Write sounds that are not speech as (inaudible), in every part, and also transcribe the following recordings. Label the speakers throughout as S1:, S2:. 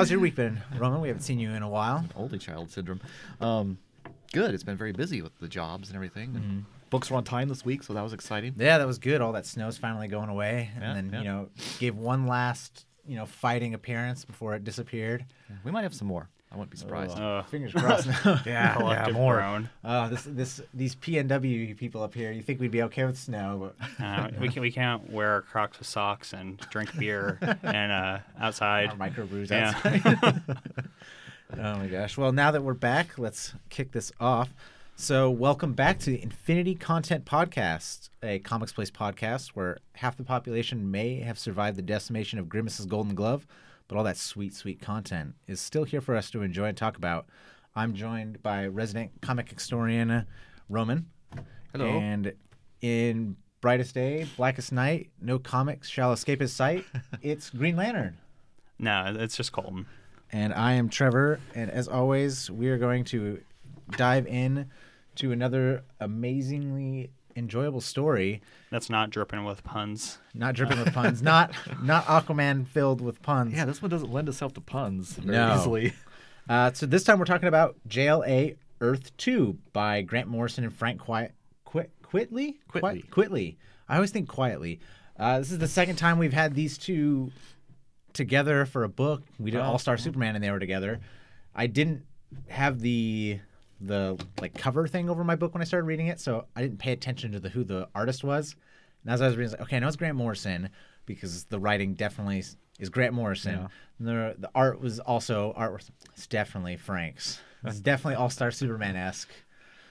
S1: how's your week been, Roman? We haven't seen you in a while.
S2: Oldie child syndrome. Um, good. It's been very busy with the jobs and everything. And Books were on time this week, so that was exciting.
S1: Yeah, that was good. All that snow's finally going away, and
S2: Yeah,
S1: then
S2: yeah.
S1: you know gave one last you know fighting appearance before it disappeared.
S2: We might have some more. I wouldn't be surprised. (laughs)
S3: Uh,
S1: Fingers crossed. (laughs) (laughs) yeah, yeah, more.
S3: groan.
S1: Uh, this this these PNW people up here. You think we'd be okay with snow? But
S3: Uh, we can we can't wear Crocs with socks and drink beer and uh, outside.
S1: our microbrews
S3: Yeah.
S1: outside. oh my gosh. Well, now that we're back, let's kick this off. So, welcome back to the Infinity Content Podcast, a Comics Place podcast where half the population may have survived the decimation of Grimace's Golden Glove, but all that sweet, sweet content is still here for us to enjoy and talk about. I'm joined by resident comic historian uh, Roman.
S2: Hello.
S1: And in brightest day, blackest night, no comics shall escape his sight. (laughs) It's Green Lantern.
S3: No, it's just Colton.
S1: And I am Trevor. And as always, we are going to dive in to another amazingly enjoyable story.
S3: That's not dripping with puns.
S1: Not dripping with (laughs) puns. Not not Aquaman filled with puns.
S2: yeah, this one doesn't lend itself to puns very
S1: No.
S2: easily.
S1: Uh, so this time we're talking about JLA Earth 2 by Grant Morrison and Frank Quiet, Quit, Quitley?
S2: Quitely.
S1: Qui- Quitely. I always think quietly. Uh, this is the second time we've had these two together for a book. We did
S2: Oh,
S1: All Star Superman and they were together. I didn't have the the like cover thing over my book when I started reading it, so I didn't pay attention to the who the artist was. And as I was reading, I was like, okay, I know it's Grant Morrison because the writing definitely is, Grant Morrison.
S2: Yeah.
S1: The the art was also art was it's definitely Frank's. It's (laughs) definitely All Star Superman esque.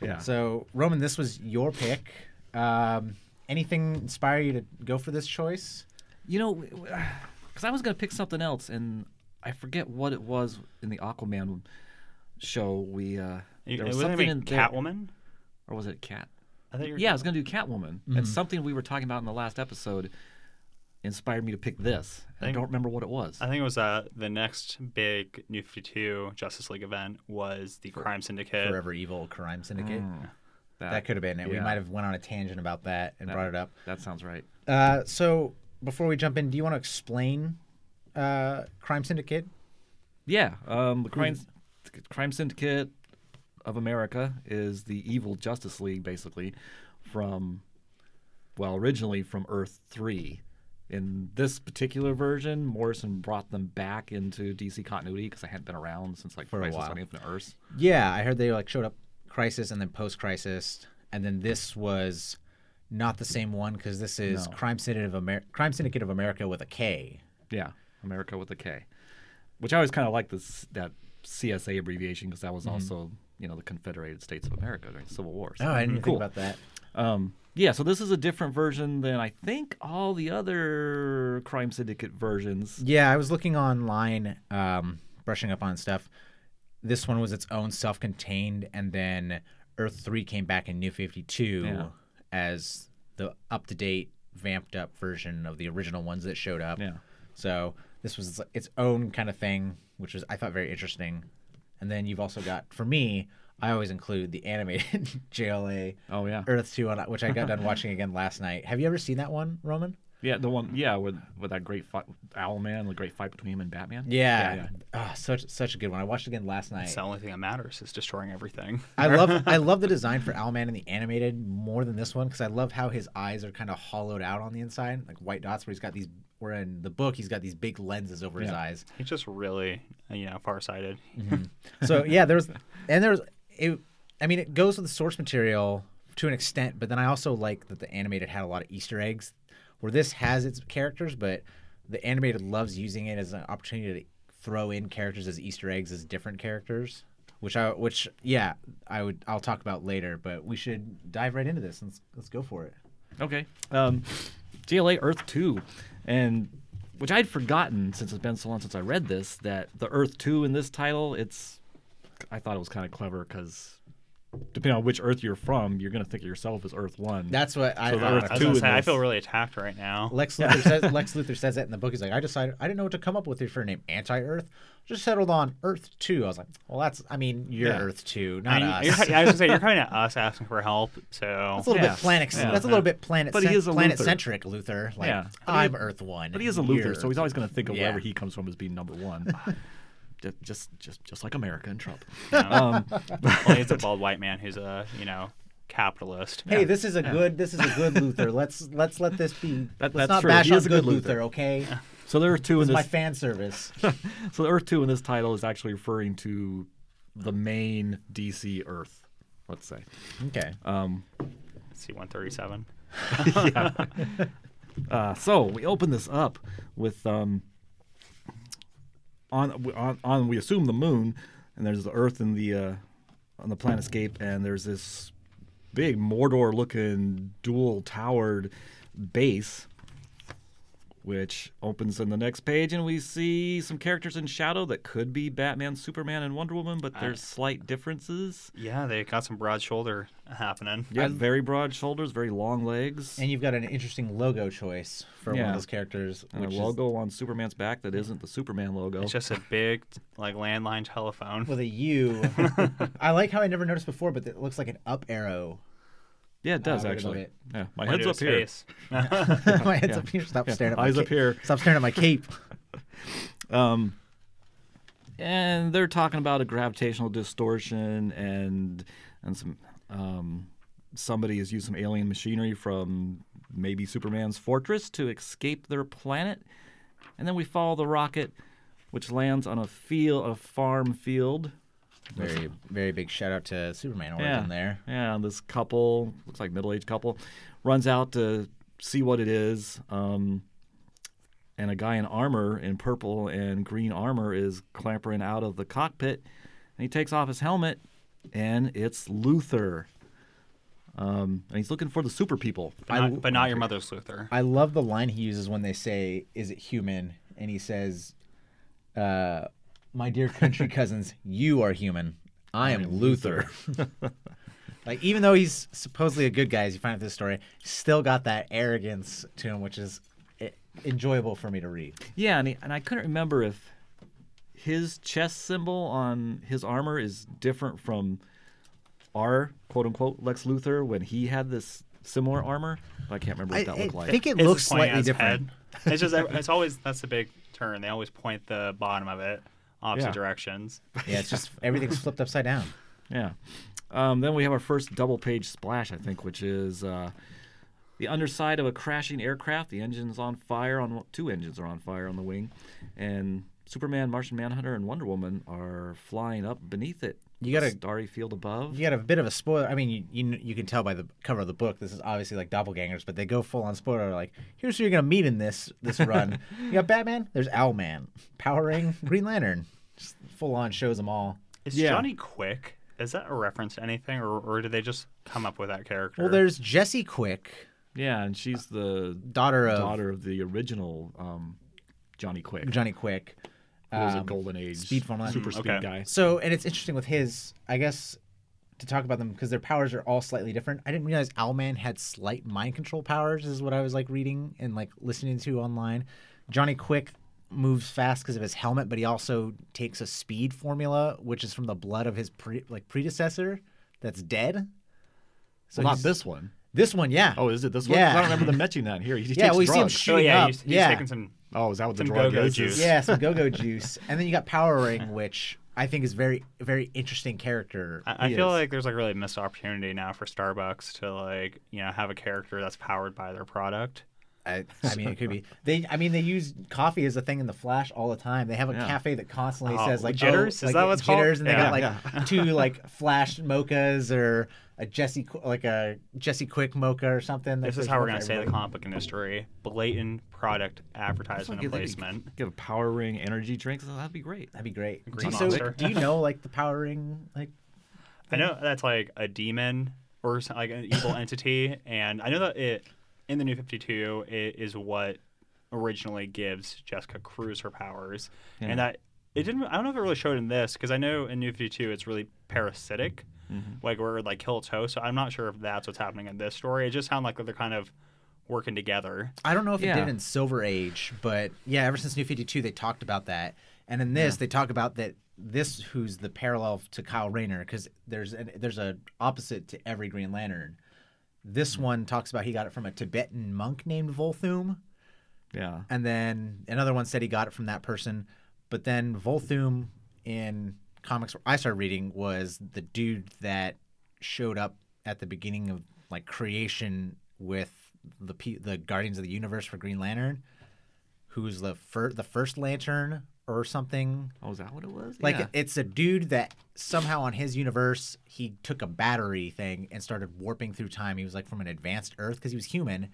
S2: Yeah.
S1: So Roman, this was your pick. Um, anything inspire you to go for this choice?
S2: You know, because (sighs) I was gonna pick something else, and I forget what it was in the Aquaman show. We uh, there
S3: it
S2: was
S3: was
S2: something
S3: be
S2: in there-
S3: Catwoman.
S2: or was it Cat?
S3: I think you're,
S2: Yeah, I was gonna do Catwoman.
S1: Mm-hmm.
S2: And something we were talking about in the last episode inspired me to pick this. I
S3: Think-
S2: don't remember what it was.
S3: I think it was uh, the next big New 52 Justice League event was the Crime Syndicate.
S1: Forever Evil Crime Syndicate.
S2: Mm,
S1: That could have been it. We might have went on a tangent about that and
S2: That-
S1: brought it up.
S2: That sounds right.
S1: Uh, so before we jump in, do you want to explain uh, Crime Syndicate?
S2: Yeah, um, the crime crime syndicate of America is the evil Justice League, basically, from well, originally from Earth Three. In this particular version, Morrison brought them back into DC continuity because they hadn't been around since like
S1: For
S2: Crisis on Infinite Earths.
S1: Yeah, I heard they like showed up Crisis and then Post Crisis, and then this was not the same one because this is
S2: No.
S1: Crime Syndicate of Amer- Crime Syndicate of America with a K.
S2: Yeah, America with a K, which I always kind of like this that CSA abbreviation because that was mm-hmm. also you know the Confederated States of America during the Civil War. So,
S1: Oh, I didn't
S2: cool.
S1: think about that.
S2: Um, yeah, so this is a different version than I think all the other Crime Syndicate versions.
S1: Yeah, I was looking online, um, brushing up on stuff. This one was its own self-contained, and then Earth Three came back in New Fifty Two
S2: Yeah.
S1: as the up-to-date, vamped-up version of the original ones that showed up.
S2: Yeah.
S1: So this was its own kind of thing, which was I thought very interesting. And then you've also got for me, I always include the animated (laughs) JLA
S2: Oh yeah.
S1: Earth Two, on which I got done watching again last night. Have you ever seen that one, Roman?
S2: Yeah, the one. Yeah, with with that great fight, Owlman, the great fight between him and Batman.
S1: Yeah,
S2: yeah.
S1: Ah, such such a good one. I watched it again last night.
S3: It's the only thing that matters is destroying everything.
S1: I love (laughs) I love the design for Owlman in the animated more than this one because I love how his eyes are kind of hollowed out on the inside, like white dots. Where he's got these, where in the book he's got these big lenses over his eyes.
S3: He's just really, you know, farsighted.
S1: So (laughs) yeah, there's and there's it. I mean, it goes with the source material to an extent, but then I also like that the animated had a lot of Easter eggs, where this has its characters, but the animated loves using it as an opportunity to throw in characters as Easter eggs as different characters. Which I, which yeah, I would, I'll talk about later. But we should dive right into this. Let's let's go for it.
S2: Okay. Um, JLA Earth Two, and which I'd forgotten since it's been so long since I read this that the Earth Two in this title, it's I thought it was kind of clever because depending on which Earth you're from, you're gonna think of yourself as Earth One.
S1: That's what I.
S2: So the
S1: I-
S2: Earth
S3: I was
S2: two
S3: say, I feel really attacked right now.
S1: Lex (laughs) Luthor says Lex Luthor says that in the book. He's like, I decided I didn't know what to come up with for a name. Anti-Earth. Just settled on Earth Two. I was like, well, that's. I mean, you're
S2: Yeah.
S1: Earth Two,
S3: I
S1: not
S3: mean,
S1: us.
S3: you're- I was gonna say you're (laughs) coming at us asking for help, so
S1: That's a little
S2: Yeah.
S1: bit planet.
S2: Yeah.
S1: That's a little bit planet.
S2: But he is a
S1: planet
S2: Luthor.
S1: centric Luthor. Like
S2: Yeah.
S1: I'm Earth One.
S2: But he is a
S1: you're
S2: Luthor, so he's always going to think of
S1: Yeah.
S2: wherever he comes from as being number one. (laughs) Ju- Just, just, just like America and Trump. (laughs)
S3: Yeah.
S2: Um, (laughs)
S3: well, he's a bald white man who's a you know capitalist.
S1: Hey, this is a good. This is a (laughs) good Luthor. Let's let's let this be.
S2: That-
S1: let's
S2: that's
S1: not
S2: true.
S1: bash
S2: He
S1: on
S2: is a
S1: good
S2: good
S1: Luthor.
S2: Luthor.
S1: Okay,
S2: so there are two in
S1: it's my fan service.
S2: So the Earth two in this title is actually referring to the main DC Earth. Let's say.
S1: Okay.
S2: Um,
S3: C one thirty seven.
S2: Uh, so we open this up with um, on on on we assume the moon, and there's the Earth and the uh, on the planetscape, and there's this big Mordor-looking dual towered base, which opens in the next page, and we see some characters in shadow that could be Batman, Superman, and Wonder Woman, but there's slight differences.
S3: Yeah, they got some broad shoulder happening.
S2: Yeah, very broad shoulders, very long legs.
S1: And you've got an interesting logo choice for one of those characters,
S2: and
S1: which
S2: a
S1: is
S2: logo on Superman's back that isn't the Superman logo.
S3: It's just a big like landline telephone.
S1: with a U. (laughs) I like how I never noticed before, but it looks like an up arrow.
S2: Yeah, it does
S1: Uh,
S2: actually.
S1: it.
S2: Yeah, my
S3: Pointed
S2: head's up here.
S3: his (laughs) (laughs)
S1: my head's
S2: Yeah.
S1: up here. Stop
S2: Yeah,
S1: staring at my
S2: eyes up
S1: cape.
S2: here.
S1: Stop staring at my cape. (laughs)
S2: Um, and they're talking about a gravitational distortion and and some um, somebody has used some alien machinery from maybe Superman's fortress to escape their planet. And then we follow the rocket, which lands on a field, a farm field.
S1: Very, very big shout out to Superman origin
S2: Yeah.
S1: there.
S2: Yeah, this couple looks like middle-aged couple runs out to see what it is. Um, and a guy in armor, in purple and green armor, is clambering out of the cockpit, and he takes off his helmet, and it's Luthor. Um, and he's looking for the super people.
S3: But not, but not your mother's Luthor.
S1: I love the line he uses when they say, "Is it human?" And he says, uh, "My dear country (laughs) cousins, you are human. I am Luthor." (laughs) like even though he's supposedly a good guy, as you find out this story, still got that arrogance to him, which is eh, enjoyable for me to read.
S2: Yeah, and, he, and I couldn't remember if his chest symbol on his armor is different from our quote unquote Lex Luthor when he had this similar armor. But I can't remember what
S1: I,
S2: that
S1: I
S2: looked like.
S1: think it
S3: His
S1: looks slightly different.
S3: head. It's just (laughs) it's always that's the big turn. They always point the bottom of it opposite
S2: Yeah.
S3: directions.
S1: Yeah, it's just (laughs) everything's flipped upside down.
S2: Yeah. Um, then we have our first double page splash, I think, which is uh, the underside of a crashing aircraft. The engine's on fire. On two engines are on fire on the wing, and Superman, Martian Manhunter, and Wonder Woman are flying up beneath it.
S1: You got a
S2: starry field above.
S1: You got a bit of a spoiler. I mean, you, you you can tell by the cover of the book. This is obviously like doppelgangers, but they go full on spoiler. Like, here's who you're gonna meet in this this run. you got Batman. There's Owlman, Power Ring Green Lantern. Just full on shows them all.
S3: Is
S2: Yeah.
S3: Johnny Quick? Is that a reference to anything, or, or did they just come up with that character?
S1: Well, there's Jesse Quick,
S2: Yeah, and she's the
S1: daughter of
S2: daughter of the original um, Johnny Quick,
S1: Johnny Quick.
S2: Who was a
S1: um,
S2: golden age
S1: Speed Formula.
S2: super speed
S3: okay.
S2: guy.
S1: So, and it's interesting with his, I guess, to talk about them because their powers are all slightly different. I didn't realize Owlman had slight mind control powers, is what I was like reading and like listening to online. Johnny Quick moves fast because of his helmet, but he also takes a speed formula, which is from the blood of his pre- like predecessor that's dead. So
S2: well, not this one.
S1: This one, yeah.
S2: Oh, is it this one?
S1: Yeah.
S2: I don't remember them mentioning that here. He (laughs)
S1: Yeah,
S2: takes
S1: we see him
S2: drugs.
S1: shoot-
S3: oh yeah,
S1: up.
S3: he's, he's
S1: Yeah.
S3: taking some.
S2: Oh, is that what the
S3: some
S2: drug
S3: go-go
S2: is?
S3: juice.
S1: Yeah, some go-go (laughs) juice, and then you got Power Ring, which I think is very, very interesting character.
S3: I, I feel
S2: is.
S3: like there's like really a missed opportunity now for Starbucks to like you know have a character that's powered by their product.
S1: I, (laughs) I mean, it could be. They, I mean, they use coffee as a thing in the Flash all the time. They have a
S2: Yeah.
S1: cafe that constantly
S3: Oh,
S1: says like
S3: Jitters? Oh, is
S1: oh, like,
S3: that what's called?
S1: jitters, and they
S3: Yeah.
S1: got like (laughs) two like Flash mochas or a Jesse Qu- like a Jesse Quick mocha or something.
S3: This is how we're gonna say the
S1: everybody.
S3: comic book industry: blatant product advertisement and placement.
S2: Give a Power Ring energy drinks. Oh, that'd be great.
S1: That'd be great.
S3: Green
S1: Do- so,
S3: Monster.
S1: do you know like the Power Ring? Like,
S3: I know that's like a demon or some- like an evil (laughs) entity, and I know that it in the New Fifty Two it is what originally gives Jessica Cruz her powers,
S2: Yeah.
S3: and that it didn't. I don't know if it really showed in this because I know in New Fifty Two it's really parasitic, mm-hmm. like where it would, like kill its host. So I'm not sure if that's what's happening in this story. It just sounds like they're kind of working together.
S1: I don't know if it did in Silver Age, but yeah, ever since New Fifty Two, they talked about that, and in this, they talk about that this who's the parallel to Kyle Rayner because there's an, there's a opposite to every Green Lantern. This one talks about he got it from a Tibetan monk named Volthoom.
S2: Yeah.
S1: and then another one said he got it from that person, but then Volthoom in comics I started reading was the dude that showed up at the beginning of like creation with the the Guardians of the Universe for Green Lantern, who's the fir- the first Lantern or something.
S2: Oh, is that what it was?
S1: Like
S2: Yeah.
S1: it's a dude that somehow on his universe he took a battery thing and started warping through time. He was like from an advanced Earth because he was human,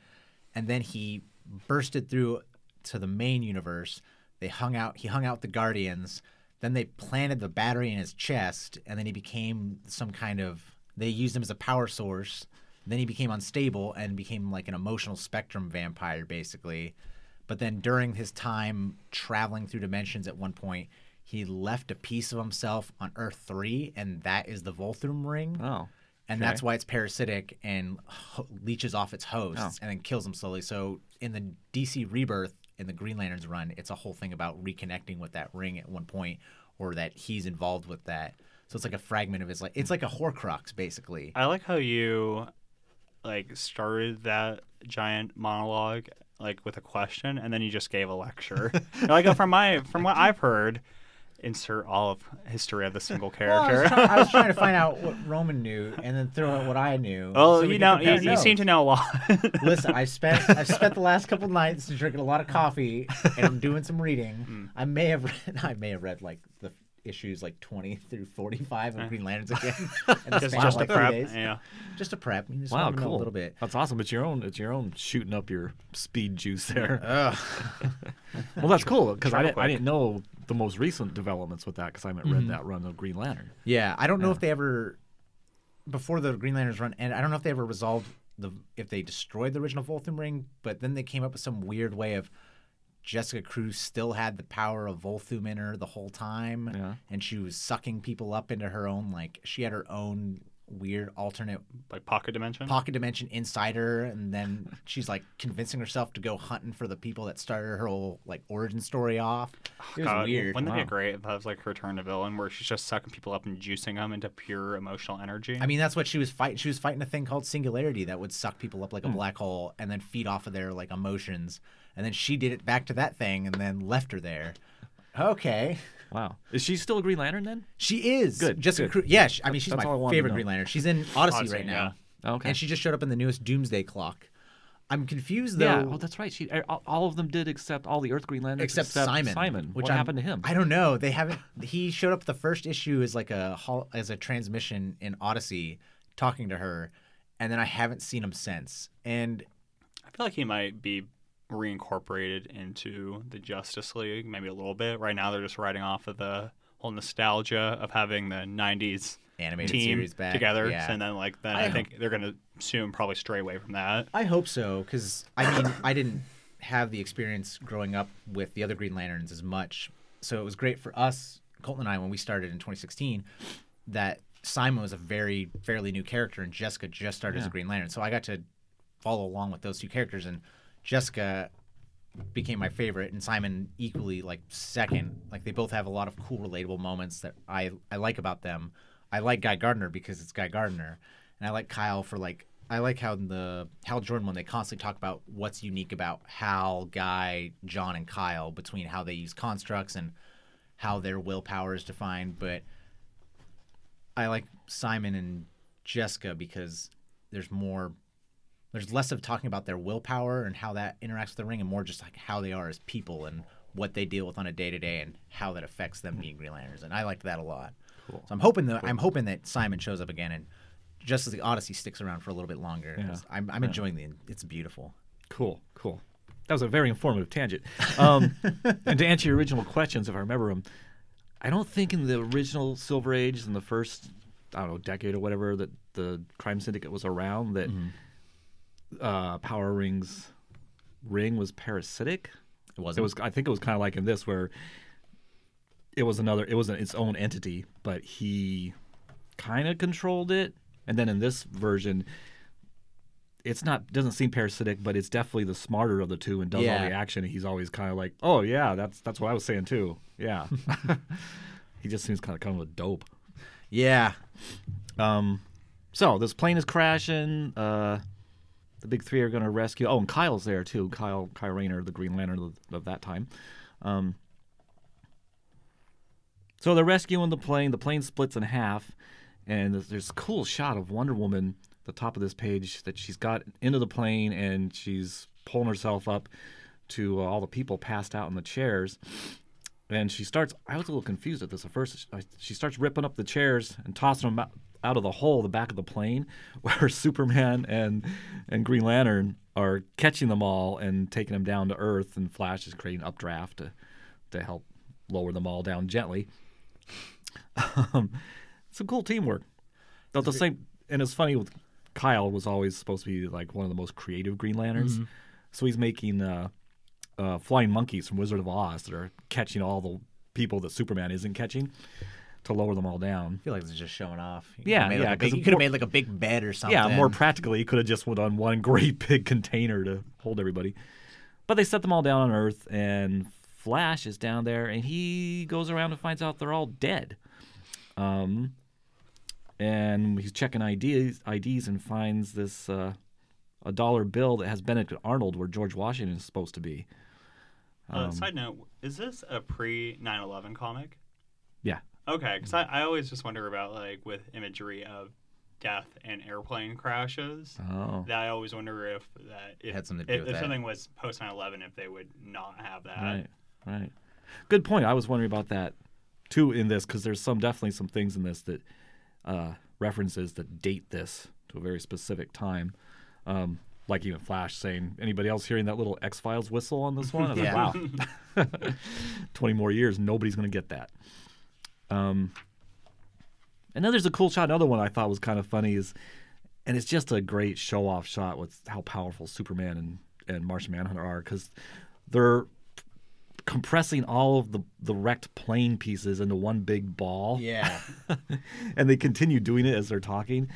S1: and then he bursted through to the main universe. They hung out. He hung out with the Guardians. Then they planted the battery in his chest, and then he became some kind of. They used him as a power source. Then he became unstable and became like an emotional spectrum vampire, basically. But then during his time traveling through dimensions at one point, he left a piece of himself on Earth 3, and that is the Volthoom ring.
S2: Oh.
S1: And
S2: okay.
S1: that's why it's parasitic and ho- leeches off its hosts
S2: Oh.
S1: and then kills them slowly. So in the DC Rebirth, in the Green Lanterns run, it's a whole thing about reconnecting with that ring at one point, or that he's involved with that. So it's like a fragment of his like it's like a Horcrux basically.
S3: I like how you like started that giant monologue like with a question and then you just gave a lecture. (laughs) Like oh, from my from what I've heard, insert all of history of the single (laughs)
S1: Well, I,
S3: character.
S1: was trying, I was trying to find out (laughs) what Roman knew and then throw out what I knew.
S3: well,
S1: so
S3: you know, you, you seem to know a lot.
S1: Listen, I spent I spent the last couple nights drinking a lot of coffee and I'm doing some reading. Hmm. I may have read, I may have read like the issues like 20 (laughs) through 45 of Green Lanterns again. (laughs) (laughs) in the
S3: just, just a
S1: like, three
S3: prep.
S1: days.
S3: Yeah.
S1: Just a prep. You just
S2: Wow,
S1: want to know
S2: cool.
S1: a little bit.
S2: That's awesome. It's your own. It's your own shooting up your speed juice there.
S1: Ugh.
S2: well, that's cool because I, didn't- I didn't know the most recent developments with that because I haven't read that run of Green Lantern.
S1: Yeah, I don't know
S2: Yeah.
S1: if they ever before the Green Lanterns run, and I don't know if they ever resolved the if they destroyed the original Volthoom ring, but then they came up with some weird way of Jessica Cruz still had the power of Volthoom in her the whole time,
S2: Yeah.
S1: and she was sucking people up into her own like she had her own weird alternate
S3: Like pocket dimension.
S1: pocket dimension inside her, and then she's like convincing herself to go hunting for the people that started her whole like origin story off. It was
S3: God,
S1: weird.
S3: Wouldn't that
S2: Wow.
S3: be great if that was like her turn to villain, where she's just sucking people up and juicing them into pure emotional energy?
S1: I mean, that's what she was fighting. She was fighting a thing called singularity that would suck people up like a hmm. black hole and then feed off of their like emotions. And then she did it back to that thing and then left her there. Okay,
S2: Wow. Is she still a Green Lantern then?
S1: she is
S2: Good,
S1: Jessica
S2: good.
S1: Cruz. Yeah, she, I mean, she's
S2: That's
S1: my favorite. Green Lantern. She's in Odyssey,
S3: Odyssey,
S1: right now,
S2: Okay.
S1: and she just showed up in the newest Doomsday Clock. I'm confused though.
S2: yeah. Oh, that's right. She er, all, all of them did except all the Earth Green Lanterns
S1: except, Simon.
S2: Simon.
S1: Which
S2: what
S1: I'm-
S2: happened to him?
S1: I don't know. They haven't. He showed up the first issue as like a hol- as a transmission in Odyssey, talking to her, and then I haven't seen him since. And
S3: I feel like he might be reincorporated into the Justice League, maybe a little bit. Right now, they're just riding off of the whole nostalgia of having the '90s
S1: animated
S3: team
S1: series back
S3: together,
S1: Yeah.
S3: and then like then
S1: I
S3: I, think they're gonna soon probably stray away from that.
S1: I hope so, because I mean, I didn't have the experience growing up with the other Green Lanterns as much, so it was great for us, Colton and I, when we started in 2016, that Simon was a very fairly new character, and Jessica just started as a Green Lantern, so I got to follow along with those two characters, and Jessica became my favorite and Simon equally like second. Like they both have a lot of cool relatable moments that I I like about them. I like Guy Gardner because it's Guy Gardner. And I like Kyle for like I like how in the Hal Jordan one they constantly talk about what's unique about Hal, Guy, John and Kyle between how they use constructs and how their willpower is defined, but I like Simon and Jessica because there's more there's less of talking about their willpower and how that interacts with the ring and more just like how they are as people and what they deal with on a day to day and how that affects them being Green Lanterns. And I liked that a lot.
S2: Cool.
S1: So I'm hoping that I'm hoping that Simon shows up again and just as the Odyssey sticks around for a little bit longer.
S2: Yeah.
S1: I'm, I'm enjoying the it's beautiful.
S2: Cool, cool. That was a very informative tangent. Um, (laughs) and to answer your original questions, if I remember them, I don't think in the original Silver Age, in the first, I don't know, decade or whatever, that the crime syndicate was around, that uh, Power Ring's ring was parasitic.
S1: It wasn't.
S2: It was. I think it was kind of like in this, where it was another. It was its own entity, but he kind of controlled it. And then in this version, it's not doesn't seem parasitic, but it's definitely the smarter of the two and does all the action. And He's always kind of like, oh yeah, that's that's what I was saying too. Yeah, (laughs) he just seems kind of kind of a dope.
S1: yeah.
S2: Um, so this plane is crashing. Uh, the big three are going to rescue. Oh, and Kyle's there too. Kyle, Kyle Rayner, the Green Lantern of, of that time. Um, So they're rescuing the plane. The plane splits in half, and there's, there's a cool shot of Wonder Woman the top of this page that she's got into the plane and she's pulling herself up to uh, all the people passed out in the chairs. And she starts. I was a little confused at this at first. She starts ripping up the chairs and tossing them out, out of the hole, the back of the plane, (laughs) where Superman and and Green Lantern are catching them all and taking them down to Earth. And Flash is creating updraft to to help lower them all down gently. Um, some cool teamwork. Though the same, and it's funny with Kyle was always supposed to be like one of the most creative Green Lanterns, so he's making uh, uh, flying monkeys from Wizard of Oz that are catching all the people that Superman isn't catching to lower them all down.
S1: I feel like it's just showing off. You
S2: Yeah,
S1: could've like,
S2: yeah,
S1: a
S2: 'cause
S1: big- you could have made like a big bed or something.
S2: Yeah, more practically, he could have just went on one (laughs) great big container to hold everybody. But they set them all down on Earth, and Flash is down there, and he goes around and finds out they're all dead. Um, and he's checking IDs, IDs and finds this uh, a dollar bill that has Benedict Arnold where George Washington is supposed to be.
S3: Uh, side note: Is this a pre 9/11 comic?
S2: Yeah,
S3: Okay, because I, I always just wonder about like with imagery of death and airplane crashes.
S2: Oh.
S3: That I always wonder if that if,
S1: Had something to do
S3: if,
S1: with
S3: if
S1: that.
S3: something was post 9/11, if they would not have that.
S2: Right, right. Good point. I was wondering about that too in this because there's some definitely some things in this that uh, references that date this to a very specific time. Um, like even Flash saying, "Anybody else hearing that little X Files whistle on this one?" I was (laughs)
S1: Yeah.
S2: like, "Wow, (laughs) twenty more years, nobody's gonna get that." Um, and then there's a cool shot. Another one I thought was kind of funny is, and it's just a great show off shot with how powerful Superman and and Martian Manhunter are because they're compressing all of the the wrecked plane pieces into one big ball
S1: Yeah. (laughs)
S2: and they continue doing it as they're talking.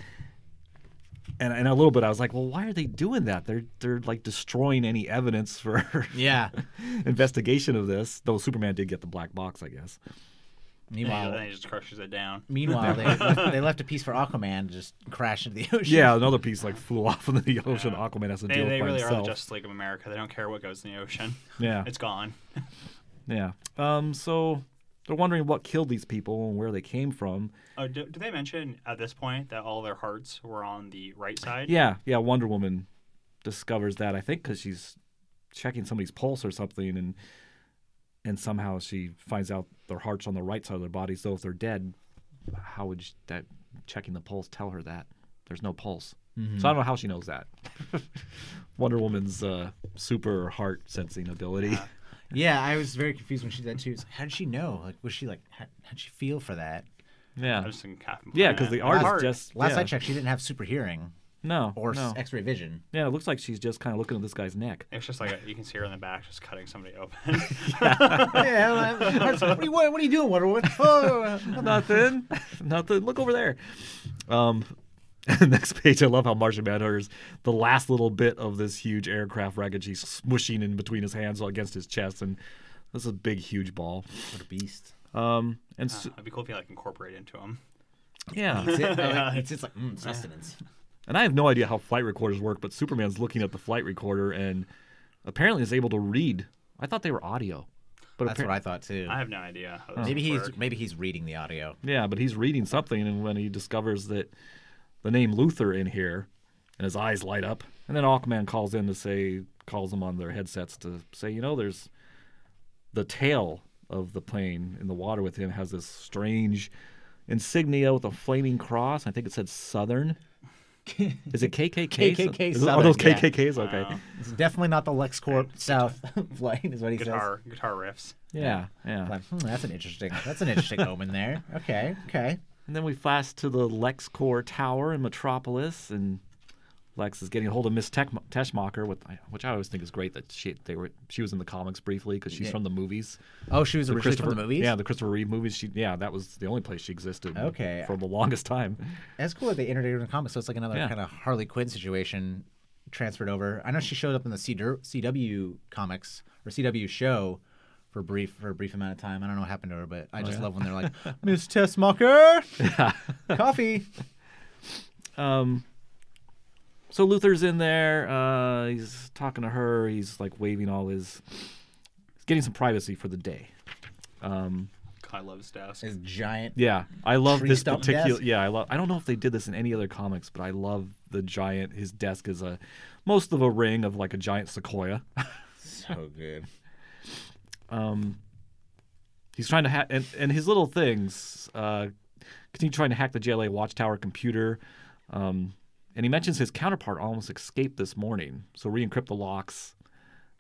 S2: And, and a little bit, I was like, well, why are they doing that? They're they're like destroying any evidence for
S1: Yeah. (laughs)
S2: investigation of this. Though Superman did get the black box, I guess.
S3: Yeah, (laughs)
S1: Meanwhile,
S3: then he just crushes it down. (laughs)
S1: meanwhile, they left, (laughs) they left a piece for Aquaman to just crash into the ocean.
S2: Yeah, another piece like flew off into the ocean.
S3: Yeah.
S2: Aquaman has to
S3: They,
S2: deal
S3: they
S2: with by
S3: really are the
S2: himself.
S3: Justice League of America. They don't care what goes in the ocean.
S2: Yeah,
S3: It's gone.
S2: yeah. Um, so they're wondering what killed these people and where they came from.
S3: Oh, do, do they mention at this point that all their hearts were on the right side?
S2: Yeah, yeah. Wonder Woman discovers that I think because she's checking somebody's pulse or something, and and somehow she finds out their heart's on the right side of their body. So if they're dead, how would sh that checking the pulse tell her that there's no pulse? So I don't know how she knows that. (laughs) Wonder Woman's uh, super heart sensing ability.
S1: Yeah, I was very confused when she did that too. Like, how did she know? Like, was she like, how'd she feel for that?
S2: yeah,
S3: I just think Captain
S2: yeah, because the
S3: The
S2: art
S3: heart.
S2: is just
S1: Last
S2: yeah.
S1: I checked, she didn't have super hearing
S2: no
S1: or
S2: no.
S1: s X-ray vision.
S2: Yeah, it looks like she's just kind of looking at this guy's neck.
S3: It's just like a, you can see her in the back just cutting somebody open. (laughs)
S1: yeah, (laughs) what are, you, what are you doing, Wonder Woman? Oh,
S2: Nothing. (laughs) Nothing. Look over there. Um, next page, I love how Martian Manhunter's the last little bit of this huge aircraft wreckage he's smushing in between his hands against his chest, and this is a big, huge ball.
S1: what a beast!
S2: Um, and s
S3: It'd be cool if you like incorporate into him.
S2: yeah,
S1: It's, it, like, it's just like mm, sustenance.
S2: And I have no idea how flight recorders work, but Superman's looking at the flight recorder and apparently is able to read. I thought they were audio, but
S1: That's
S2: appar-
S1: what I thought too.
S3: I have no idea. How
S1: Maybe he's
S3: work.
S1: maybe he's reading the audio.
S2: Yeah, but he's reading something, and when he discovers that the name Luthor in here, and his eyes light up, and then Aquaman calls in to say, calls them on their headsets to say, you know, there's the tail of the plane in the water with him has this strange insignia with a flaming cross. I think it said Southern. (laughs) Is it KKK?
S1: KKK
S2: Is it- Are those
S1: Southern, yeah.
S2: KKKs? Okay.
S3: Wow.
S1: It's definitely not the LexCorp (laughs) South (laughs) flight, is what he says
S3: guitar guitar riffs.
S2: Yeah, yeah.
S1: Like, hmm, that's an interesting. That's an interesting omen there. Okay, okay.
S2: And then we flash to the LexCorp Tower in Metropolis, and Lex is getting a hold of Miss Tech- Teschmacher, with, which I always think is great that she they were she was in the comics briefly because she's
S1: Yeah.
S2: from the movies.
S1: Oh, she was
S2: The
S1: originally from
S2: Christopher,
S1: the movies.
S2: Yeah, the Christopher Reeve movies. She yeah, that was the only place she existed.
S1: Okay.
S2: For the longest time.
S1: That's cool that they integrated her in the comics. So it's like another
S2: Yeah.
S1: kind of Harley Quinn situation transferred over. I know she showed up in the CW CW comics or CW show for a brief for a brief amount of time. I don't know what happened to her, but I just
S2: Oh, yeah?
S1: love when they're like, (laughs) Miss Tessmacher, coffee. (laughs)
S2: Um. So Luthor's in there. Uh, he's talking to her. He's like waving all his. He's getting some privacy for the day. Um.
S3: I love his desk.
S1: His giant.
S2: Yeah, I love
S1: Tree
S2: this
S1: stump
S2: particular.
S1: desk?
S2: Yeah, I love. I don't know if they did this in any other comics, but I love the giant. His desk is a most of a ring of like a giant sequoia. (laughs)
S1: So good.
S2: um, he's trying to hack, and, and his little things uh, continue trying to hack the JLA Watchtower computer. Um, and he mentions his counterpart almost escaped this morning. So re-encrypt the locks.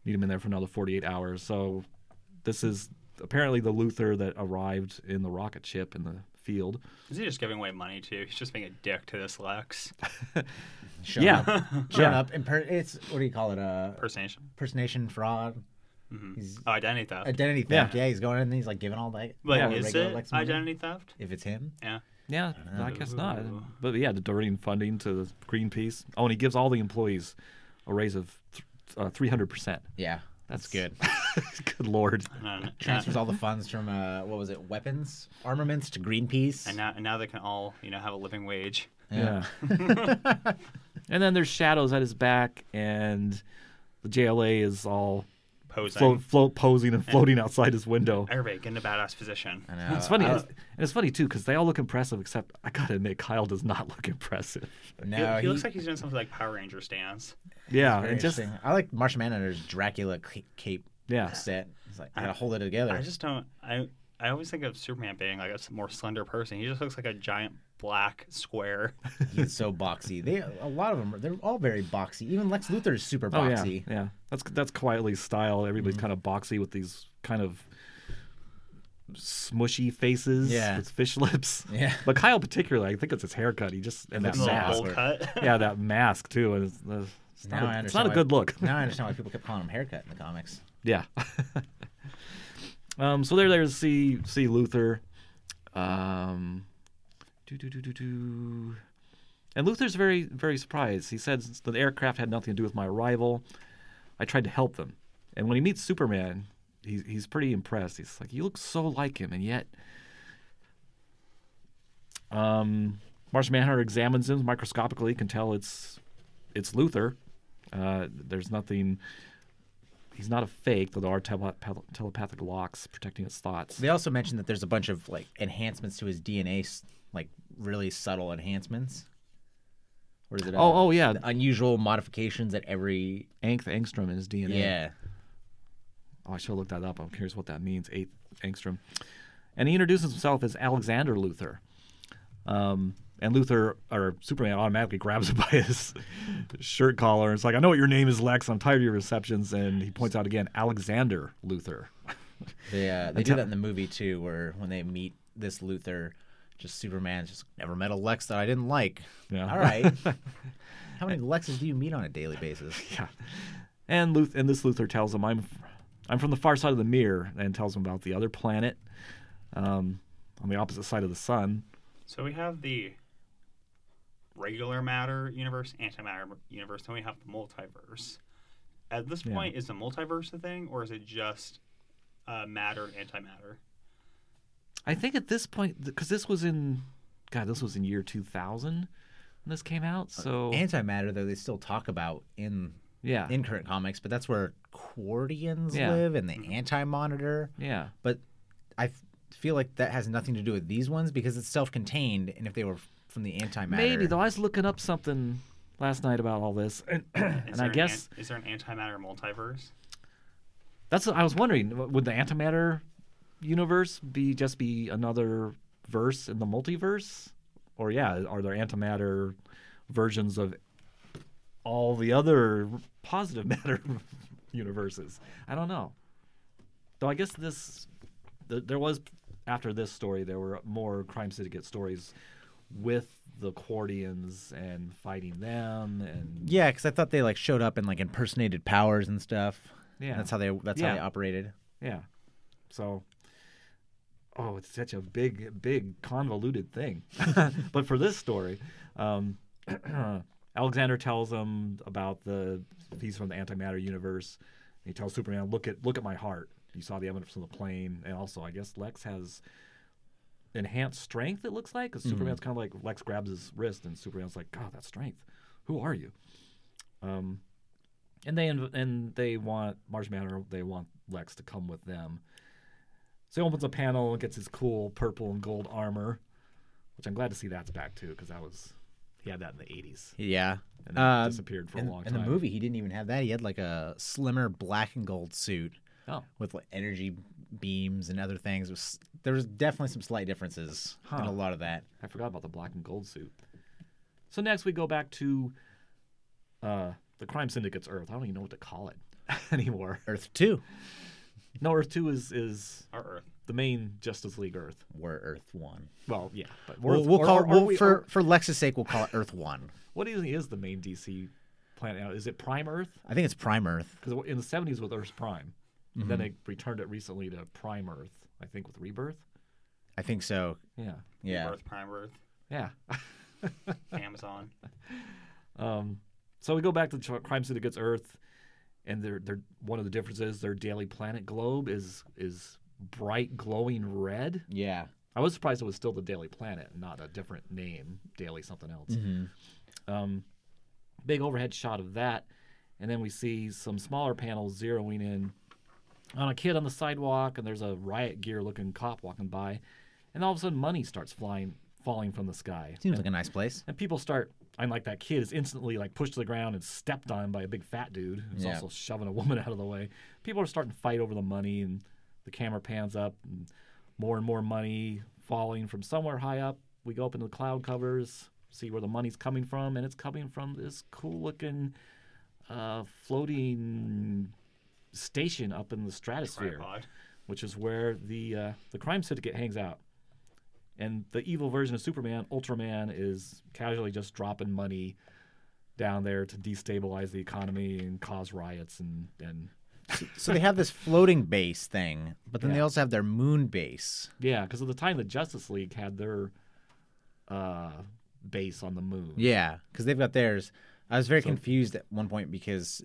S2: Need him in there for another 48 hours. So this is apparently the Luthor that arrived in the rocket ship in the field.
S3: Is he just giving away money too? He's just being a dick to this Lex. (laughs)
S1: Showing
S2: Yeah.
S1: Up, (laughs) showing
S2: Yeah.
S1: up. Imper- it's what do you call it? Uh,
S3: Impersonation.
S1: impersonation, fraud,
S3: hmm
S1: He's-
S3: Oh, identity theft.
S1: identity theft. Yeah. he's going in and he's like giving all that.
S3: but
S1: all
S3: is
S1: regular
S3: it
S1: Lex
S3: identity theft?
S1: If it's him,
S3: Yeah.
S2: Yeah, I guess not. But yeah, the diverting funding to the Greenpeace. Oh, and he gives all the employees a raise of uh, 300%.
S1: yeah, that's good. (laughs)
S2: Good lord.
S3: And,
S1: Transfers all the funds from uh, what was it, weapons, armaments to Greenpeace.
S3: and now, and now they can all, you know, have a living wage.
S2: Yeah. (laughs) and then there's shadows at his back, and the JLA is all
S3: Posing.
S2: float, float posing and floating outside his window.
S3: Everybody in a badass position.
S1: I know.
S2: It's funny,
S1: I-
S2: it's, and it's funny too because they all look impressive. Except I gotta admit, Kyle does not look impressive.
S3: He,
S1: no,
S3: he looks like he's doing something like Power Ranger stance.
S2: Yeah, and just
S1: interesting. I like Martian Manhunter's Dracula cape
S2: yeah,
S1: set. It's like I gotta hold it together.
S3: I just don't. I I always think of Superman being like a s- more slender person. He just looks like a giant black square. (laughs)
S1: He's so boxy. They a lot of them. They're all very boxy. Even Lex Luthor is super
S2: oh yeah,
S1: boxy.
S2: yeah. That's that's Quitely style. Everybody's
S1: Mm-hmm.
S2: kind of boxy with these kind of smushy faces
S1: Yeah.
S2: with fish lips. (laughs)
S1: Yeah.
S2: But Kyle particularly, I think it's his haircut. He just and that
S1: Little
S2: mask.
S3: bowl cut.
S2: yeah, that mask too. And it's, uh, it's
S1: Now
S2: not,
S1: I
S2: a,
S1: understand.
S2: it's not a
S1: why-
S2: good look.
S1: Now I (laughs) understand why people kept calling him haircut in the comics.
S2: Yeah. um, so they're there to see see Luthor. Um, And Luthor's very very surprised. He says the aircraft had nothing to do with my arrival. I tried to help them. And when he meets Superman, he's he's pretty impressed. He's like, "You look so like him, and yet." Um, Martian Manhunter examines him microscopically, can tell it's it's Luthor. Uh, there's nothing he's not a fake, though there are telepath- telepathic locks protecting his thoughts.
S1: They also mentioned that there's a bunch of like enhancements to his DNA, like really subtle enhancements. Or is it?
S2: Oh, oh yeah,
S1: unusual modifications at every.
S2: Angth angstrom in his DNA.
S1: Yeah.
S2: Oh, I should have looked that up. I'm curious what that means. Eighth angstrom, and he introduces himself as Alexander Luthor. Um, and Luthor or Superman automatically grabs him (laughs) by his shirt collar. It's like, I know what your name is, Lex. I'm tired of your receptions. And he points out again, Alexander Luthor.
S1: They uh, (laughs) they do that in the movie too, where when they meet this Luthor, just Superman just never met a Lex that I didn't like.
S2: Yeah.
S1: All right. (laughs) How many Lexes do you meet on a daily basis? (laughs)
S2: Yeah. And Luth- and this Luthor tells him I'm I'm from the far side of the mirror and tells him about the other planet um, on the opposite side of the sun.
S3: So we have the regular matter universe, antimatter universe, then we have the multiverse. At this
S2: Yeah.
S3: point, is the multiverse a thing, or is it just uh, matter and antimatter?
S2: I think at this point because this was in God, this was in year 2000 when this came out. Uh, so
S1: Antimatter, though, they still talk about in
S2: yeah,
S1: in current comics, but that's where Qwardians
S2: Yeah.
S1: live and the mm-hmm. Anti Monitor.
S2: yeah,
S1: But I f- feel like that has nothing to do with these ones because it's self-contained, and if they were from the Antimatter,
S2: maybe though. I was looking up something last night about all this, (clears throat) and, and I
S3: an
S2: guess
S3: an- is there an antimatter multiverse?
S2: That's what I was wondering. Would the antimatter universe be just be another verse in the multiverse, or yeah, are there antimatter versions of all the other positive (laughs) matter universes? I don't know. Though I guess this th- there was after this story there were more crime syndicate stories with the Qwardians and fighting them and
S1: yeah, because I thought they like showed up and like impersonated powers and stuff.
S2: yeah
S1: That's how they that's how they operated.
S2: Yeah. So, oh, it's such a big, big, convoluted thing. (laughs) (laughs) but for this story, um, (clears throat) Alexander tells him about the he's from the antimatter universe. He tells Superman, "Look at look at my heart. You saw the evidence from the plane, and also, I guess Lex has." Enhanced strength, it looks like, because Superman's kind of like Lex grabs his wrist, and Superman's like, "God, that's strength. Who are you?" Um, and they inv- and they want Martian Manhunter. They want Lex to come with them. So he opens a panel and gets his cool purple and gold armor, which I'm glad to see that's back too, because that was he had that in the 80s
S1: Yeah.
S2: and then
S1: Um,
S2: disappeared for
S1: in,
S2: a long time.
S1: in the movie, he didn't even have that. He had like a slimmer black and gold suit
S2: Oh,
S1: with like energy beams and other things. Was, there was definitely some slight differences in a lot of that.
S2: I forgot about the black and gold suit. So next we go back to uh, the Crime Syndicate's Earth. I don't even know what to call it (laughs) anymore.
S1: Earth Two,
S2: No, Earth Two is is
S3: Our Earth.
S2: the main Justice League Earth.
S1: we're Earth One.
S2: Well, yeah, but
S1: We'll,
S2: Earth-
S1: we'll
S2: or-
S1: call
S2: or- or
S1: we'll,
S2: we-
S1: for
S2: or-
S1: for Lex's sake, we'll call it Earth One.
S2: what is, is the main DC planet now? Is it Prime Earth?
S1: I think it's Prime Earth.
S2: Because in the '70s with Earth's Prime,
S1: Mm-hmm.
S2: then they returned it recently to Prime Earth. I think with Rebirth.
S1: I think so.
S2: Yeah,
S1: Yeah.
S3: Earth Prime Earth.
S2: yeah.
S3: Amazon. (laughs)
S2: Um, so we go back to the Ch- Crime Syndicate's Earth, and they're, they're one of the differences. Their daily planet globe is is bright glowing red.
S1: Yeah.
S2: I was surprised it was still the Daily Planet, not a different name, Daily something else.
S1: Mm-hmm.
S2: Um, big overhead shot of that, and then we see some smaller panels zeroing in on a kid on the sidewalk, and there's a riot gear looking cop walking by, and all of a sudden money starts flying falling from the sky.
S1: Seems like a nice place.
S2: And people start, I'm like that kid is instantly like pushed to the ground and stepped on by a big fat dude who's
S1: Yeah.
S2: also shoving a woman (laughs) out of the way. People are starting to fight over the money, and the camera pans up, and more and more money falling from somewhere high up. We go up into the cloud covers, see where the money's coming from, and it's coming from this cool looking uh, floating station up in the stratosphere which is where the uh, the crime syndicate hangs out. And the evil version of Superman, Ultraman, is casually just dropping money down there to destabilize the economy and cause riots and and
S1: So they have this floating base thing, but then they also have their moon base.
S2: yeah, because at the time the Justice League had their uh, base on the moon.
S1: Yeah, because they've got theirs. I was very
S2: So-
S1: confused at one point because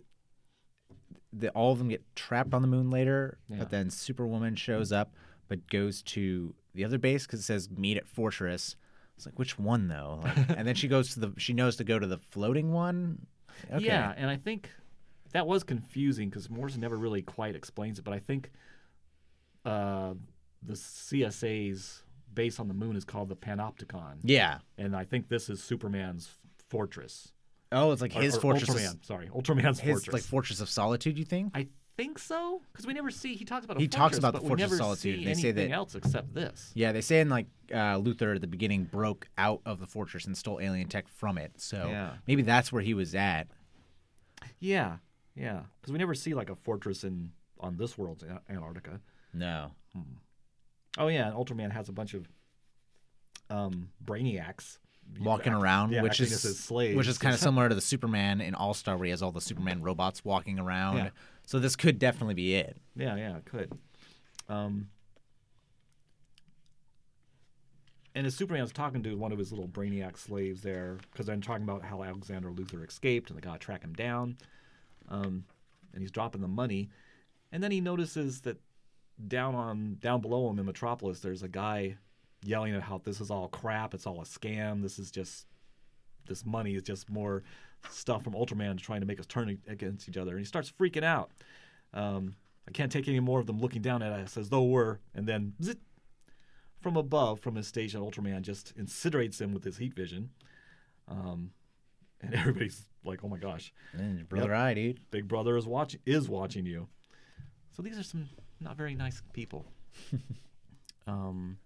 S1: the, all of them get trapped on the moon later,
S2: Yeah.
S1: but then Superwoman shows up but goes to the other base because it says meet at Fortress. It's like which one though? Like, (laughs) and then she goes to the she knows to go to the floating one. Okay.
S2: Yeah, and I think that was confusing because Morrison never really quite explains it, but I think uh, the CSA's base on the moon is called the Panopticon.
S1: Yeah.
S2: and I think this is Superman's fortress.
S1: Oh, it's like
S2: Or-
S1: his
S2: or
S1: fortress.
S2: Ultraman, sorry, Ultraman's
S1: his
S2: fortress.
S1: like Fortress of Solitude. You think?
S2: I think so because we never see. He talks about a
S1: He talks about the
S2: but
S1: Fortress of Solitude, they say
S2: anything
S1: that-
S2: else except this.
S1: Yeah, they say in like uh, Luthor at the beginning broke out of the fortress and stole alien tech from it. So
S2: Yeah.
S1: maybe that's where he was at.
S2: Yeah, yeah, because we never see like a fortress in on this world's Antarctica.
S1: No.
S2: Oh yeah, and Ultraman has a bunch of um, brainiacs
S1: walking
S2: act-
S1: around,
S2: yeah,
S1: which is which is kind of (laughs) similar to the Superman in All Star, where he has all the Superman robots walking around.
S2: Yeah.
S1: So this could definitely be it.
S2: Yeah, yeah, it could. Um, and as Superman's talking to one of his little brainiac slaves there, because I'm talking about how Alexander Luthor escaped and they got to track him down, um, and he's dropping the money, and then he notices that down on down below him in Metropolis, there's a guy yelling at how this is all crap, it's all a scam, this is just this money is just more stuff from Ultraman trying to make us turn against each other, and he starts freaking out. Um, I can't take any more of them looking down at us as though we're, and then zit, from above, from his station, Ultraman just incinerates him with his heat vision. Um, and (laughs) everybody's like, "Oh my gosh,
S1: And brother eye, dude.
S2: Big Brother is watching is watching you." So these are some not very nice people. (laughs) um,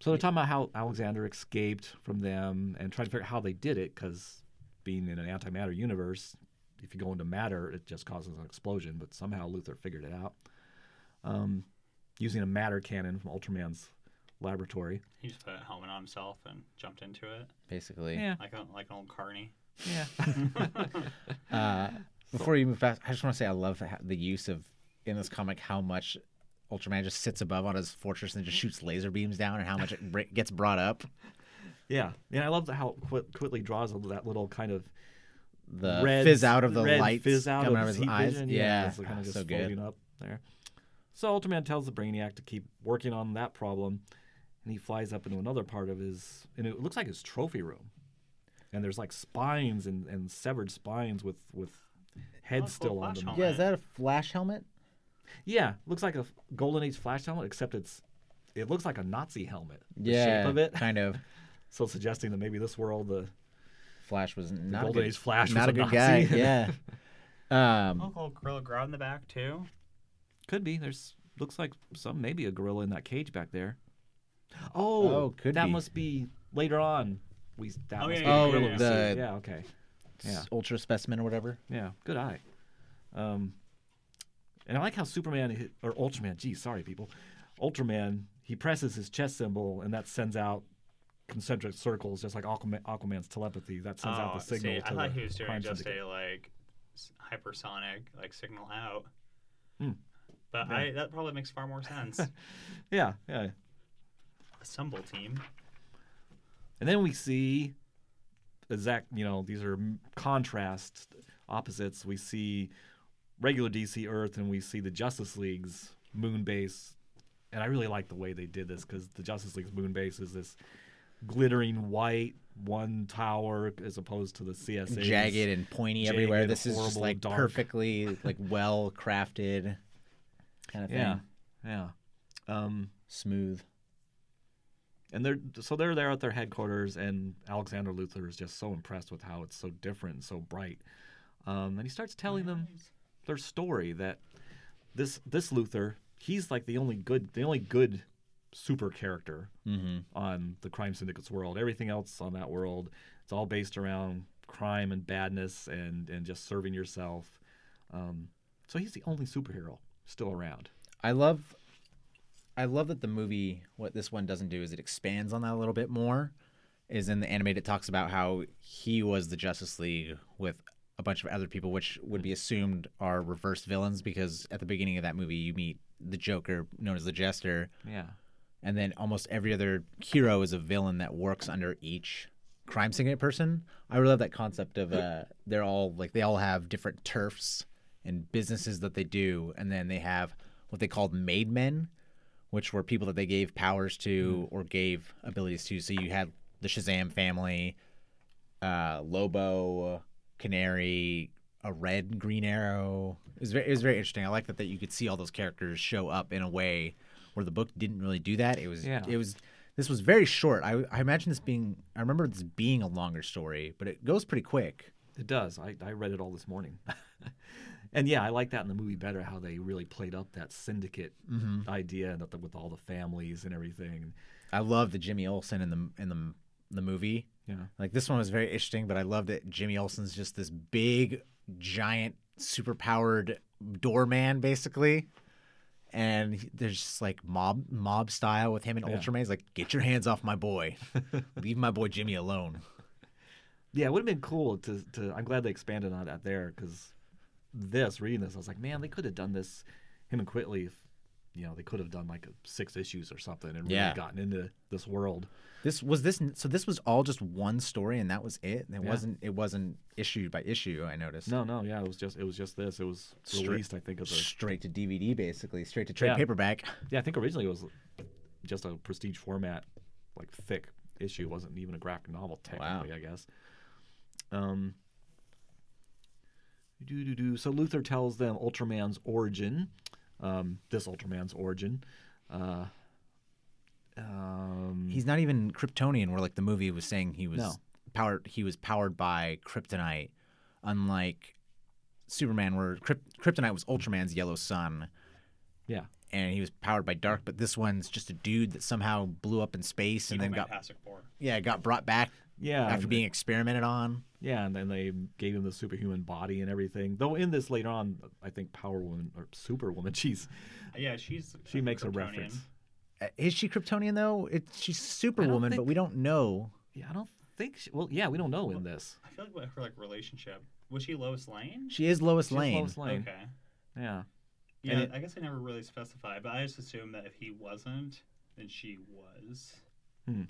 S2: so they're talking about how Alexander escaped from them and trying to figure out how they did it because being in an antimatter universe, if you go into matter, it just causes an explosion. But somehow Luthor figured it out um, using a matter cannon from Ultraman's laboratory.
S3: He just put a helmet on himself and jumped into it
S1: Basically.
S2: Yeah,
S3: like a, like an old carny.
S2: yeah. (laughs) (laughs)
S1: Uh, before you move fast, I just want to say I love the, the use of in this comic how much Ultraman just sits above on his fortress and just shoots laser beams down, and how much it br- gets brought up.
S2: Yeah, yeah, I love the- how Quit- Quitely draws that little kind of
S1: The
S2: red
S1: fizz out of the
S2: red
S1: lights
S2: fizz out
S1: coming
S2: of
S1: out of
S2: his
S1: his eyes.
S2: vision.
S1: Yeah,
S2: it's kind
S1: Ah,
S2: of just
S1: so good.
S2: up there. So Ultraman tells the Brainiac to keep working on that problem, and he flies up into another part of his, and it looks like his trophy room. And there's like spines and, and severed spines with with heads
S3: Oh, cool
S2: still on them.
S3: helmet.
S1: Yeah, is that a flash helmet?
S2: Yeah, looks like a Golden Age Flash helmet, except it's it looks like a Nazi helmet. The
S1: yeah,
S2: shape of it,
S1: kind of. (laughs)
S2: so suggesting that maybe this world, the
S1: Flash was not a
S2: Golden
S1: good,
S2: Age Flash,
S1: not
S2: was
S1: a good
S2: Nazi.
S1: guy. (laughs) Yeah. Um,
S3: Oh, little Gorilla Grodd in the back too.
S2: could be. There's looks like some maybe a gorilla in that cage back there. Oh,
S1: Oh, could
S2: that
S1: be.
S2: must be later on. We that
S3: Oh,
S2: must
S3: yeah,
S2: be
S3: yeah,
S2: gorilla
S3: yeah,
S1: yeah. The-
S2: yeah, okay, yeah.
S1: ultra specimen or whatever.
S2: yeah, good eye. Um, and I like how Superman or Ultraman. Geez, sorry people. Ultraman he presses his chest symbol and that sends out concentric circles, just like Aquaman, Aquaman's telepathy. That sends out
S3: Oh,
S2: the signal
S3: see,
S2: to
S3: I thought
S2: the
S3: he was doing just
S2: syndicate.
S3: a like hypersonic like signal out.
S2: Hmm.
S3: But
S2: Yeah.
S3: I that probably makes far more sense. (laughs)
S2: Yeah, yeah.
S3: Assemble team.
S2: And then we see exact, you know, these are contrast opposites. We see regular DC Earth and we see the Justice League's moon base. And I really like the way they did this because the Justice League's moon base is this glittering white one tower as opposed to the CSA.
S1: Jagged and pointy
S2: jagged,
S1: everywhere. This is just like
S2: dark.
S1: perfectly like (laughs) well crafted kind of thing.
S2: Yeah, yeah. Um,
S1: Smooth.
S2: and they're so they're there at their headquarters, and Alexander Luthor is just so impressed with how it's so different and so bright. Um, and he starts telling them their story that this this Luther, he's like the only good the only good super character
S1: Mm-hmm.
S2: on the crime syndicate's world. Everything else on that world, it's all based around crime and badness and and just serving yourself. Um, so he's the only superhero still around.
S1: I love I love that the movie what this one doesn't do is it expands on that a little bit more. Is in the animated it talks about how he was the Justice League with a bunch of other people, which would be assumed are reverse villains because at the beginning of that movie you meet the Joker known as the Jester,
S2: Yeah.
S1: And then almost every other hero is a villain that works under each crime syndicate person. I really love that concept of uh, they're all like they all have different turfs and businesses that they do, and then they have what they called made men, which were people that they gave powers to or gave abilities to. So you had the Shazam family, uh, Lobo, Canary, a red Green Arrow. It was very, it was very interesting. I like that that you could see all those characters show up in a way where the book didn't really do that. It was
S2: Yeah.
S1: it was this was very short. I I imagine this being I remember this being a longer story, but it goes pretty quick.
S2: It does. I, I read it all this morning. (laughs) and yeah, I like that in the movie better how they really played up that syndicate mm-hmm. idea and that with all the families and everything.
S1: I love the Jimmy Olsen in the in the the movie.
S2: Yeah.
S1: Like this one was very interesting, but I loved that Jimmy Olsen's just this big, giant, super powered doorman, basically. And he- there's just like mob mob style with him and
S2: Yeah.
S1: Ultraman. He's like, "Get your hands off my boy! (laughs) Leave my boy Jimmy alone."
S2: Yeah, it would have been cool to, to. I'm glad they expanded on that there because this, reading this, I was like, man, they could have done this, him and Quitely, if, you know, they could have done like six issues or something and really
S1: Yeah.
S2: gotten into this world.
S1: This was this. So this was all just one story, and that was it. And It
S2: Yeah.
S1: wasn't. It wasn't issue by issue. I noticed.
S2: No, no, yeah, it was just it was just this. It was
S1: Straight-
S2: released, I think, as a
S1: Straight to DVD, basically. Straight to trade
S2: Yeah.
S1: paperback.
S2: yeah. I think originally it was just a prestige format, like thick issue. It wasn't even a graphic novel technically, I guess. Um. Do do do. So Luthor tells them Ultraman's origin, um, this Ultraman's origin. Uh, um,
S1: He's not even Kryptonian, where like the movie was saying he was
S2: No.
S1: powered. He was powered by kryptonite, unlike Superman, where Kryp- kryptonite was Ultraman's yellow sun,
S2: yeah,
S1: and he was powered by dark. But this one's just a dude that somehow blew up in space and then got
S3: Fantastic Four.
S1: yeah got brought back
S2: yeah.
S1: after
S2: and-
S1: being experimented on.
S2: Yeah, and then they gave him the superhuman body and everything. Though in this later on, I think Power Woman or Superwoman, (laughs) she's
S3: Yeah, she's
S2: she makes a reference.
S1: Uh, Is she Kryptonian though? It's she's Superwoman, but we don't know.
S2: Yeah, I don't think. She, well, yeah, we don't know in this.
S3: I feel like her like relationship was she Lois Lane?
S1: She is Lois
S2: She's
S1: Lane.
S2: Lois Lane.
S3: Okay.
S2: Yeah,
S3: Yeah,
S1: it-
S3: I guess I never really specified, but I just assumed that if he wasn't, then she was.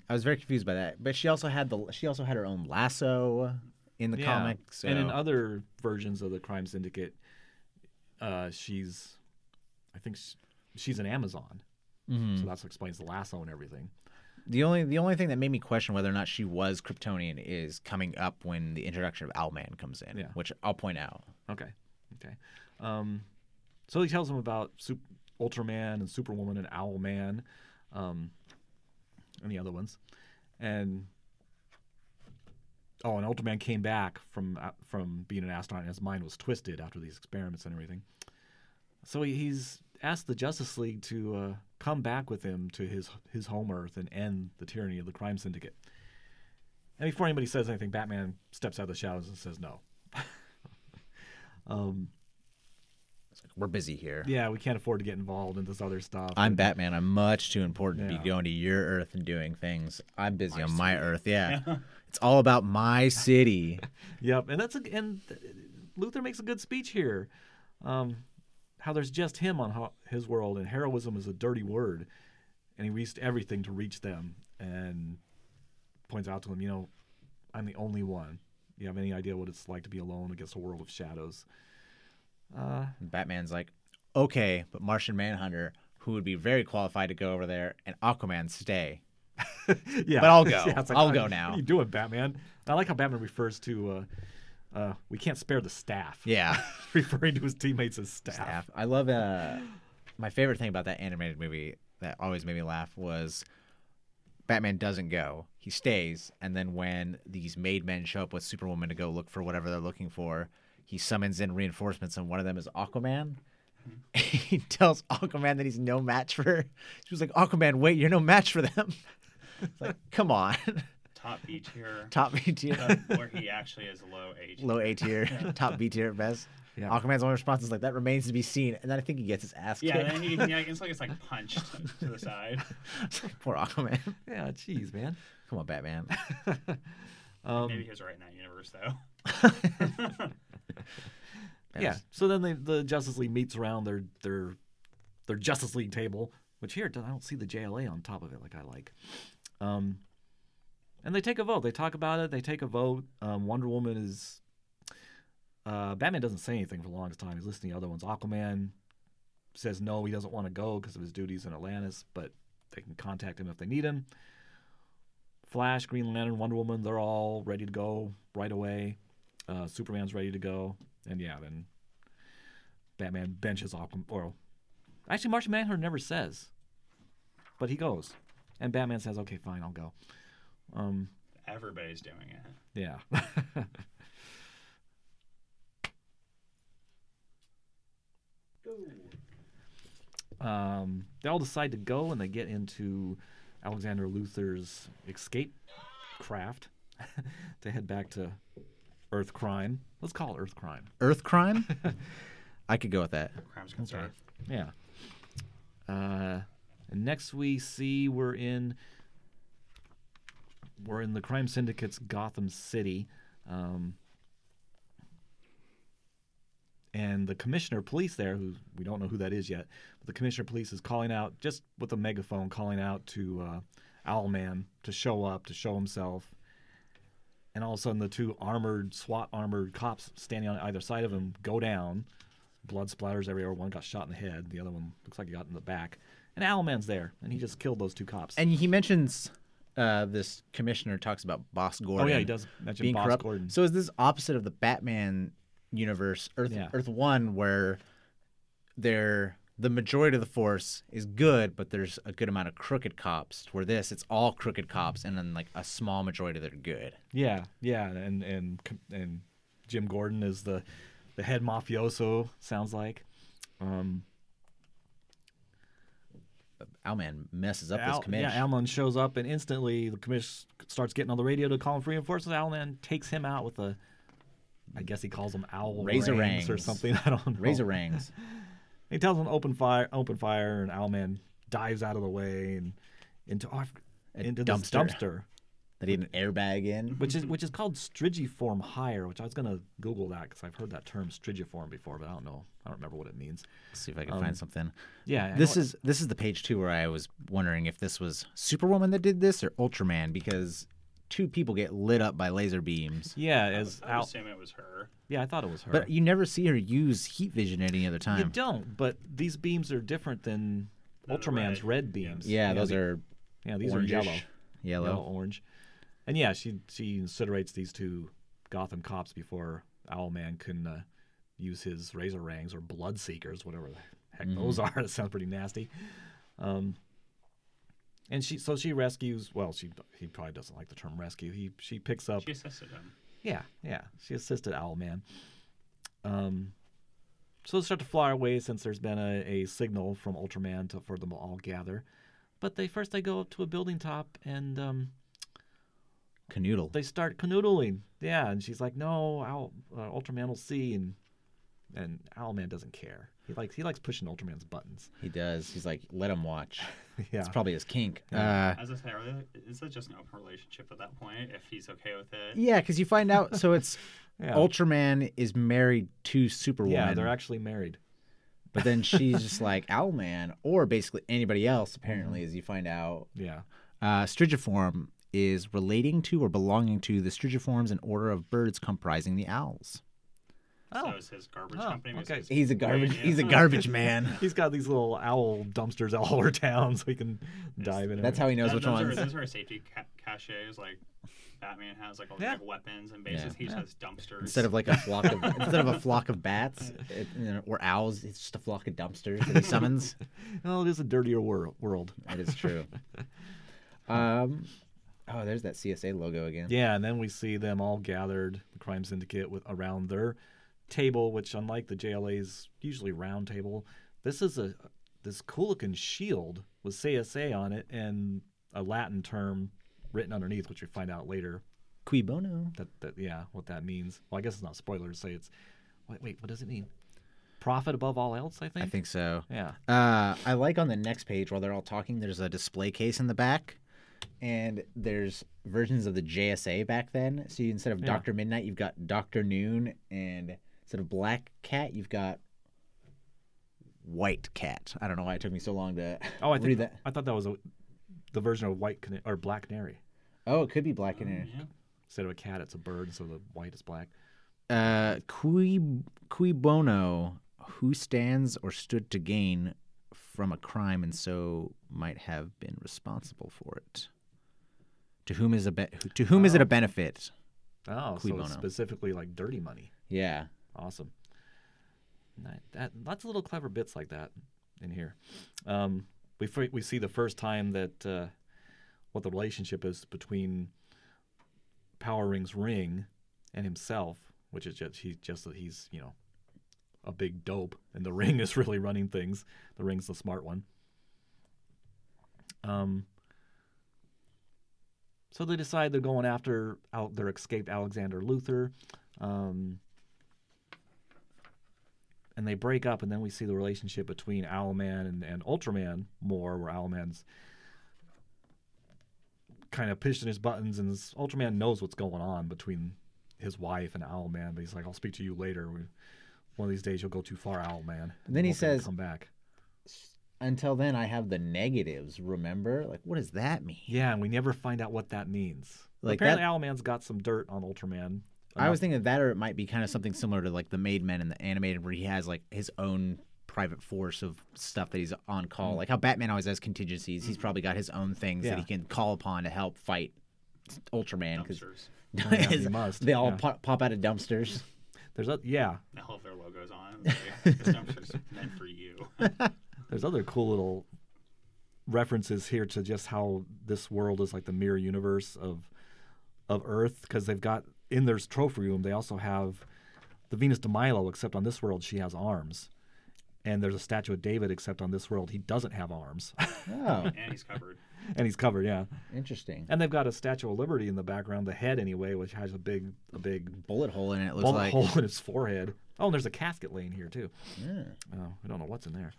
S1: I was very confused by that. But she also had the she also had her own lasso in the
S2: yeah.
S1: comics. So.
S2: And in other versions of the Crime Syndicate, uh, she's, I think sh she's an Amazon,
S1: Mhm.
S2: so that's what explains the lasso and everything.
S1: The only the only thing that made me question whether or not she was Kryptonian is coming up when the introduction of Owlman comes in,
S2: Yeah.
S1: which I'll point out.
S2: Okay, okay. Um, so he tells him about Sup- Ultraman and Superwoman and Owlman, um, and the other ones, and oh, and Ultraman came back from uh, from being an astronaut, and his mind was twisted after these experiments and everything. So he, he's asked the Justice League to uh, come back with him to his his home Earth and end the tyranny of the crime syndicate. And before anybody says anything, Batman steps out of the shadows and says no. (laughs) um,
S1: We're busy here.
S2: yeah, we can't afford to get involved in this other stuff.
S1: I'm Batman. I'm much too important to be going to your Earth and doing things. I'm busy
S3: My
S1: on my
S3: city.
S1: Earth. Yeah. (laughs) it's all about my city. (laughs)
S2: Yep, and that's a, and Luthor makes a good speech here. Um, how there's just him on ho- his world, and heroism is a dirty word, and he reached everything to reach them, and points out to him, you know, I'm the only one. You have any idea what it's like to be alone against a world of shadows? Uh,
S1: And Batman's like, okay, but Martian Manhunter, who would be very qualified to go over there, and Aquaman stay. (laughs)
S2: yeah,
S1: But I'll go. (laughs)
S2: yeah, it's
S1: I'll
S2: "Oh,
S1: go
S2: What
S1: now."
S2: are you doing, Batman? I like how Batman refers to. Uh, uh, we can't spare the staff.
S1: Yeah. (laughs)
S2: referring to his teammates as staff.
S1: Staff. I love uh my favorite thing about that animated movie that always made me laugh was Batman doesn't go. He stays, and then when these made men show up with Superwoman to go look for whatever they're looking for, he summons in reinforcements, and one of them is Aquaman. (laughs) he tells Aquaman that he's no match for her. She was like, Aquaman, wait, you're no match for them. it's like, (laughs) come on.
S3: Top B tier. (laughs)
S1: Top B tier.
S3: uh, where he actually is low A tier.
S1: Low A tier, top B tier at best.
S2: Yeah.
S1: Aquaman's only response is like that remains to be seen, and then I think he gets his ass
S3: Yeah,
S1: kicked.
S3: then he, yeah, it's like it's like punched to the side.
S1: Poor Aquaman.
S2: Yeah, jeez, man.
S1: Come on, Batman.
S2: Um,
S3: Maybe he was right in that universe though.
S2: Yeah. So then they, the Justice League meets around their their their Justice League table, which here I don't see the JLA on top of it like I like. Um, and they take a vote. They talk about it. They take a vote. Um, Wonder Woman is. Uh, Batman doesn't say anything for the longest time. He's listening to the other ones. Aquaman says no, he doesn't want to go because of his duties in Atlantis, but they can contact him if they need him. Flash, Green Lantern, Wonder Woman, they're all ready to go right away. Uh, Superman's ready to go. And yeah, then Batman benches Aquaman. Or actually, Martian Manhunter never says, but he goes. And Batman says, okay, fine, I'll go. Um,
S3: Everybody's doing it.
S2: yeah. (laughs) um, they all decide to go and they get into Alexander Luthor's escape craft (laughs) to head back to Earth Crime. Let's call it Earth Crime.
S1: Earth crime? (laughs) I could go with that.
S3: Crimes against
S2: Okay. Yeah. Uh, and next we see we're in we're in the crime syndicate's Gotham City, um, and the commissioner of police there, who we don't know who that is yet, but the commissioner of police is calling out just with a megaphone, calling out to uh, Owlman to show up, to show himself. And all of a sudden, the two armored, SWAT armored cops standing on either side of him go down. Blood splatters everywhere. One got shot in the head. The other one looks like he got in the back. And Owlman's there, and he just killed those two cops.
S1: And he mentions uh, this commissioner talks about Boss Gordon.
S2: oh yeah, he does mention
S1: being
S2: Boss
S1: corrupt.
S2: Gordon.
S1: So is this opposite of the Batman universe, Earth
S2: Yeah.
S1: Earth One, where they're the majority of the force is good, but there's a good amount of crooked cops. Where this, it's all crooked cops, and then like a small majority that are good.
S2: Yeah, yeah, and and and Jim Gordon is the the head mafioso. Sounds like. Um,
S1: Owlman messes up
S2: Al,
S1: this commish.
S2: yeah, Owlman shows up and instantly the commish starts getting on the radio to call him for reinforcements. Owlman takes him out with a, I guess he calls them owl
S1: Razor
S2: rings or something. (laughs) I don't know.
S1: Razor rings. (laughs)
S2: He tells him open fire, open fire, and Owlman dives out of the way and into
S1: A
S2: into this
S1: dumpster.
S2: dumpster.
S1: That he had an airbag in.
S2: which is which is called strigiform higher. which I was gonna Google that because I've heard that term strigiform before, but I don't know. I don't remember what it means.
S1: Let's see if I can
S2: Um,
S1: find something.
S2: Yeah,
S1: This is this is the page too where I was wondering if this was Superwoman that did this or Ultraman because two people get lit up by laser beams.
S2: yeah
S3: I
S2: as
S3: would, I would
S2: Al-
S3: assume it was her.
S2: yeah I thought it was her.
S1: But you never see her use heat vision any other time.
S2: you don't. But these beams are different than
S3: They're the
S2: Ultraman's red,
S3: red
S2: beams.
S1: Yeah, those
S2: the-
S1: are
S2: yeah these are yellow,
S1: Yellow.
S2: yellow, orange, and yeah she she incinerates these two Gotham cops before Owlman can uh, use his razor rangs or blood seekers, whatever the heck those are. (laughs) That sounds pretty nasty. Um, and she so she rescues. Well, she he probably doesn't like the term rescue. He she picks up.
S3: She assisted him.
S2: Yeah, yeah. She assisted Owlman. Um, so they start to fly away since there's been a, a signal from Ultraman to, for them to all gather. But they first they go up to a building top and um,
S1: Canoodle.
S2: they start canoodling. Yeah, and she's like, "No, Owl, uh, Ultraman will see," and and Owlman doesn't care. He likes he likes pushing Ultraman's buttons.
S1: He does. He's like, let him watch. (laughs)
S2: yeah,
S1: It's probably his kink.
S2: Yeah.
S1: Uh,
S3: As I said earlier, is it just an open relationship at that point if he's okay with it?
S1: yeah, because you find out. So it's (laughs)
S2: yeah.
S1: Ultraman is married to Superwoman.
S2: yeah, they're actually married.
S1: But then she's just (laughs) like Owlman, or basically anybody else. Apparently, as you find out,
S2: Yeah,
S1: uh, Strigiform is relating to or belonging to the Strigiforms, an order of birds comprising the owls.
S3: So is his garbage
S2: Oh,
S3: company.
S2: okay.
S3: his
S1: He's a garbage.
S3: brain,
S1: He's a garbage (laughs) man.
S2: He's got these little owl dumpsters all (laughs) over town, so he can dive in.
S1: That's how he knows
S3: That-
S1: which
S3: those
S1: ones.
S3: Are, those are safety ca- caches. Like Batman has like all
S2: Yeah.
S3: the big weapons and bases.
S1: Yeah.
S3: He just
S2: Yeah.
S3: has dumpsters.
S1: Instead of like a flock of (laughs) instead of a flock of bats it, you know, or owls, it's just a flock of dumpsters that he summons.
S2: Oh, it is a dirtier wor- world.
S1: that is true. Um, oh, there's that CSA logo again.
S2: Yeah, and then we see them all gathered, the crime syndicate, with around their table, which, unlike the JLA's usually round table, this is a this cool looking shield with CSA on it and a Latin term written underneath, which we find out later.
S1: Cui bono.
S2: That that yeah, what that means. Well, I guess it's not spoiler to say it's. Wait, wait, what does it mean? Profit above all else. I think.
S1: I think so.
S2: Yeah.
S1: Uh, I like on the next page while they're all talking. There's a display case in the back, and there's versions of the JSA back then. So you, instead of
S2: Yeah.
S1: Doctor Midnight, you've got Doctor Noon, and instead of Black Cat, you've got White Cat. I don't know why it took me so long to
S2: Oh, I (laughs)
S1: read
S2: think
S1: that.
S2: I thought that was a, the version of white cana- or black canary.
S1: Oh, it could be Black Canary.
S3: yeah.
S2: Instead of a cat, it's a bird, so the white is black.
S1: Uh, qui qui bono, who stands or stood to gain from a crime and so might have been responsible for it. To whom is a be- to whom is it a benefit?
S2: Oh,
S1: Cui
S2: so it's
S1: bono.
S2: specifically like dirty money.
S1: Yeah,
S2: Awesome. That, lots of little clever bits like that in here. Um, we we see the first time that uh, what the relationship is between Power Ring's ring and himself, which is just he's just that he's you know a big dope, and the (laughs) ring is really running things. The ring's the smart one. Um. So they decide they're going after out their escaped Alexander Luthor. Um, and they break up, and then we see the relationship between Owlman and, and Ultraman more, where Owlman's kind of pushing his buttons, and this, Ultraman knows what's going on between his wife and Owlman, but he's like, "I'll speak to you later. We, one of these days, you'll go too far, Owlman." And
S1: then he
S2: won't be able to
S1: says-
S2: "Come back."
S1: until then I have the negatives. Remember, like what does that mean?
S2: Yeah, and we never find out what that means.
S1: Like
S2: Apparently,
S1: that-
S2: Owlman's got some dirt on Ultraman.
S1: I was um, thinking that, or it might be kind of something similar to like the Made Men in the animated, where he has like his own private force of stuff that he's on call. Mm. Like how Batman always has contingencies. He's mm. probably got his own things that he can call upon to help fight Ultraman because
S3: Dumpsters. (laughs)
S2: Oh, yeah, must,
S1: they all
S2: yeah.
S1: pop, pop out of dumpsters.
S2: There's a yeah.
S3: They all have their logos on. it. (laughs) Like, this dumpster's meant for you. (laughs)
S2: There's other cool little references here to just how this world is like the mirror universe of of Earth because they've got in their trophy room they also have the Venus de Milo except on this world she has arms. And there's a statue of David except on this world he doesn't have arms.
S1: Oh, (laughs)
S3: and he's covered.
S2: and he's covered, yeah.
S1: interesting.
S2: And they've got a statue of Liberty in the background, the head anyway, which has a big a big
S1: Bullet hole in it looks
S2: bullet
S1: like.
S2: hole in his forehead. Oh, and there's a casket laying here too.
S1: Yeah.
S2: Oh, I don't know what's in there.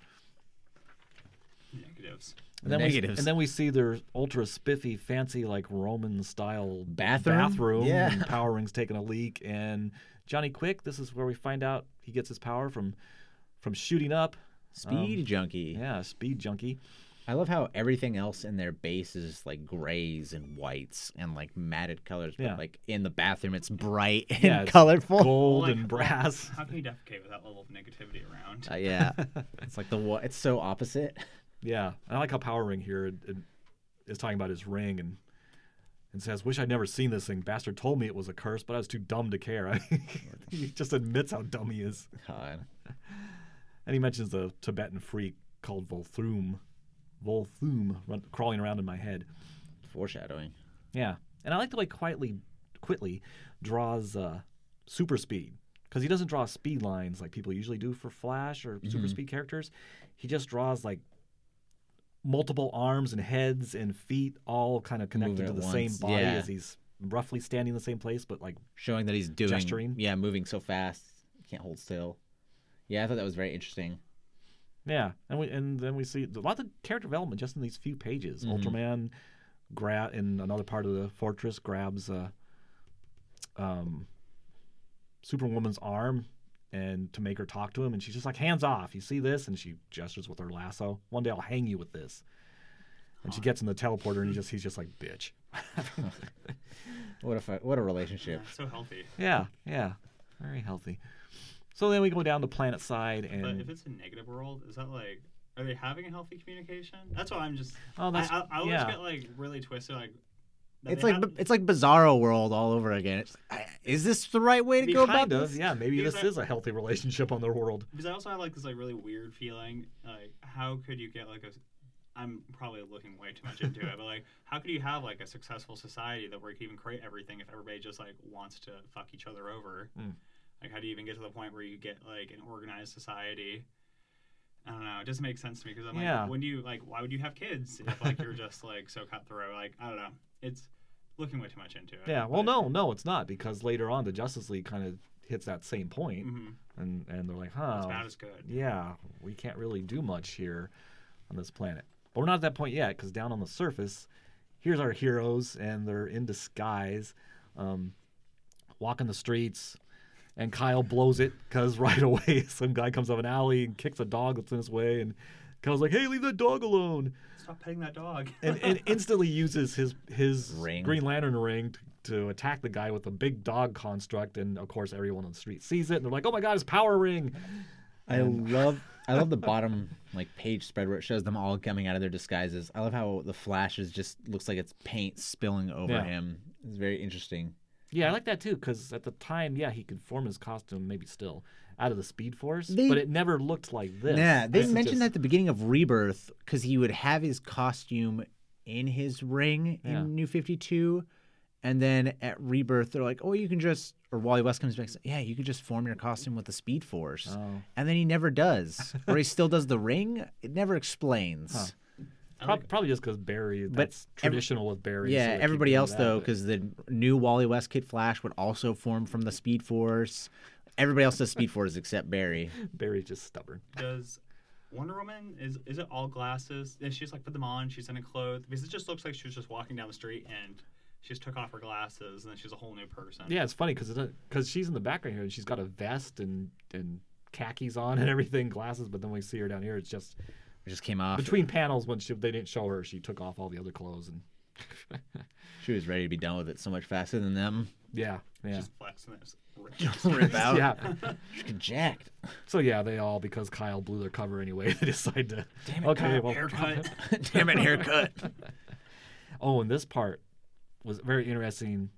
S3: Negatives.
S2: And then
S1: Negatives.
S2: We, and then we see their ultra spiffy, fancy, like Roman style
S1: Bathroom?
S2: bathroom.
S1: Yeah.
S2: and (laughs) Power Ring's taking a leak, and Johnny Quick. This is where we find out he gets his power from from shooting up.
S1: Speed junkie.
S2: Yeah, speed junkie.
S1: I love how everything else in their base is like grays and whites and like matted colors. But
S2: Yeah.
S1: like in the bathroom, it's bright (laughs) and
S2: Yeah, it's
S1: colorful.
S2: Gold
S3: Like,
S2: and brass.
S3: How can you defecate with that level of negativity around?
S1: Uh, yeah, (laughs) it's like the wa- it's so opposite.
S2: Yeah, I like how Power Ring here it, it is talking about his ring and and says, "Wish I'd never seen this thing. Bastard told me it was a curse, but I was too dumb to care." (laughs) he just admits how dumb he is,
S1: God.
S2: and he mentions the Tibetan freak called Volthoom, Volthoom, run, crawling around in my head.
S1: Foreshadowing.
S2: Yeah, and I like the way Quitely, quickly draws uh, super speed because he doesn't draw speed lines like people usually do for Flash or super speed characters. He just draws like multiple arms and heads and feet all kind of connected
S1: Moving
S2: to the
S1: at
S2: same body
S1: yeah.
S2: as he's roughly standing in the same place, but like
S1: Showing that he's doing.
S2: Gesturing.
S1: Yeah, moving so fast. Can't hold still. Yeah, I thought that was very interesting.
S2: yeah, and we and then we see a lot of character development just in these few pages.
S1: Mhm.
S2: Ultraman grab in another part of the fortress grabs uh, um, Superwoman's arm and to make her talk to him, and she's just like, "Hands off! You see this?" And she gestures with her lasso. One day I'll hang you with this. And she gets in the teleporter, and he just he's just like, "Bitch." (laughs)
S1: What a fu- what a relationship.
S3: so healthy.
S2: Yeah, yeah, very healthy. So then we go down to planet side,
S3: But
S2: and
S3: if it's a negative world, is that like, are they having a healthy communication? That's what I'm just.
S2: oh, that's
S3: I, I, I always
S2: yeah.
S3: get like really twisted. Like, that
S1: It's
S3: they
S1: like
S3: have-
S1: it's like Bizarro World all over again. It's like, is this the right way to go about
S2: of,
S1: this?
S2: yeah. Maybe
S3: Because
S2: this
S3: I-
S2: is a healthy relationship on their world.
S3: because I also have like this like really weird feeling. Like, how could you get like a? I'm probably looking way too much into it, but like, how could you have like a successful society that where you can even create everything if everybody just like wants to fuck each other over?
S2: Mm.
S3: Like, how do you even get to the point where you get like an organized society? I don't know. It doesn't make sense to me because I'm like,
S2: Yeah.
S3: when do you like, why would you have kids if like you're just like so cutthroat? Like, I don't know. It's looking way too much into it.
S2: Yeah. Well,
S3: but-
S2: no, no, it's not because later on the Justice League kind of hits that same point,
S3: Mhm.
S2: and and they're like, huh,
S3: As bad as good.
S2: yeah, we can't really do much here on this planet. But we're not at that point yet because down on the surface, here's our heroes, and they're in disguise, um, walking the streets. And Kyle blows it because (laughs) right away some guy comes up an alley and kicks a dog that's in his way, and Kyle's like, "Hey, leave that dog alone!"
S3: Stop petting that dog.
S2: and, and (laughs) instantly uses his his
S1: Ring.
S2: Green Lantern ring to, to attack the guy with a big dog construct, and of course everyone on the street sees it, and they're like, "Oh my god, his power ring!"
S1: I love I love the (laughs) bottom like page spread where it shows them all coming out of their disguises. I love how the Flash is just looks like it's paint spilling over
S2: Yeah.
S1: him. It's very interesting.
S2: Yeah, I like that too because at the time, yeah, he could form his costume maybe still out of the Speed Force,
S1: They-
S2: but it never looked like this.
S1: Yeah, they
S2: This
S1: mentioned
S2: just-
S1: at the beginning of Rebirth because he would have his costume in his ring
S2: Yeah.
S1: in New Fifty Two, and then at Rebirth they're like, "Oh, you can just," or Wally West comes back, and says, "Yeah, you can just form your costume with the Speed Force,"
S2: Oh.
S1: and then he never does, (laughs) or he still does the ring. It never explains.
S2: Huh.
S3: I like-
S2: probably just because Barry. That's
S1: every-
S2: traditional with Barry.
S1: Yeah,
S2: they keep
S1: everybody else
S2: that,
S1: though,
S2: but-
S1: because the new Wally West Kid Flash would also form from the Speed Force. Everybody else does Speed Force except Barry.
S2: Barry's just stubborn.
S3: Does Wonder Woman is is it all glasses? Is she just like put them on? She's in a clothes because it just looks like she was just walking down the street and she just took off her glasses and then she's a whole new person.
S2: Yeah, it's funny because because she's in the background here and she's got a vest and and khakis on and everything, glasses. But then we see her down here, it's just
S1: It just came off.
S2: between panels when she, they didn't show her, she took off all the other clothes and (laughs)
S1: She was ready to be done with it so much faster than them.
S2: Yeah, yeah,
S3: Just flexing this.
S1: Rip out.
S2: yeah. (laughs)
S1: She's jacked.
S2: So yeah, they all because Kyle blew their cover anyway. (laughs) They decide to
S1: Damn it,
S2: okay,
S1: Kyle.
S2: well,
S3: Haircut. (laughs)
S1: Damn it, haircut.
S2: Oh, and this part was very interesting.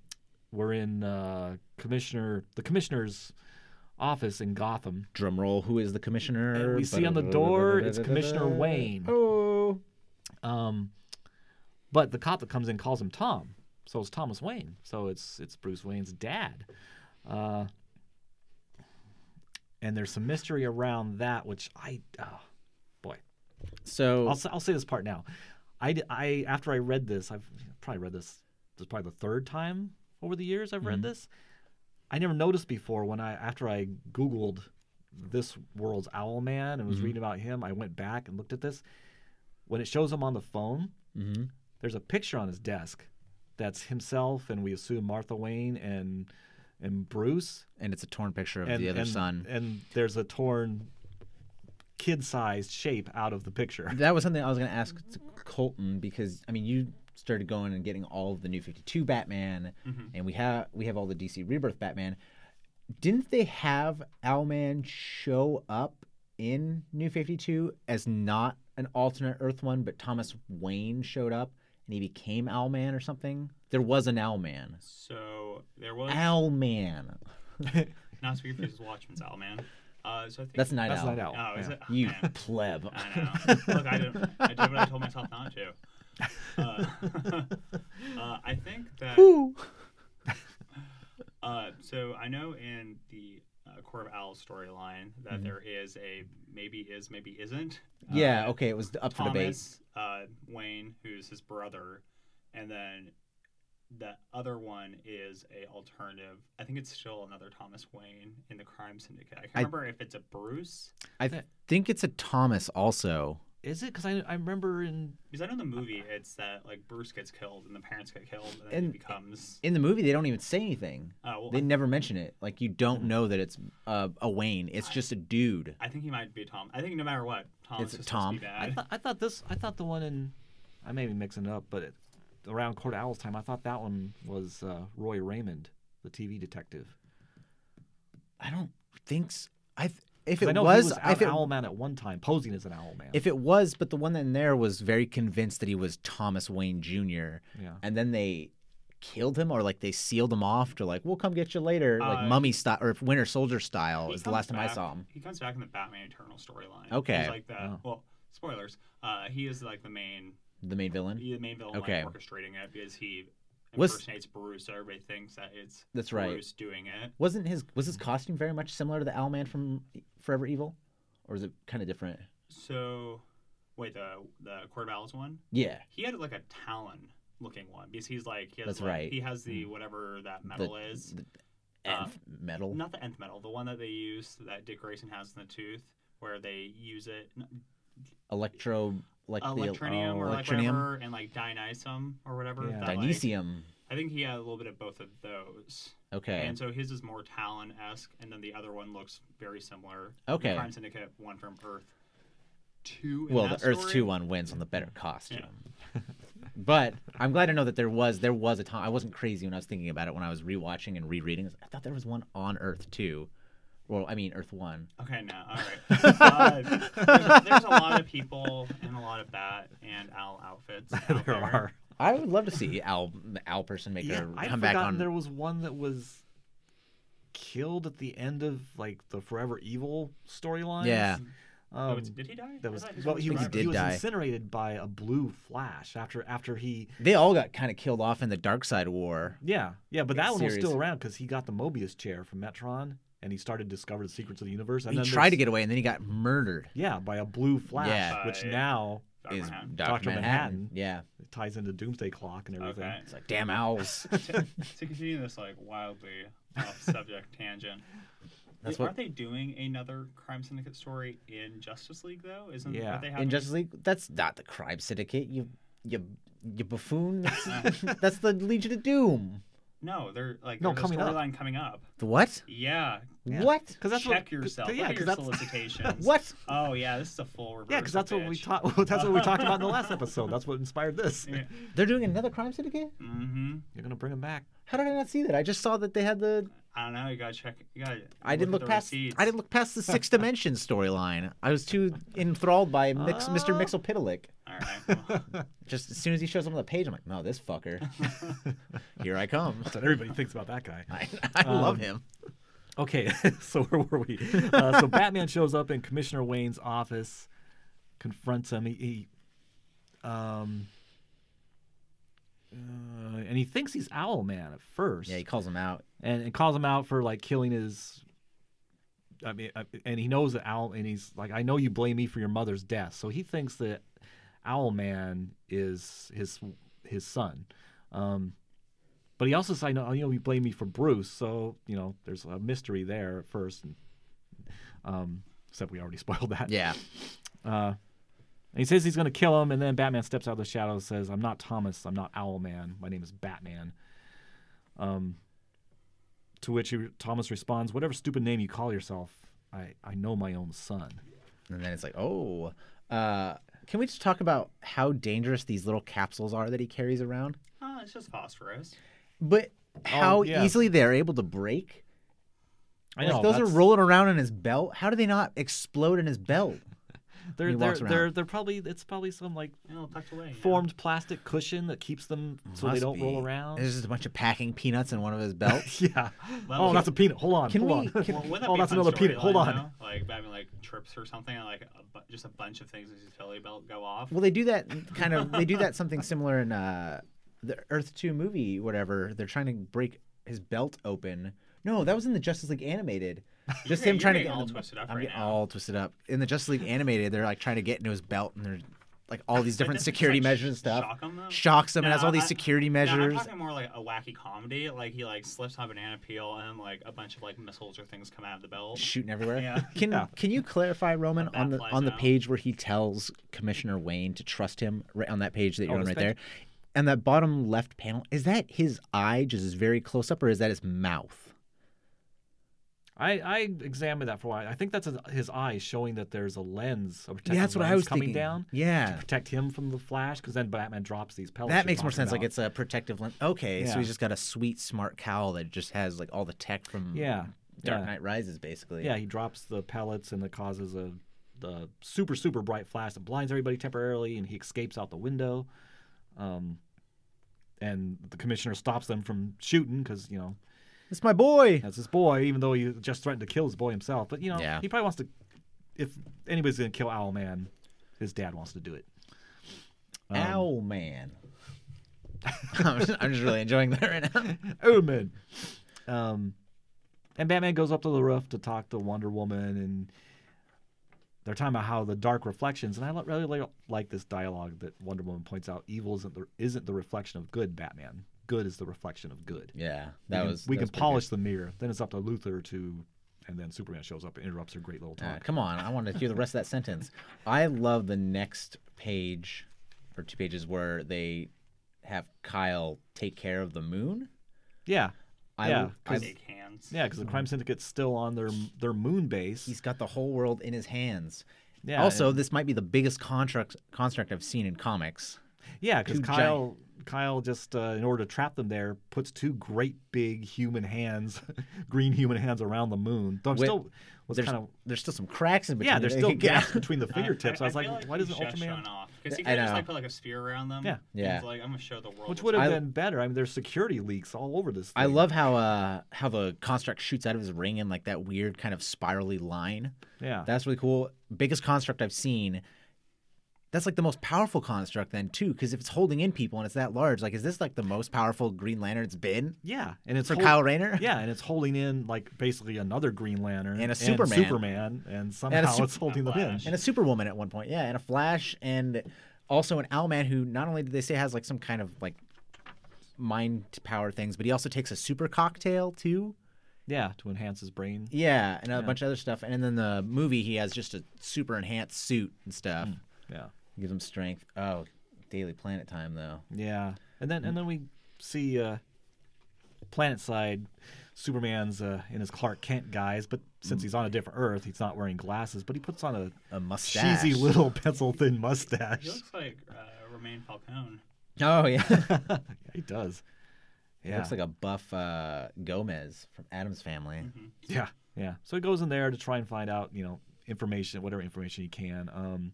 S2: We're in uh, commissioner the commissioner's office in Gotham.
S1: Drum roll. Who is the commissioner?
S2: And we see on the door, it's Commissioner Wayne.
S1: Oh.
S2: Um, but the cop that comes in calls him Tom, so it's Thomas Wayne. So it's it's Bruce Wayne's dad. Uh, and there's some mystery around that, which I, oh, boy,
S1: So
S2: I'll say- I'll say this part now. I, I after I read this, I've probably read this. This is probably the third time over the years I've read
S1: Mhm.
S2: this. I never noticed before when I after I Googled this world's owl man and was
S1: Mhm.
S2: reading about him. I went back and looked at this. When it shows him on the phone,
S1: hmm
S2: there's a picture on his desk that's himself and we assume Martha Wayne and and Bruce
S1: and it's a torn picture of
S2: and
S1: the other
S2: and,
S1: son.
S2: and there's a torn kid-sized shape out of the picture. (laughs)
S1: That was something I was going to ask Colton because I mean you started going and getting all of the new 52 Batman
S3: Mhm.
S1: and we have we have all the DC Rebirth Batman. Didn't they have Owlman show up in New 52 as not an alternate Earth one but Thomas Wayne showed up and he became Owlman or something? There was an Owlman.
S3: So there was
S1: Owlman. (laughs)
S3: not Speaker Faces Watchmen's Owl Man. Uh, so I think
S1: That's Night
S2: That's
S1: Owl.
S2: Night Owl.
S3: Oh, is
S2: yeah.
S3: it? Oh,
S1: You
S3: man.
S1: pleb.
S3: I know. Look, I did. I did what I told myself not to. Uh, (laughs) uh, I think that.
S1: Woo. (laughs)
S3: Uh, so I know in the uh, Court of Owl storyline that
S1: Mhm.
S3: there is a maybe is maybe isn't.
S1: Yeah,
S3: Uh,
S1: okay, it was up for debate.
S3: Thomas uh, Wayne, who's his brother, and then the other one is a alternative. I think it's still another Thomas Wayne in the Crime Syndicate. I can't
S1: I-
S3: remember if it's a Bruce
S1: I th- think it's a Thomas also.
S2: Is it? Because I, I remember in
S3: because I know in the movie it's that like Bruce gets killed and the parents get killed and then
S1: And-
S3: he becomes.
S1: In the movie, they don't even say anything.
S3: Uh, well,
S1: They
S3: I,
S1: never mention it. Like you don't know that it's uh, a Wayne. It's just a dude.
S3: I think he might be Tom. I think no matter what, Thomas
S1: It's
S3: is supposed to be
S1: Tom.
S2: I
S3: bad.
S2: thought I thought this I thought the one in I may be mixing it up, but it, around Court of Owl's time, I thought that one was uh, Roy Raymond, the TV detective.
S1: I don't think. So. I th- if
S2: 'Cause
S1: it
S2: I know
S1: was,
S2: he was
S1: if
S2: an
S1: it,
S2: Owlman at one time, posing as an Owlman.
S1: if it was, but the one in there was very convinced that he was Thomas Wayne Jr.
S2: yeah,
S1: and then they killed him or like they sealed him off to like we'll come get you later like
S3: Uh,
S1: mummy style or Winter Soldier style is the
S3: comes
S1: last time I saw him.
S3: He comes back in the Batman Eternal storyline.
S1: Okay.
S3: He's like the
S2: Oh.
S3: well, spoilers. Uh, he is like the main
S1: The main villain.
S3: the main villain
S1: Okay.
S3: like, orchestrating it because he
S1: Was-
S3: impersonates Bruce. So everybody thinks that it's
S1: That's right.
S3: Bruce doing it.
S1: Wasn't his was his costume very much similar to the Owlman from Forever Evil, or is it kind of different?
S3: So wait, the the Court of Owls one.
S1: Yeah,
S3: He had like a Talon looking one because he's like he has
S1: That's
S3: like,
S1: right.
S3: He has the whatever that metal
S1: The-
S3: is.
S1: the
S3: Uh,
S1: Nth metal.
S3: Not the nth metal, the one that they use that Dick Grayson has in the tooth, where they use it
S1: Electro like the oh,
S3: or like whatever, and like Dionesium or whatever.
S2: Yeah.
S3: that, like-
S1: Dionesium.
S3: I think he had a little bit of both of those.
S1: Okay.
S3: And so his is more Talon esque, and then the other one looks very similar.
S1: Okay.
S3: The Crime Syndicate one from Earth Two.
S1: well, the Earth
S3: story.
S1: Two one wins on the better costume. (laughs) but I'm glad to know that there was there was a time I wasn't crazy when I was thinking about it when I was rewatching and rereading. I thought there was one on Earth Two. Well, I mean Earth One.
S3: Okay, no, all right. (laughs) uh, there's, there's a lot of people and a lot of bat and owl outfits. (laughs) out
S2: there are.
S1: I would love to see Al Al person make
S2: Yeah,
S1: her
S2: I'd forgotten
S1: on.
S2: there was one that was killed at the end of like the Forever Evil storyline.
S1: Yeah.
S3: Oh,
S2: Um,
S3: it's- did he die?
S2: that
S3: I
S2: was
S3: thought
S2: well,
S3: was
S2: he was,
S1: he
S3: forever.
S2: was
S1: die.
S2: incinerated by a blue flash after after he
S1: They all got kind of killed off in the Darkseid War.
S2: yeah yeah, but that one was still around because he got the Mobius chair from Metron and he started to discover the secrets of the universe. And
S1: He
S2: then
S1: tried to get away and then he got murdered.
S2: yeah by a blue flash,
S1: Yeah.
S2: which
S3: By-
S2: now
S3: Dr.
S1: Is
S3: Manhattan.
S1: Dr.
S2: Dr.
S1: Manhattan.
S2: Manhattan.
S1: Yeah.
S2: It ties into Doomsday Clock and everything.
S3: Okay.
S1: It's like damn owls.
S3: to, (laughs) to continue this like wildly off (laughs) subject tangent.
S1: That's
S3: aren't
S1: what
S3: they doing another crime syndicate story in Justice League though? Isn't
S2: Yeah.
S3: what they having?
S1: in Justice League. That's not the crime syndicate. You you you buffoon. (laughs) That's, that's the Legion of Doom.
S3: No, they're like
S2: No,
S3: there's
S2: coming
S3: a
S2: up.
S3: storyline coming up.
S1: The what?
S3: Yeah,
S2: Yeah.
S1: What?
S2: Because that's
S3: check
S2: what,
S3: yourself.
S2: cause-
S3: Look
S2: yeah,
S3: at your
S2: that's
S3: solicitations. (laughs)
S1: What?
S3: Oh yeah, this is a full reverse.
S2: yeah, because that's what we
S3: bitch.
S2: talked. (laughs) That's what we talked about in the last (laughs) episode. That's what inspired this.
S3: Yeah.
S1: They're doing another crime syndicate?
S3: Mm-hmm.
S2: You're gonna bring them back.
S1: How did I not see that? I just saw that they had the.
S3: I don't know. You gotta check. You gotta.
S1: I didn't look past.
S3: Receipts.
S1: I didn't look past the six (laughs) dimension storyline. I was too enthralled by Mix, Mr.
S2: Oh.
S1: Mxyzptlk.
S3: All right. Well, (laughs)
S1: Just as soon as he shows up on the page, I'm like, no, this fucker. (laughs) Here I come.
S2: That's what everybody thinks about that guy.
S1: I, I love
S2: Um,
S1: him.
S2: Okay, so where were we? Uh, so Batman shows up in Commissioner Wayne's office, confronts him. He, he um, uh, and he thinks he's Owl Man at first.
S1: Yeah, he calls him out.
S2: and, and calls him out for like killing his. I mean, I- and he knows that Owl, and he's like, I know you blame me for your mother's death. So he thinks that Owl Man is his his son. Um, but he also says, I know, you know, you blame me for Bruce. So you know, there's a mystery there at first. And, um, except we already (laughs) spoiled that.
S1: Yeah.
S2: Uh, and he says he's going to kill him, and then Batman steps out of the shadows and says, I'm not Thomas. I'm not Owlman. My name is Batman. Um, to which he, Thomas responds, Whatever stupid name you call yourself, I, I know my own son.
S1: And then it's like, oh, uh, can we just talk about how dangerous these little capsules are that he carries around?
S3: uh, it's just phosphorus.
S1: But how
S2: yeah.
S1: easily they're able to break?
S2: I
S1: Like,
S2: know.
S1: those are rolling around in his belt. How do they not explode in his belt?
S2: They're they're they're they're probably it's probably some like
S3: You know, tucked away. yeah.
S2: formed plastic cushion that keeps them so they don't roll around.
S1: There's just a bunch of packing peanuts in one of his (laughs) belts.
S2: yeah.
S3: Well,
S2: oh,
S3: can-
S2: that's a peanut. Hold on.
S1: can
S2: hold
S1: we-
S2: on.
S1: can-
S3: Well,
S2: oh, that's
S3: fun
S2: another peanut. Hold
S3: storyline,
S2: on.
S3: though? Like Batman like trips or something, and like a bu- just a bunch of things in his utility belt go off.
S1: Well, they do that kind of. They do that (laughs) something similar in uh, the Earth Two movie, whatever. They're trying to break his belt open. No, that was in the Justice League animated. Just him trying to get
S3: all
S1: the-
S3: twisted up
S1: I'm
S3: right
S1: getting
S3: now.
S1: all twisted up. In the Justice League animated, they're like trying to get into his belt, and there's like all (laughs) these different
S3: doesn't
S1: security
S3: like,
S1: measures and
S3: sh-
S1: stuff.
S3: shock 'em, though?
S1: Shocks him and
S3: No,
S1: has all these
S3: I-
S1: security
S3: No, I'm
S1: measures.
S3: talking more like a wacky comedy. Like he like slips on a banana peel and like a bunch of like missiles or things come out of the belt.
S1: shooting everywhere. (laughs)
S3: Yeah. (laughs)
S1: Can
S2: Yeah.
S1: can you clarify, Roman,
S3: A
S1: on the
S3: flies
S1: on the
S3: out.
S1: page where he tells Commissioner Wayne to trust him, right on that page that you're
S2: Oh,
S1: on
S2: this
S1: right there, and that bottom left panel is that his eye just is very close up, or is that his mouth?
S2: I, I examined that for a while. I think that's his, his eyes showing that there's a lens, a protective
S1: Yeah, that's what I was
S2: coming
S1: thinking.
S2: down to protect him from the flash. Because then Batman drops these pellets.
S1: that makes more sense. Like it's a protective lens. Okay, so
S2: Yeah.
S1: he's just got a sweet, smart cowl that just has like all the tech from
S2: yeah,
S1: Dark
S2: yeah.
S1: Knight Rises, basically.
S2: Yeah, he drops the pellets and it causes a the super super bright flash that blinds everybody temporarily, and he escapes out the window. Um, and the commissioner stops them from shooting because you know
S1: it's my boy.
S2: that's his boy, even though he just threatened to kill his boy himself. But you know,
S1: Yeah.
S2: he probably wants to. If anybody's gonna kill Owlman, his dad wants to do it. Um,
S1: Ow, man. (laughs) I'm, just, I'm just really enjoying that right now. (laughs)
S2: Owlman. Um, and Batman goes up to the roof to talk to Wonder Woman, and they're talking about how the dark reflections. And I li- really like this dialogue that Wonder Woman points out: evil isn't the isn't the reflection of good. Batman, good is the reflection of good.
S1: Yeah,
S2: we
S1: that
S2: can,
S1: was.
S2: we
S1: that
S2: can
S1: was pretty
S2: polish the mirror. Then it's up to Luthor to, and then Superman shows up and interrupts her great little
S1: good.
S2: Talk.
S1: come on, I want to hear the rest of that sentence. I love the next page or two pages where they have Kyle take care of the moon.
S2: yeah,
S1: I,
S2: Yeah,
S1: I,
S2: 'cause-
S3: Shake hands.
S2: yeah, because the crime mm-hmm. syndicate's still on their their moon base.
S1: he's got the whole world in his hands.
S2: yeah,
S1: also,
S2: and-
S1: this might be the biggest construct construct I've seen in comics.
S2: Yeah, because
S1: Two
S2: Kyle Kyle just uh, in order to trap them there puts two great big human hands, (laughs) green human hands around the moon. Though I'm
S1: Wait,
S2: still was
S1: There's,
S2: kind of
S1: there's still some cracks in between.
S2: yeah, there's still (laughs) gaps between the fingertips. I, was like,
S3: feel
S2: why doesn't
S3: just
S2: Ultraman?
S3: off? Because he could just like put like a spear around them.
S2: Yeah.
S1: Yeah.
S3: He's like, I'm gonna show the world.
S2: Which would have been better. I mean, there's security leaks all over this. Thing.
S1: I love how uh how the construct shoots out of his ring in like that weird kind of spirally line.
S2: Yeah,
S1: That's really cool. Biggest construct I've seen. That's like the most powerful construct then too, because if it's holding in people and it's that large, like is this like the most powerful Green Lantern it's been
S2: yeah, and it's
S1: for
S2: hold-
S1: Kyle Rayner?
S2: Yeah, and it's holding in like basically another Green Lantern
S1: And a Superman.
S2: Superman, and somehow
S1: sup-
S2: it's holding them in.
S1: And a Superwoman at one point, yeah, and a Flash, and also an Owlman who not only did they say has like some kind of like mind power things, but he also takes a super cocktail too.
S2: Yeah, to enhance his brain.
S1: Yeah, and a
S2: Yeah.
S1: bunch of other stuff. And then the movie, he has just a super enhanced suit and stuff.
S2: Mm, yeah.
S1: Gives him strength. Oh, Daily Planet time though.
S2: Yeah, and then and then we see uh, Planet Side, Superman's uh, in his Clark Kent guise, but since he's on a different Earth, he's not wearing glasses, but he puts on a
S1: A mustache.
S2: cheesy little (laughs) pencil thin mustache.
S3: He looks like uh, Romain Falcone.
S1: Oh yeah. (laughs)
S2: yeah, he does.
S1: He looks like a buff uh, Gomez from Addams Family.
S2: yeah, yeah. So he goes in there to try and find out, you know, information, whatever information he can. Um,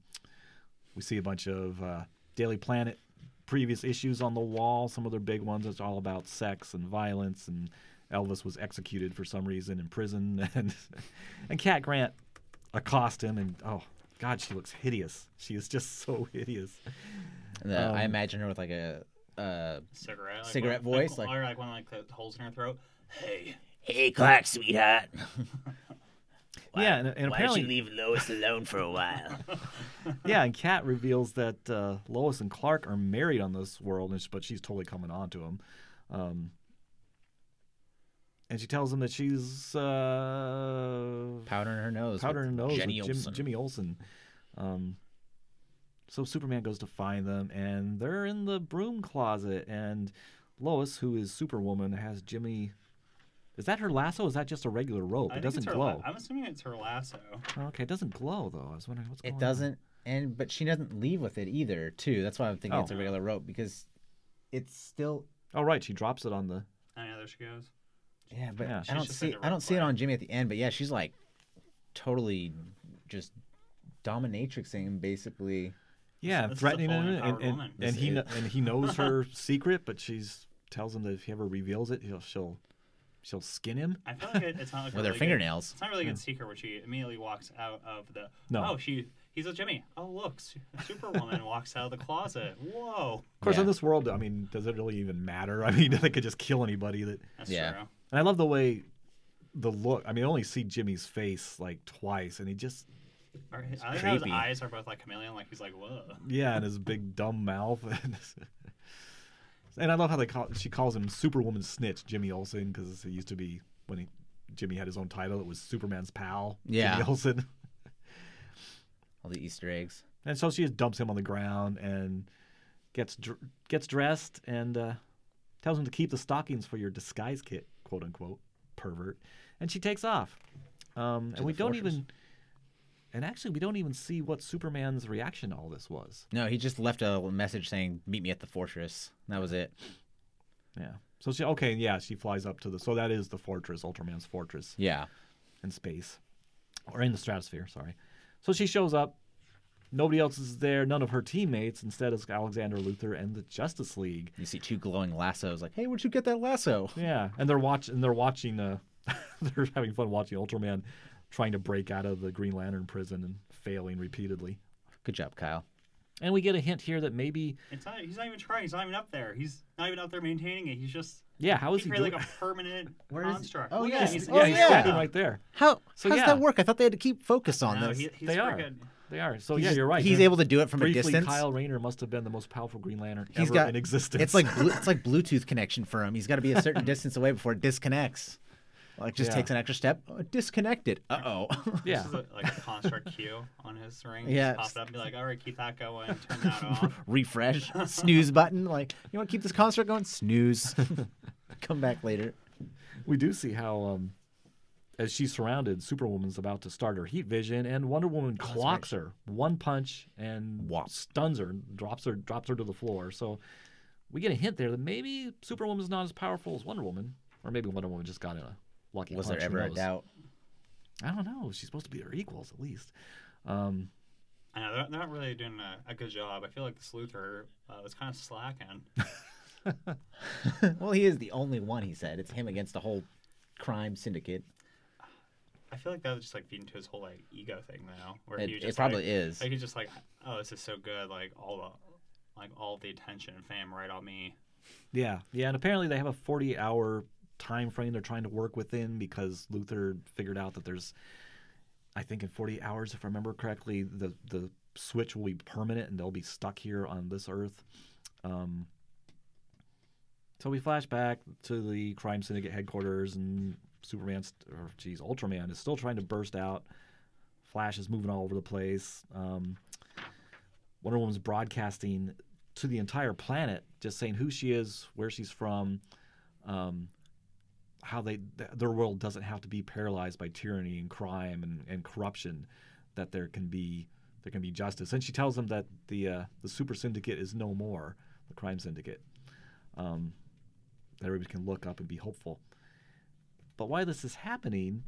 S2: we see a bunch of uh, Daily Planet previous issues on the wall. Some of their big ones. It's all about sex and violence, and Elvis was executed for some reason in prison, (laughs) and and Cat Grant accost him, and oh God, she looks hideous. She is just so (laughs) hideous.
S1: And the- I
S2: Um,
S1: imagine her with like a. Uh,
S3: Cigarette. Like
S1: Cigarette
S3: one,
S1: voice,
S3: Like,
S1: like-
S3: or like one like the holes in her throat. Hey.
S1: hey, Clark, sweetheart. (laughs)
S2: yeah, and, and apparently,
S1: leave Lois alone for a while? (laughs)
S2: yeah, and Cat reveals that uh, Lois and Clark are married on this world, but she's totally coming on to him. Um, and she tells him that she's uh,
S1: Powder in her nose.
S2: Powdering her nose
S1: Jenny
S2: with Jim,
S1: Olsen.
S2: Jimmy Olsen. Um, so Superman goes to find them, and they're in the broom closet. And Lois, who is Superwoman, has Jimmy. Is that her lasso? Or is that just a regular rope?
S3: I
S2: it doesn't
S3: it's her la-
S2: glow.
S3: I'm assuming it's her lasso.
S2: okay, it doesn't glow though. I was wondering what's going on.
S1: It doesn't, and but she doesn't leave with it either. Too. That's why I'm thinking it's a
S2: Oh.
S1: regular rope because it's still.
S2: Oh right, she drops it on the.
S3: Oh yeah, there she goes.
S1: Yeah, but
S2: Yeah.
S1: I don't
S3: just
S1: see.
S3: like a
S1: I don't
S3: rope
S1: see it
S3: play.
S1: on Jimmy at the end. But yeah, she's like totally just dominatrixing basically.
S2: Yeah,
S3: This is a
S2: threatening
S3: fully
S2: him, and,
S3: empowered
S2: and,
S3: woman.
S2: and
S1: This
S2: he
S1: is-
S2: kn- and he knows her (laughs) secret, but she's tells him that if he ever reveals it, he'll she'll she'll skin him.
S3: I feel like it, it's not like (laughs) a
S1: With her
S3: really good-
S1: fingernails.
S3: it's not really a good secret where she immediately walks out of the.
S2: No.
S3: Oh, she. He's with Jimmy. Oh, look, Su- Superwoman (laughs) walks out of the closet. Whoa,
S2: Of course, in this world, I mean, does it really even matter? (laughs) I mean, they could just kill anybody. That,
S3: that's
S1: Yeah.
S3: true.
S2: and I love the way the look. I mean, I only see Jimmy's face like twice, and he just
S3: Or his- I like how his eyes are both like chameleon. Like he's like, whoa.
S2: yeah, and his big dumb mouth. And I love how they call she calls him Superwoman Snitch, Jimmy Olsen, because it used to be when he Jimmy had his own title. It was Superman's pal,
S1: Yeah.
S2: Jimmy Olsen. (laughs)
S1: All the Easter eggs.
S2: And so she just dumps him on the ground and gets dr- gets dressed and uh, tells him to keep the stockings for your disguise kit, quote unquote, pervert. And she takes off. Um, and we don't
S1: fortress.
S2: even. And actually, we don't even see what Superman's reaction to all this was.
S1: No, he just left a message saying, "Meet me at the fortress." That was it.
S2: Yeah. So she okay, yeah, she flies up to the. So that is the fortress, Ultraman's fortress
S1: Yeah.
S2: in space, or in the stratosphere. Sorry. So she shows up. Nobody else is there. None of her teammates. Instead, it's Alexander Luthor and the Justice League.
S1: You see two glowing lassos. Like, hey, where'd you get that lasso?
S2: Yeah, and they're watching. They're watching. Uh, (laughs) they're having fun watching Ultraman trying to break out of the Green Lantern prison and failing repeatedly.
S1: Good job, Kyle.
S2: And we get a hint here that maybe,
S3: It's not. He's not even trying. He's not even up there. He's not even up there maintaining it. He's just.
S2: yeah, how is
S3: he
S2: he doing?
S3: like a permanent (laughs)
S1: Where is he?
S3: construct.
S1: Oh, yeah.
S3: he's,
S1: Oh,
S2: yeah, he's
S1: yeah.
S2: standing right there.
S1: How?
S2: So,
S1: how
S2: yeah.
S1: does that work? I thought they had to keep focus on
S3: No,
S1: this.
S3: he, he's
S2: They are.
S3: freaking-
S2: They are. So
S1: He's
S2: yeah, you're right.
S1: He's able to do it from
S2: Briefly,
S1: a distance.
S2: Kyle Rayner must have been the most powerful Green Lantern
S1: He's
S2: ever
S1: got
S2: in existence.
S1: It's like it's like (laughs) Bluetooth connection for him. He's got to be a certain distance away before it disconnects. Like just
S2: Yeah.
S1: takes an extra step. Oh, disconnected. Uh oh. (laughs)
S2: yeah.
S3: This is a, like a construct cue on his ring.
S1: Yeah.
S3: Just pop it up and be like, all right, keep that going. Turn that (laughs) off.
S1: Refresh. (laughs) Snooze button. Like you want to keep this construct going? Snooze. Come back later.
S2: we do see how um as she's surrounded superwoman's about to start her heat vision and wonder woman
S1: Oh, that's
S2: clocks her one punch and
S1: Whop.
S2: stuns her drops her drops her to the floor so we get a hint there that maybe superwoman's not as powerful as wonder woman or maybe wonder woman just got in a lucky
S1: Was
S2: punch
S1: there ever a doubt?
S2: i don't know she's supposed to be their equals at least um
S3: I know they're, they're not really doing a, a good job. I feel like the Sleuthor uh, was kind of slacking. (laughs)
S1: well, he is the only one. He said it's him against the whole crime syndicate.
S3: I feel like that was just like feeding to his whole like ego thing now, where
S1: It,
S3: he was
S1: it
S3: just
S1: probably
S3: like,
S1: is.
S3: Like he's just like, oh, this is so good. Like all the, like all the attention and fame right on me.
S2: Yeah, yeah, and apparently they have a 40 hour time frame they're trying to work within because Luthor figured out that there's, I think in 40 hours, if I remember correctly, the the switch will be permanent and they'll be stuck here on this Earth. Um, so we flash back to the crime syndicate headquarters, and Superman's, or geez, Ultraman is still trying to burst out. Flash is moving all over the place. Um, Wonder Woman's broadcasting to the entire planet, just saying who she is, where she's from, um, how they their world doesn't have to be paralyzed by tyranny and crime and, and corruption, that there can be there can be justice. And she tells them that the uh, the super syndicate is no more, the crime syndicate. Um, that everybody can look up and be hopeful. But why this is happening,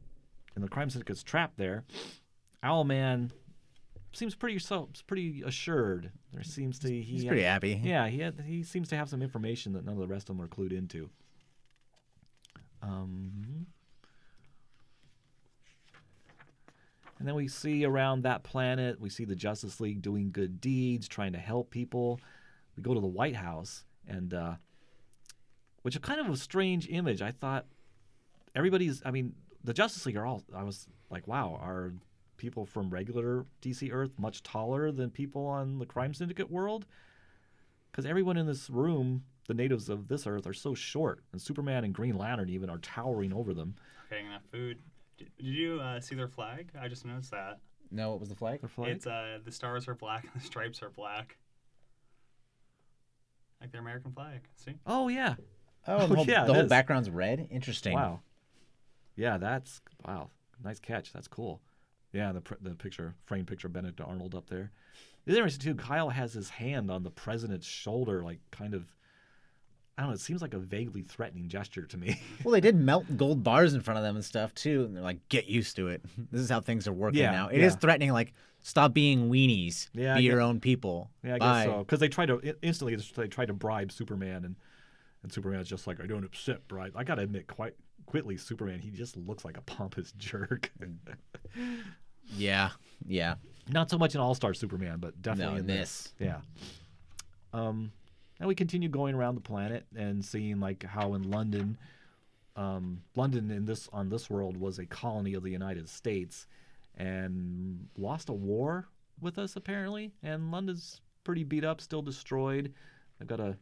S2: and the crime syndicate's trapped there, Owlman seems pretty so pretty assured. There seems to he
S1: He's pretty happy.
S2: yeah, he had, he seems to have some information that none of the rest of them are clued into. Um, and then we see around that planet, we see the Justice League doing good deeds, trying to help people. We go to the White House, and uh, which is kind of a strange image. I thought everybody's. I mean, the Justice League are all. I was like, wow, are people from regular DC Earth much taller than people on the Crime Syndicate world? Because everyone in this room, the natives of this Earth, are so short, and Superman and Green Lantern even are towering over them.
S3: Getting enough food. Did, did you uh, see their flag? I just noticed that.
S1: No, what was the flag?
S2: Their flag?
S3: It's uh, the stars are black and the stripes are black. Like their American flag. See?
S2: oh yeah,
S1: Oh, the
S2: Oh,
S1: whole,
S2: yeah,
S1: the whole
S2: is.
S1: background's red. Interesting.
S2: wow, yeah, that's wow, nice catch. That's cool. Yeah, the the picture, framed picture, of Benedict Arnold up there. It's interesting too. Kyle has his hand on the president's shoulder, like kind of. I don't know. It seems like a vaguely threatening gesture to me. (laughs)
S1: Well, they did melt gold bars in front of them and stuff too, and they're like, "Get used to it. (laughs) This is how things are working
S2: Yeah,
S1: now." It is
S2: yeah.
S1: threatening, like Stop being weenies.
S2: Yeah,
S1: Be your own people.
S2: Yeah, I
S1: Bye.
S2: guess so. Because they try to instantly they try to bribe Superman, and and Superman's just like, I don't accept bribe. I gotta admit, quite quickly, Superman he just looks like a pompous (laughs) jerk.
S1: Yeah. Yeah.
S2: Not so much in All Star Superman, but definitely
S1: No,
S2: in
S1: in
S2: this. Yeah. Um, and we continue going around the planet and seeing like how in London, um, London in this on this world was a colony of the United States, and lost a war with us apparently, and London's pretty beat up, still destroyed. They've got a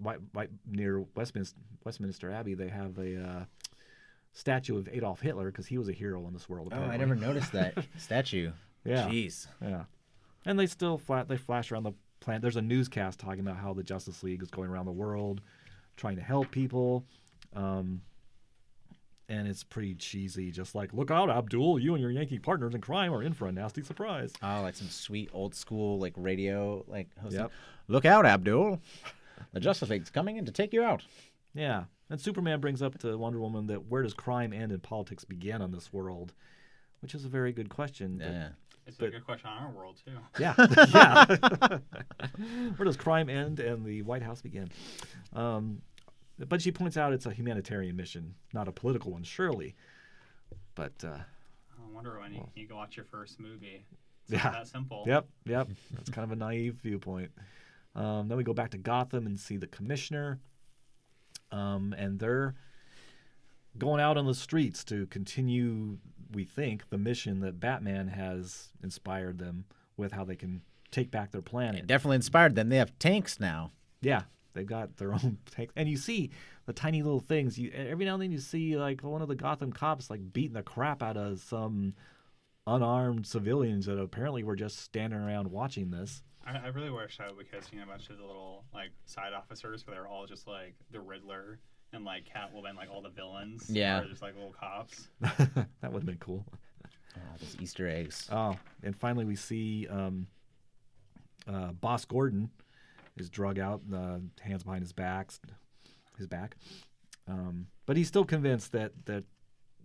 S2: right, right near Westminster, Westminster Abbey. They have a uh, statue of Adolf Hitler because he was a hero in this world.
S1: Oh, I never noticed that (laughs) statue.
S2: Yeah.
S1: Jeez.
S2: Yeah, and they still flat they flash around the planet. There's a newscast talking about how the Justice League is going around the world, trying to help people, um, and it's pretty cheesy. Just like, look out, Abdul! You and your Yankee partners in crime are in for a nasty surprise.
S1: Oh, like some sweet old school like radio like hosting.
S2: Yep.
S1: Look out, Abdul. The Justice League's coming in to take you out.
S2: Yeah, and Superman brings up to Wonder Woman that where does crime end and politics begin on this world, which is a very good question.
S1: Yeah.
S3: It's
S2: But-
S3: a good question on our world too.
S2: Yeah, (laughs) yeah. (laughs) Where does crime end and the White House begin? Um, but she points out it's a humanitarian mission, not a political one, surely. But uh,
S3: I wonder when you, you go watch your first movie. It's
S2: Yeah.
S3: not that simple.
S2: yep, yep, that's kind of a naive viewpoint. Um, then we go back to Gotham and see the commissioner, um, and they're going out on the streets to continue, we think, the mission that Batman has inspired them with, how they can take back their planet.
S1: It definitely inspired them. They have tanks now.
S2: Yeah, they've got their own (laughs) tanks, and you see the tiny little things. You every now and then you see like one of the Gotham cops like beating the crap out of some unarmed civilians that apparently were just standing around watching this.
S3: I, I really wish I would have seen a bunch of the little like side officers where they're all just like the Riddler and like Catwoman, like all the villains.
S1: Yeah.
S3: Are just like little cops. (laughs)
S2: that would have been cool.
S1: Oh, those Easter eggs.
S2: Oh, and finally we see um, uh, Boss Gordon is drug out, uh, hands behind his back, his back. Um, but he's still convinced that that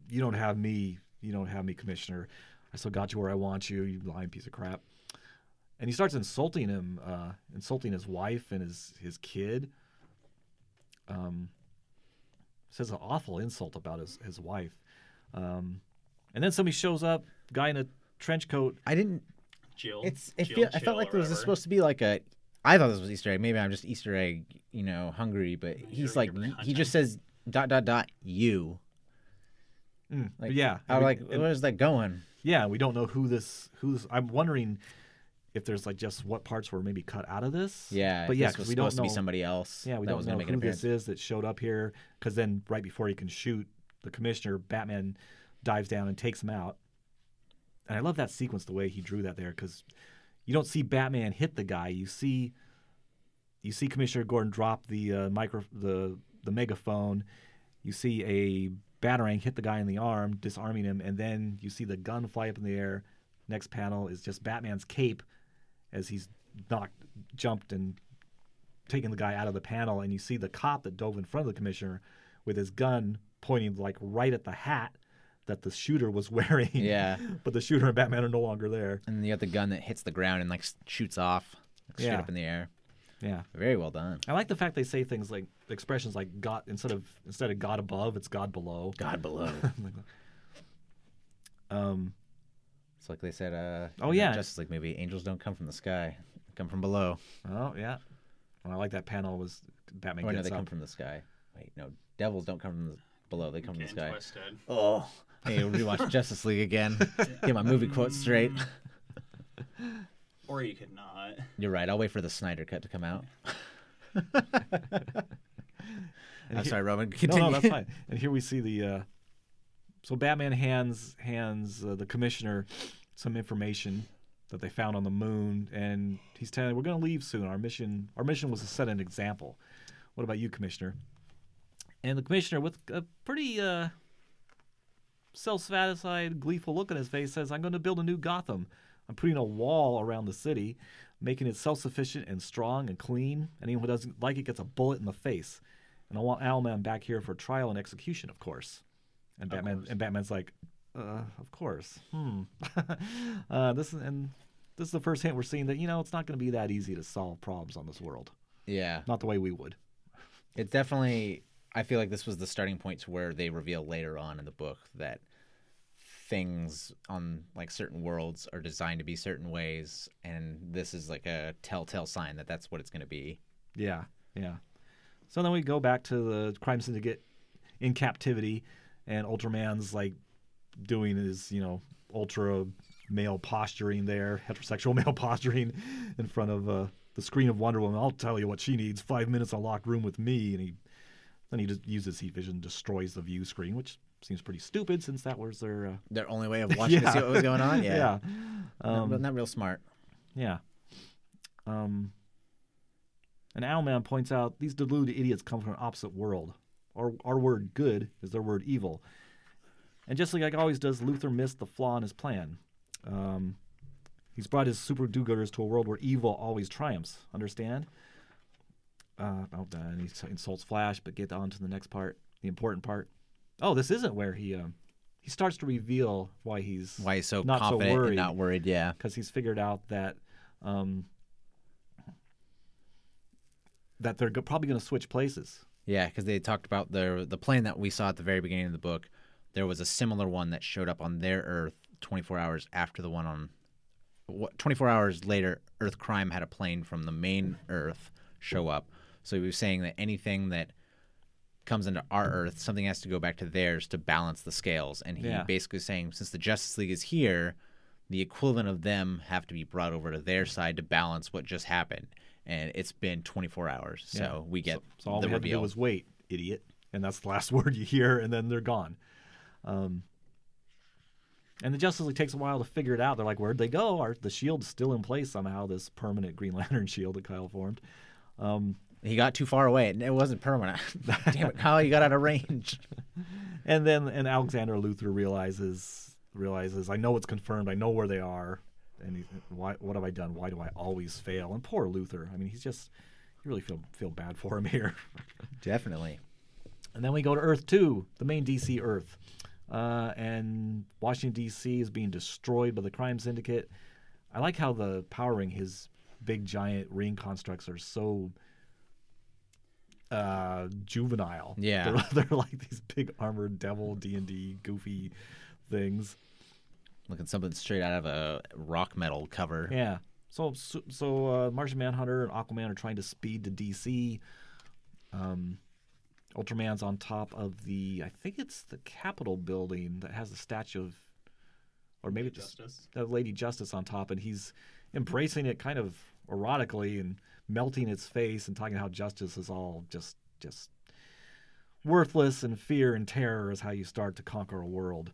S2: you don't have me, you don't have me, Commissioner. I still got you where I want you, you lying piece of crap. And he starts insulting him, uh, insulting his wife and his his kid. Um, says an awful insult about his his wife. Um, and then somebody shows up, guy in a trench coat.
S1: I didn't.
S3: Jill.
S1: It's. It
S3: Jill
S1: feel, I felt like
S3: or
S1: there was
S3: whatever.
S1: supposed to be like a. I thought this was Easter egg. Maybe I'm just Easter egg, you know, hungry. But he's
S3: Sure,
S1: like,
S3: you're
S1: he just says dot dot dot you.
S2: Mm,
S1: Like,
S2: yeah,
S1: I was like, where's that going?
S2: yeah, we don't know who this who's. I'm wondering if there's like just what parts were maybe cut out of this.
S1: Yeah,
S2: but yeah,
S1: because
S2: we don't
S1: supposed to be
S2: know-
S1: somebody else.
S2: Yeah, we
S1: that
S2: don't know
S1: make
S2: who this is that showed up here. Because then right before he can shoot the commissioner, Batman dives down and takes him out. And I love that sequence, the way he drew that there, because you don't see Batman hit the guy. You see, you see Commissioner Gordon drop the uh, micro, the the megaphone. You see a batarang hit the guy in the arm, disarming him, and then you see the gun fly up in the air. Next panel is just Batman's cape as he's knocked, jumped, and taken the guy out of the panel, and you see the cop that dove in front of the commissioner with his gun pointing like right at the hat that the shooter was (laughs) wearing.
S1: Yeah.
S2: but the shooter and Batman are no longer there.
S1: And then you have the gun that hits the ground and like shoots off, like, straight
S2: Yeah.
S1: up in the air.
S2: Yeah.
S1: Very well done.
S2: I like the fact they say things like expressions like God instead of instead of God above, it's God below.
S1: God below. (laughs)
S2: Um,
S1: it's like they said. Uh,
S2: Oh, yeah.
S1: Justice League movie. Angels don't come from the sky; they come from below.
S2: oh yeah, and I like that panel was Batman
S1: Oh, no, they
S2: up.
S1: come from the sky. Wait, no, devils don't come from the below; they come from the sky.
S3: twisted.
S1: Oh, hey, rewatch (laughs) Justice League again. Get my movie quotes straight. (laughs)
S3: Or you could not.
S1: You're right. I'll wait for the Snyder cut to come out. (laughs) I'm
S2: he-
S1: sorry, Roman.
S2: No, no, that's fine. And here we see the uh, so Batman hands hands uh, the commissioner some information that they found on the moon, and he's telling we're going to leave soon. Our mission our mission was to set an example. What about you, Commissioner? And the commissioner, with a pretty uh, self-satisfied, gleeful look on his face, says, "I'm going to build a new Gotham. I'm putting a wall around the city, making it self-sufficient and strong and clean. Anyone who doesn't like it gets a bullet in the face. And I want Owlman back here for trial and execution, of course." And Batman and Batman's like, uh, of course. Hmm. (laughs) uh, this is and this is the first hint we're seeing that you know it's not going to be that easy to solve problems on this world.
S1: Yeah,
S2: Not the way we would.
S1: it's definitely. I feel like this was the starting point to where they reveal later on in the book that things on like certain worlds are designed to be certain ways, and this is like a telltale sign that that's what it's going to be.
S2: Yeah, yeah. So then we go back to the crime syndicate in captivity, and Ultraman's like doing his, you know, ultra male posturing there, heterosexual (laughs) male posturing in front of uh, the screen of Wonder Woman. I'll tell you what she needs: five minutes in a locked room with me. And he then he just uses heat vision, destroys the view screen, which seems pretty stupid since that was their uh,
S1: Their only way of watching (laughs) to see what was going on. Yeah,
S2: yeah.
S1: Not-
S2: Um,
S1: not real smart.
S2: Yeah. Um, and Owlman points out these deluded idiots come from an opposite world. Our, our word good is their word evil. And just like always does, Luthor missed the flaw in his plan. Um, he's brought his super do gooders to a world where evil always triumphs. Understand? Uh, oh, and he insults Flash, but get on to the next part, the important part. Oh, this isn't where he um, he starts to reveal why he's
S1: Why he's so
S2: not so worried
S1: and not worried? Yeah,
S2: because he's figured out that um, that they're go- probably going to switch places.
S1: Yeah, because they talked about the the plane that we saw at the very beginning of the book. There was a similar one that showed up on their Earth 24 hours after the one on. What 24 hours later, Earth Crime had a plane from the main Earth show up. So he was saying that anything that comes into our Earth, something has to go back to theirs to balance the scales. And he
S2: Yeah.
S1: basically saying, since the Justice League is here, the equivalent of them have to be brought over to their side to balance what just happened. And it's been 24 hours, so
S2: Yeah.
S1: we get
S2: so, so all
S1: the
S2: we had to do was wait, idiot, and that's the (laughs) last word you hear, and then they're gone. Um, and the Justice League takes a while to figure it out. They're like, "Where'd they go? Are the shield's still in place somehow? This permanent Green (laughs) Lantern shield that Kyle formed." Um,
S1: He got too far away, and it wasn't permanent. (laughs) Damn it, Kyle! You got out of range.
S2: and then and Alexander Luthor realizes realizes I know it's confirmed. I know where they are. And why? What have I done? Why do I always fail? And poor Luthor. I mean, he's just you really feel feel bad for him (laughs) here.
S1: Definitely.
S2: and then we go to Earth Two, the main DC Earth, uh, and Washington D.C. is being destroyed by the crime syndicate. I like how the Power Ring, his big giant ring constructs, are so uh, juvenile.
S1: Yeah. (laughs)
S2: they're, they're like these big armored devil D and D goofy things.
S1: Looking something straight out of a rock metal cover.
S2: Yeah. So so, so uh, Martian Manhunter and Aquaman are trying to speed to DC. Um, Ultraman's on top of the I think it's the Capitol building that has the statue of, or maybe it's
S3: Justice.
S2: the Lady Justice on top, and he's embracing it kind of erotically and melting its face and talking how justice is all just just worthless and fear and terror is how you start to conquer a world.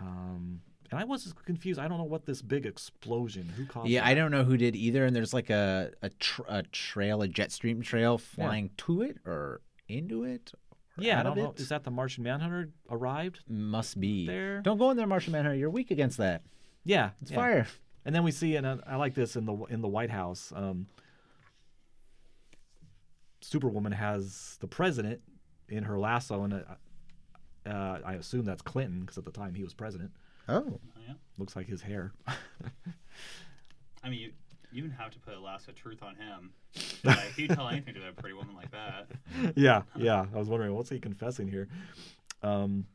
S2: Um, and I was confused. I don't know what this big explosion. Who caused?
S1: Yeah,
S2: that?
S1: I don't know who did either. And there's like a a, tr- a trail, a jet stream trail flying to it or into it. or
S2: Yeah, I don't
S1: of
S2: know.
S1: it.
S2: Is that the Martian Manhunter arrived?
S1: Must be.
S2: there?
S1: Don't go in there, Martian Manhunter. You're weak against that.
S2: Yeah,
S1: It's
S2: yeah.
S1: fire.
S2: And then we see, and uh, I like this in the in the White House. Um, Superwoman has the president in her lasso, and uh, uh, I assume that's Clinton because at the time he was president.
S1: Oh.
S3: Oh, yeah.
S2: Looks like his hair. (laughs)
S3: I mean, you, you even have to put a lasso of truth on him. (laughs) Like, he'd tell anything to a pretty woman like that. (laughs)
S2: yeah, yeah. I was wondering what's he confessing here. Um,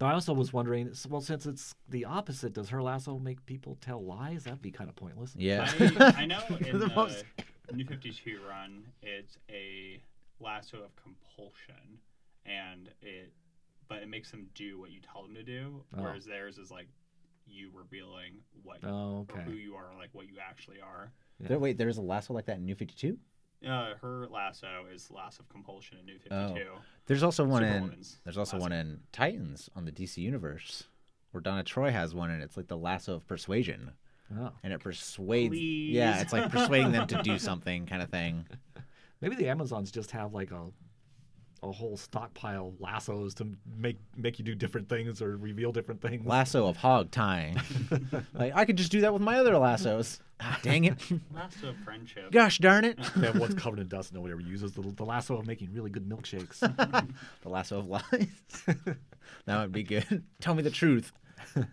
S2: though I also was wondering, well, since it's the opposite, does her lasso make people tell lies? That'd be kind of pointless.
S1: Yeah.
S3: I, I know in
S1: The
S3: the,
S1: most-
S3: New 52 run, it's a lasso of compulsion, and it, but it makes them do what you tell them to do.
S2: Oh.
S3: Whereas theirs is like you revealing what
S2: Oh,
S3: or who you are, like what you actually are.
S1: There, wait, there's a lasso like that in New 52?
S3: Uh, her lasso is lasso of compulsion in New
S1: Oh.
S3: 52.
S1: There's also one in there's also
S3: lasso.
S1: one in Titans on the DC universe where Donna Troy has one and it's like the lasso of persuasion
S2: Oh.
S1: and it persuades Yeah, it's like persuading them to do (laughs) something kind of thing.
S2: Maybe the Amazons just have like a a whole stockpile lassos to make make you do different things or reveal different things.
S1: Lasso of hog tying. (laughs) like I could just do that with my other lassos. Ah, (laughs) dang it.
S3: Lasso of friendship.
S1: Gosh darn it. (laughs)
S2: they have one's covered in dust. Nobody ever uses the, the lasso of making really good milkshakes.
S1: the lasso of lies. that would be good. Tell me the truth.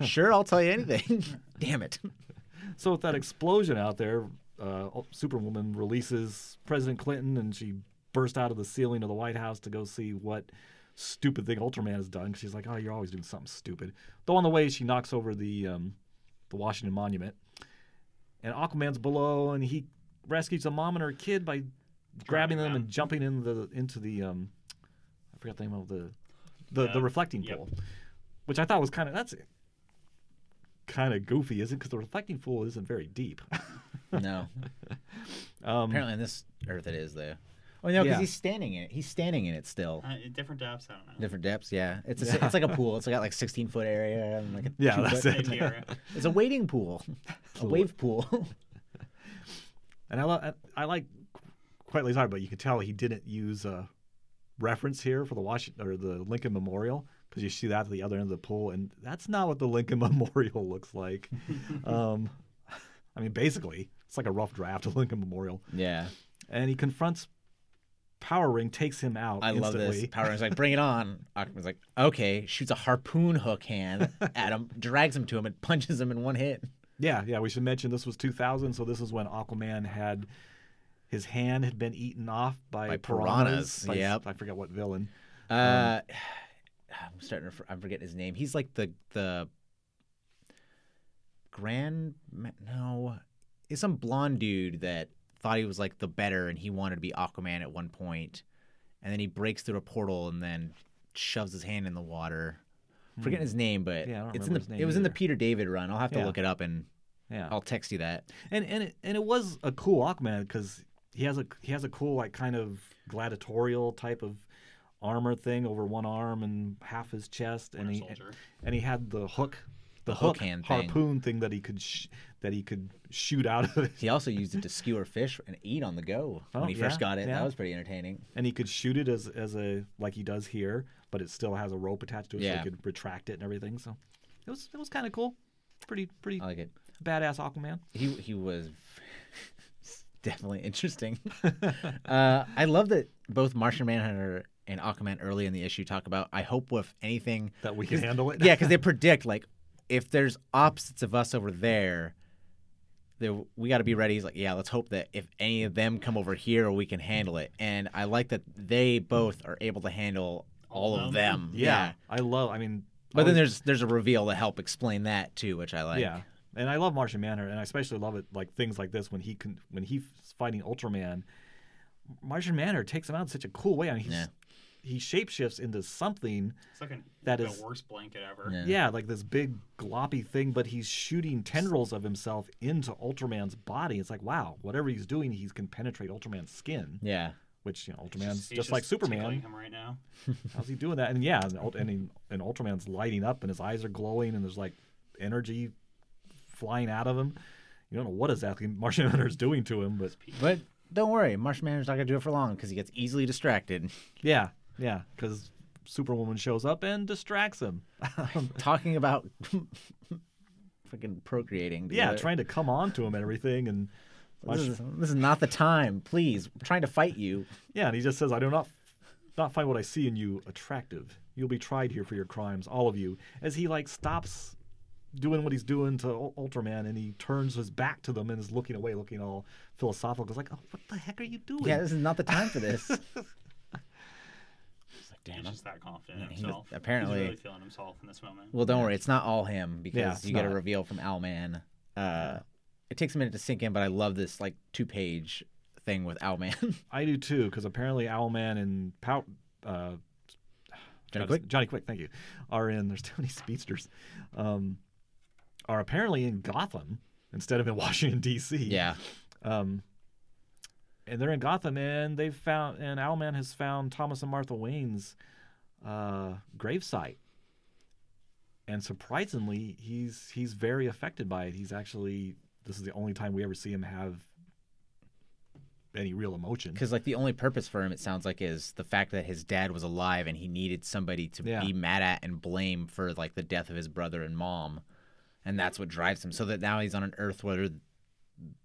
S1: sure, I'll tell you anything. Damn it.
S2: So with that explosion out there, uh, Superwoman releases President Clinton, and she bursts out of the ceiling of the White House to go see what stupid thing Ultraman has done. She's like, "Oh, you're always doing something stupid." Though on the way, she knocks over the um, the Washington Monument, and Aquaman's below, and he rescues a mom and her kid by grabbing them
S3: them.
S2: and jumping in the into the um, I forgot the name of the the, the reflecting
S3: Yep.
S2: pool, which I thought was kind of that's kind of goofy, isn't? Because the reflecting pool isn't very deep.
S1: No. (laughs)
S2: um,
S1: Apparently on this Earth it is though. Oh no, because
S2: Yeah.
S1: he's standing in it. He's standing in it still.
S3: Uh, different depths, I don't know.
S1: Different depths, yeah. It's a,
S2: Yeah.
S1: it's like a pool. (laughs) It's got like 16 foot area and like a
S2: Yeah,
S1: two
S2: that's
S1: foot-
S2: it.
S3: Safety area. (laughs)
S1: It's a wading pool, (laughs) a wave pool.
S2: And I, lo- I I like quite Sorry, but you can tell he didn't use a reference here for the Washington or the Lincoln Memorial because you see that at the other end of the pool, and that's not what the Lincoln Memorial looks like. um, I mean, basically, it's like a rough draft of Lincoln Memorial,
S1: yeah,
S2: and he confronts Power Ring, takes him out.
S1: I love
S2: instantly.
S1: this. Power Ring's like, bring it on. (laughs) Aquaman's like, okay. Shoots a harpoon hook hand at him, drags him to him, and punches him in one hit.
S2: Yeah, yeah. We should mention this was 2000, so this is when Aquaman had his hand had been eaten off by,
S1: By
S2: piranhas.
S1: piranhas, yep.
S2: I forget what villain.
S1: Uh, (sighs) I'm starting to. I'm forgetting his name. He's like the the grand. No, he's some blonde dude that thought he was like the better, and he wanted to be Aquaman at one point, and then he breaks through a portal and then shoves his hand in the water. Forgetting his name, but
S2: Hmm. Yeah, I don't
S1: it's in the
S2: his name
S1: it was in the. Peter David run. I'll have to
S2: Yeah.
S1: look it up and
S2: Yeah,
S1: I'll text you that.
S2: and and it, and it was a cool Aquaman because he has a he has a cool like kind of gladiatorial type of armor thing over one arm and half his chest, and he
S3: Soldier.
S2: and he had the hook. The,
S1: The hook
S2: hook,
S1: hand thing.
S2: harpoon thing. that he could sh- that he could shoot out of it,
S1: He also used it to skewer fish and eat on the go
S2: Oh,
S1: when he first got it.
S2: yeah.
S1: That was pretty entertaining.
S2: and he could shoot it as as a like he does here, but it still has a rope attached to it, so
S1: Yeah.
S2: he could retract it and everything. So it was it was kind of cool, pretty pretty
S1: I like it.
S2: badass Aquaman.
S1: he he was (laughs) definitely interesting. (laughs) uh, I love that both Martian Manhunter and Aquaman early in the issue talk about. I hope with anything,
S2: That we (laughs) can handle it.
S1: yeah, because they predict like if there's opposites of us over there. There, we got to be ready. He's like, yeah, let's hope that if any of them come over here, we can handle it. And I like that they both are able to handle all,
S3: All
S1: of them.
S2: yeah, I love. I mean,
S1: But then there's there's a reveal to help explain that too, which I like.
S2: yeah, and I love Martian Manhunter, and I especially love it like things like this when he can when he's fighting Ultraman. Martian Manhunter takes him out in such a cool way. I mean, he's,
S1: Yeah.
S2: He shapeshifts into something.
S3: It's like an,
S2: That
S3: the
S2: is-
S3: worst blanket ever.
S1: Yeah.
S2: Yeah, like this big gloppy thing, but he's shooting tendrils of himself into Ultraman's body. It's like, wow, whatever he's doing, he can penetrate Ultraman's skin,
S1: Yeah.
S2: which, you know, Ultraman's
S3: he's
S2: just, like
S3: tickling
S2: Superman.
S3: him right now. (laughs)
S2: How's he doing that? And yeah, and, and, he, and Ultraman's lighting up and his eyes are glowing and there's like energy flying out of him. You don't know what exactly Martian (laughs) Hunter's doing to him, but
S1: But don't worry, Martian Manhunter's not gonna do it for long because he gets easily distracted.
S2: yeah, yeah, because Superwoman shows up and distracts him. (laughs)
S1: talking about (laughs) fucking procreating.
S2: yeah, trying to come on to him and everything. And
S1: This is, this is not the time. Please, I'm trying to fight you.
S2: Yeah, and he just says, "I do not not find what I see in you attractive. You'll be tried here for your crimes, all of you." As he like stops doing what he's doing to Ul- Ultraman, and he turns his back to them and is looking away, looking all philosophical. It's like, "Oh, what the heck are you doing?"
S1: Yeah, this is not the time for this. (laughs) It's damn.
S3: He's
S1: I'm-
S3: just that confident in
S1: He was- apparently-
S3: he's really feeling himself in this moment.
S1: Well, don't worry, it's not all him because
S2: Yeah, it's
S1: you get a reveal from Owlman. Uh, it takes a minute to sink in, but I love this like two page thing with Owlman. (laughs)
S2: I do too, because apparently Owlman and Pow, uh,
S1: Johnny
S2: Johnny
S1: Quick?
S2: Johnny Quick, thank you, are in. There's too many speedsters. Um, are apparently in Gotham instead of in (laughs) Washington D.C.
S1: yeah,
S2: Um, and they're in Gotham, and they've found, and Owlman has found Thomas and Martha Wayne's uh, gravesite. And surprisingly, he's he's very affected by it. He's actually this is the only time we ever see him have any real emotion.
S1: because like the only purpose for him, it sounds like, is the fact that his dad was alive and he needed somebody to
S2: Yeah.
S1: be mad at and blame for like the death of his brother and mom, and that's what drives him. So that now he's on an Earth where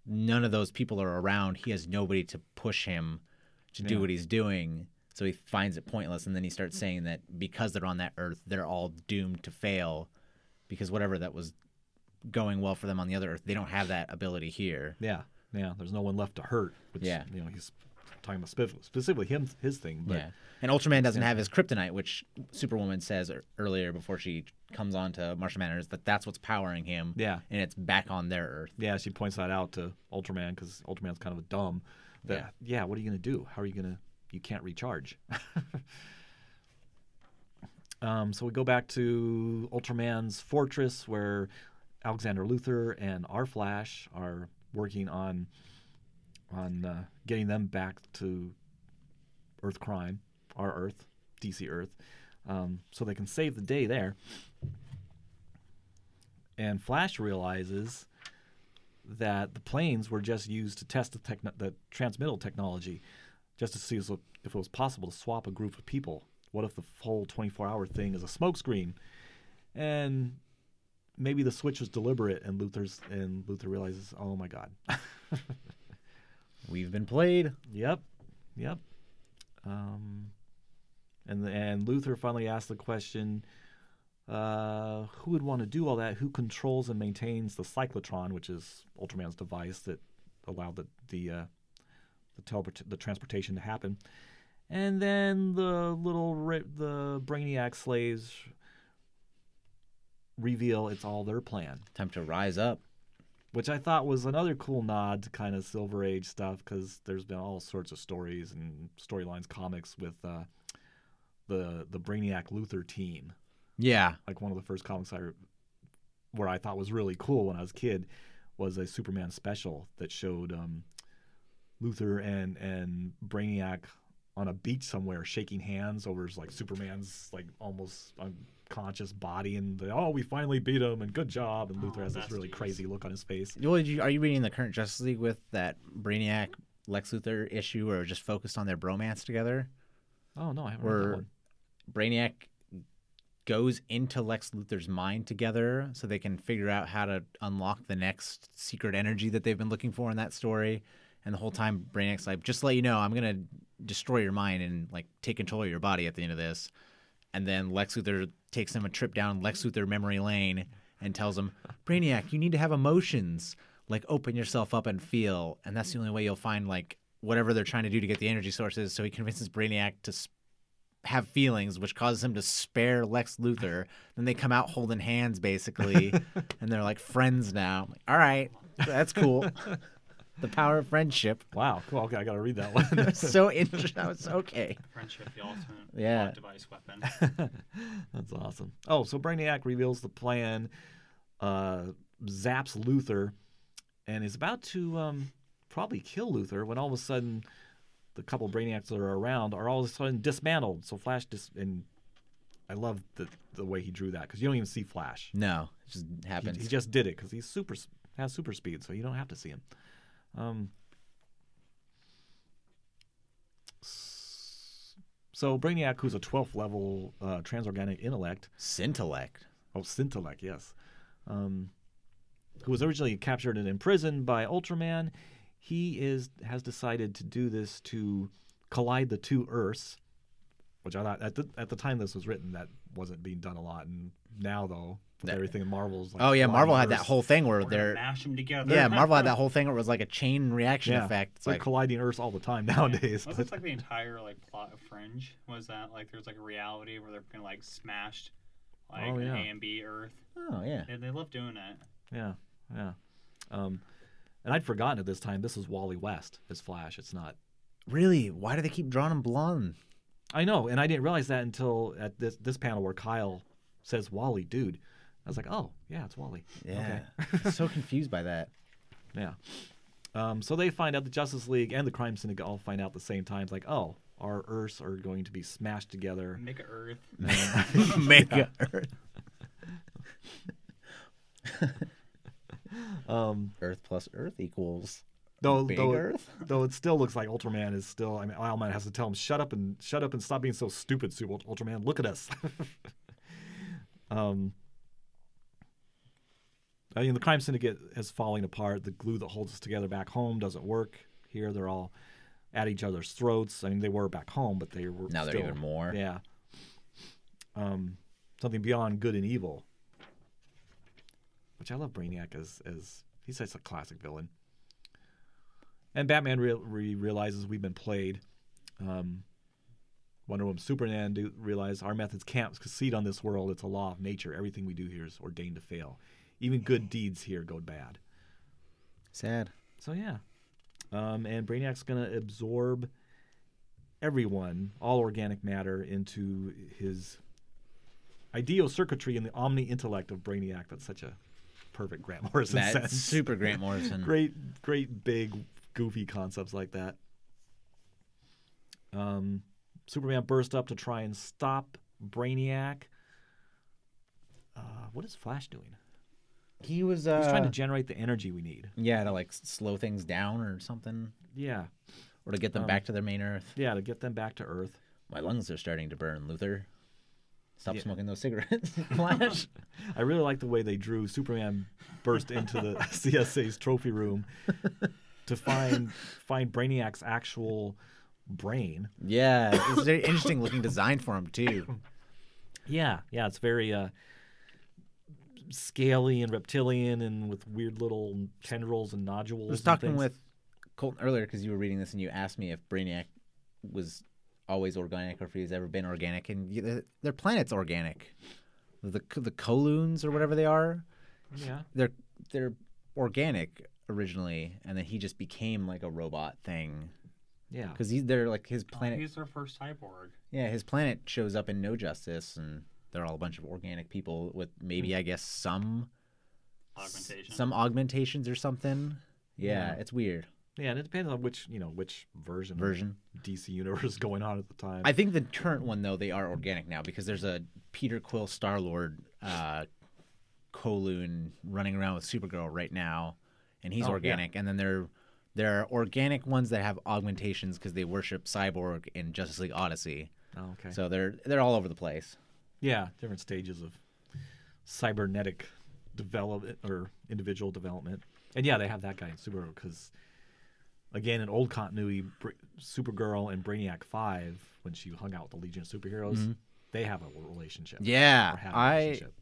S1: none of those people are around. He has nobody to push him to do what he's doing. So he finds it pointless, and then he starts saying that because they're on that Earth, they're all doomed to fail, because whatever that was going well for them on the other Earth, they don't have that ability here.
S2: Yeah, yeah. There's no one left to hurt. Which,
S1: Yeah.
S2: you know, he's talking about specif- specifically him, his thing. But
S1: yeah, and Ultraman doesn't have his kryptonite, which Superwoman says earlier before she comes on to Martian Manor that that's what's powering him.
S2: Yeah.
S1: and it's back on their Earth.
S2: yeah, she points that out to Ultraman because Ultraman's kind of a dumb. That yeah. what are you gonna do? How are you gonna? You can't recharge. (laughs) um, so we go back to Ultraman's fortress where Alexander Luthor and our Flash are working on on uh, getting them back to Earth Crime, our Earth, DC Earth, um, so they can save the day there. And Flash realizes that the planes were just used to test the, the transmittal technology, just to see if it was possible to swap a group of people. What if the whole 24-hour thing is a smokescreen? And maybe the switch was deliberate, and Luthor's and Luthor realizes, oh my god, (laughs)
S1: We've been played.
S2: Yep, yep. Um, and and Luthor finally asked the question: uh, Who would want to do all that? Who controls and maintains the cyclotron, which is Ultraman's device that allowed the the uh, the, teleport- the transportation to happen? And then the little ri- the Brainiac slaves reveal it's all their plan
S1: Time to rise up.
S2: Which I thought was another cool nod to kind of Silver Age stuff because there's been all sorts of stories and storylines, comics with uh, the the Brainiac Luthor team.
S1: Yeah,
S2: Like one of the first comics I re- where I thought was really cool when I was a kid was a Superman special that showed um, Luthor and and Brainiac on a beach somewhere shaking hands over like Superman's like almost unconscious body and they, oh we finally beat him and good job and Luthor
S3: Oh,
S2: has this really
S3: cute.
S2: crazy look on his face.
S1: Well, you, are you reading the current Justice League with that Brainiac Lex Luthor issue, or just focused on their bromance together?
S2: Oh no, I haven't read that
S1: Where
S2: one.
S1: Brainiac goes into Lex Luthor's mind together, so they can figure out how to unlock the next secret energy that they've been looking for in that story. And the whole time, Brainiac's like, "Just to let you know, I'm gonna destroy your mind and like take control of your body at the end of this." And then Lex Luthor takes him a trip down Lex Luthor memory lane and tells him, "Brainiac, you need to have emotions. Like open yourself up and feel, and that's the only way you'll find like whatever they're trying to do to get the energy sources." So he convinces Brainiac to sp- have feelings, which causes him to spare Lex Luthor. Then they come out holding hands, basically, (laughs) and they're like friends now. Like, All right, that's cool. (laughs) the power of friendship.
S2: Wow, cool. Okay, I got to read that one. (laughs)
S1: so (laughs) interesting. It's okay.
S3: Friendship, the ultimate
S1: Yeah.
S3: device weapon. (laughs)
S2: That's awesome. Oh, so Brainiac reveals the plan, uh, zaps Luthor, and is about to um, probably kill Luthor when all of a sudden the couple Brainiacs that are around are all of a sudden dismantled. So Flash dis- and I love the the way he drew that because you don't even see Flash.
S1: No, it just
S2: He,
S1: happens.
S2: he just did it because he's super has super speed, so you don't have to see him. Um, so Brainiac, who's a 12th level uh, transorganic intellect,
S1: Scintellect.
S2: Oh, Scintellect, yes. Um, who was originally captured and imprisoned by Ultraman. He is has decided to do this to collide the two Earths, which I thought at the at the time this was written that wasn't being done a lot, and now though with
S1: That-
S2: everything in Marvel's like
S1: Oh yeah, Marvel had that whole thing where they're
S3: mash them together.
S1: yeah, Marvel had that whole thing where it was like a chain reaction
S2: yeah,
S1: effect. It's
S2: they're
S1: like
S2: colliding Earths all the time nowadays.
S3: Was
S2: but-
S3: this like the entire like plot of Fringe? Was that like there's like a reality where they're being like smashed, like
S2: Oh, yeah.
S3: A and B Earth?
S1: oh yeah,
S3: They, they love doing it.
S2: yeah, yeah. Um, and I'd forgotten at this time this is Wally West as Flash. It's not
S1: really? Why do they keep drawing him blonde?
S2: I know, and I didn't realize that until at this this panel where Kyle says Wally, dude. I was like, oh yeah, it's Wally.
S1: Yeah,
S2: Okay. (laughs)
S1: so confused by that.
S2: Yeah. Um, so they find out the Justice League and the Crime Syndicate all find out at the same time. It's like, oh, our Earths are going to be smashed together.
S3: Make it Earth.
S1: Mega Earth. (laughs) (laughs)
S2: Um,
S1: Earth plus Earth equals
S2: though,
S1: Big
S2: though,
S1: Earth.
S2: though it still looks like Ultraman is still. I mean, Owlman has to tell him, "Shut up and shut up and stop being so stupid, Super Ultraman. Look at us." (laughs) um, I mean, the crime syndicate is falling apart. The glue that holds us together back home doesn't work. Here, they're all at each other's throats. I mean, they were back home, but they were
S1: Now they're
S2: still-
S1: even more.
S2: Yeah. Um, something beyond good and evil. Which I love Brainiac as as he's such a classic villain. And Batman real re- realizes we've been played. Um, Wonder Woman, Superman do realize our methods can't succeed on this world. It's a law of nature. Everything we do here is ordained to fail. Even good deeds here go bad.
S1: Sad.
S2: So yeah, um, and Brainiac's gonna absorb everyone, all organic matter, into his ideal circuitry in the omni intellect of Brainiac. That's such a perfect Grant Morrison
S1: That's
S2: sentence.
S1: super Grant Morrison. (laughs)
S2: great, great, big, goofy concepts like that. Um, Superman burst up to try and stop Brainiac. Uh, what is Flash doing?
S1: He was uh,
S2: He's trying to generate the energy we need.
S1: yeah to like s- slow things down or something,
S2: Yeah,
S1: or to get them
S2: Um,
S1: back to their main Earth.
S2: yeah, to get them back to Earth.
S1: My lungs are starting to burn, Luthor. Stop
S2: Yeah.
S1: smoking those cigarettes, (laughs) Flash. (laughs)
S2: I really like the way they drew Superman burst into the (laughs) CSA's trophy room to find (laughs) find Brainiac's actual brain.
S1: yeah, (laughs) it's a very interesting looking design for him too.
S2: Yeah, yeah, it's very uh, scaly and reptilian and with weird little tendrils and nodules.
S1: I was talking
S2: things.
S1: with Colton earlier because you were reading this and you asked me if Brainiac was always organic or if he's ever been organic, and their planet's organic. The the Coluans or whatever they are,
S2: yeah,
S1: they're they're organic originally, and then he just became like a robot thing
S2: yeah,
S1: because he's they're like his
S3: Oh,
S1: planet.
S3: he's their first cyborg.
S1: Yeah, his planet shows up in No Justice, and they're all a bunch of organic people with maybe I guess some
S3: Augmentation.
S1: some augmentations or something. Yeah,
S2: Yeah.
S1: it's weird
S2: yeah. And it depends on which you know which version of
S1: version.
S2: DC universe is going on at the time.
S1: I think the current one though they are organic now because there's a Peter Quill Star Lord uh, Coluan running around with Supergirl right now, and he's
S2: Oh, yeah.
S1: organic. And then there there are organic ones that have augmentations because they worship Cyborg in Justice League Odyssey.
S2: oh, okay.
S1: So they're they're all over the place.
S2: Yeah, different stages of cybernetic development or individual development. And yeah, they have that guy in Supergirl because, again, in old continuity, Br- Supergirl and Brainiac 5, when she hung out with the Legion of Superheroes, mm-hmm. they have a relationship.
S1: Yeah,
S2: Or had a
S1: I
S2: relationship.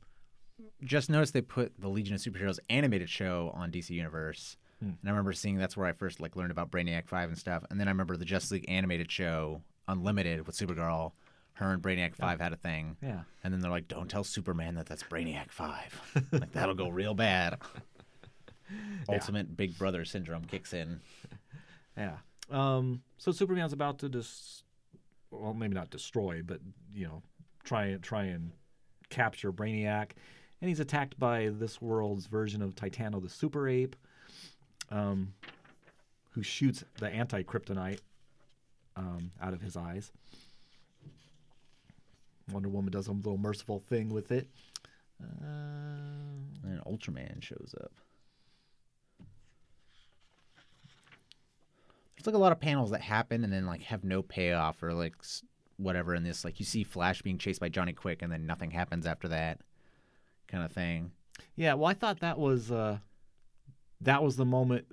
S1: Just noticed they put the Legion of Superheroes animated show on DC Universe.
S2: Hmm.
S1: And I remember seeing that's where I first like learned about Brainiac 5 and stuff. And then I remember the Justice League animated show Unlimited with Supergirl. Her and Brainiac 5 had a thing.
S2: Yeah.
S1: And then they're like, "Don't tell Superman that that's Brainiac 5." like that'll go real bad. (laughs) Ultimate Big Brother syndrome kicks in.
S2: Yeah. Um, so Superman's about to dis- well, maybe not destroy, but you know, try and try and capture Brainiac, and he's attacked by this world's version of Titano, the super ape, um, who shoots the anti-kryptonite um, out of his eyes. Wonder Woman does a little merciful thing with it. Uh,
S1: And Ultraman shows up. There's like a lot of panels that happen and then like have no payoff or like whatever in this. Like you see Flash being chased by Johnny Quick and then nothing happens after that, kind of thing.
S2: Yeah, well, I thought that was uh, that was the moment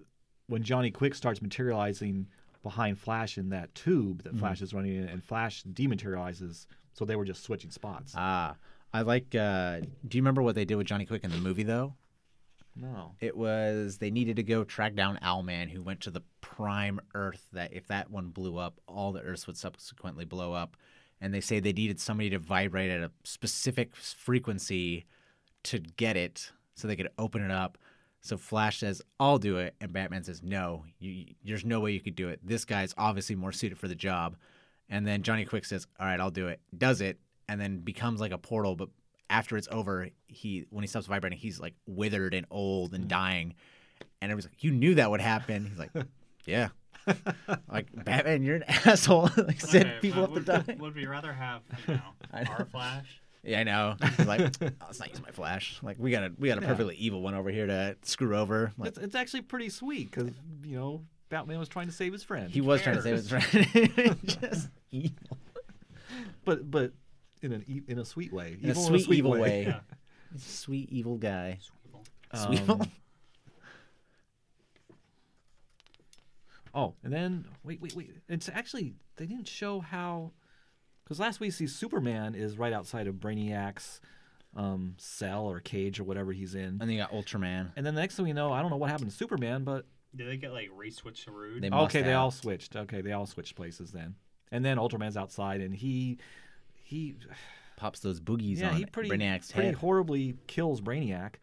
S2: when Johnny Quick starts materializing behind Flash in that tube that Flash is running in, and Flash dematerializes. So they were just switching spots.
S1: Ah, I like. uh Do you remember what they did with Johnny Quick in the movie though?
S2: no.
S1: It was they needed to go track down Owlman, who went to the prime Earth. That if that one blew up, all the Earths would subsequently blow up. And they say they needed somebody to vibrate at a specific frequency to get it, so they could open it up. So Flash says, "I'll do it," and Batman says, "No, you, there's no way you could do it. This guy's obviously more suited for the job." And then Johnny Quick says, "All right, I'll do it." Does it, and then becomes like a portal. But after it's over, he when he stops vibrating, he's like withered and old and mm. dying. And everyone's like, "You knew that would happen." He's like, (laughs) "Yeah." like Batman, you're an (laughs) asshole. (laughs) like set
S3: Okay,
S1: people up to
S3: would,
S1: die.
S3: Would we rather have you know. our Flash?
S1: Yeah, I know. (laughs) Like, oh, let's not use my flash. Like we got a we got a
S2: Yeah.
S1: perfectly evil one over here to screw over. Like
S2: It's, it's actually pretty sweet because you know Batman was trying to save his friend,
S1: he was trying to save his friend. (laughs) (laughs) Just evil.
S2: but but in an e- in a sweet way,
S1: In a
S2: Evil
S1: sweet, evil way.
S3: Yeah.
S1: Sweet evil guy.
S2: Um,
S1: Sweet evil.
S2: Oh, and then wait, wait, wait. It's actually they didn't show how, because last we see Superman is right outside of Brainiac's um, cell or cage or whatever he's in,
S1: And then you got Ultraman.
S2: and then the next thing we know, I don't know what happened to Superman, but
S3: Did they get like re-switched to Rude?
S1: They must
S2: okay, they all switched. Okay, they all switched places then, and then Ultraman's outside, and he he
S1: Pops those boogies
S2: yeah
S1: on
S2: he pretty
S1: Brainiac's
S2: pretty
S1: head.
S2: horribly kills Brainiac.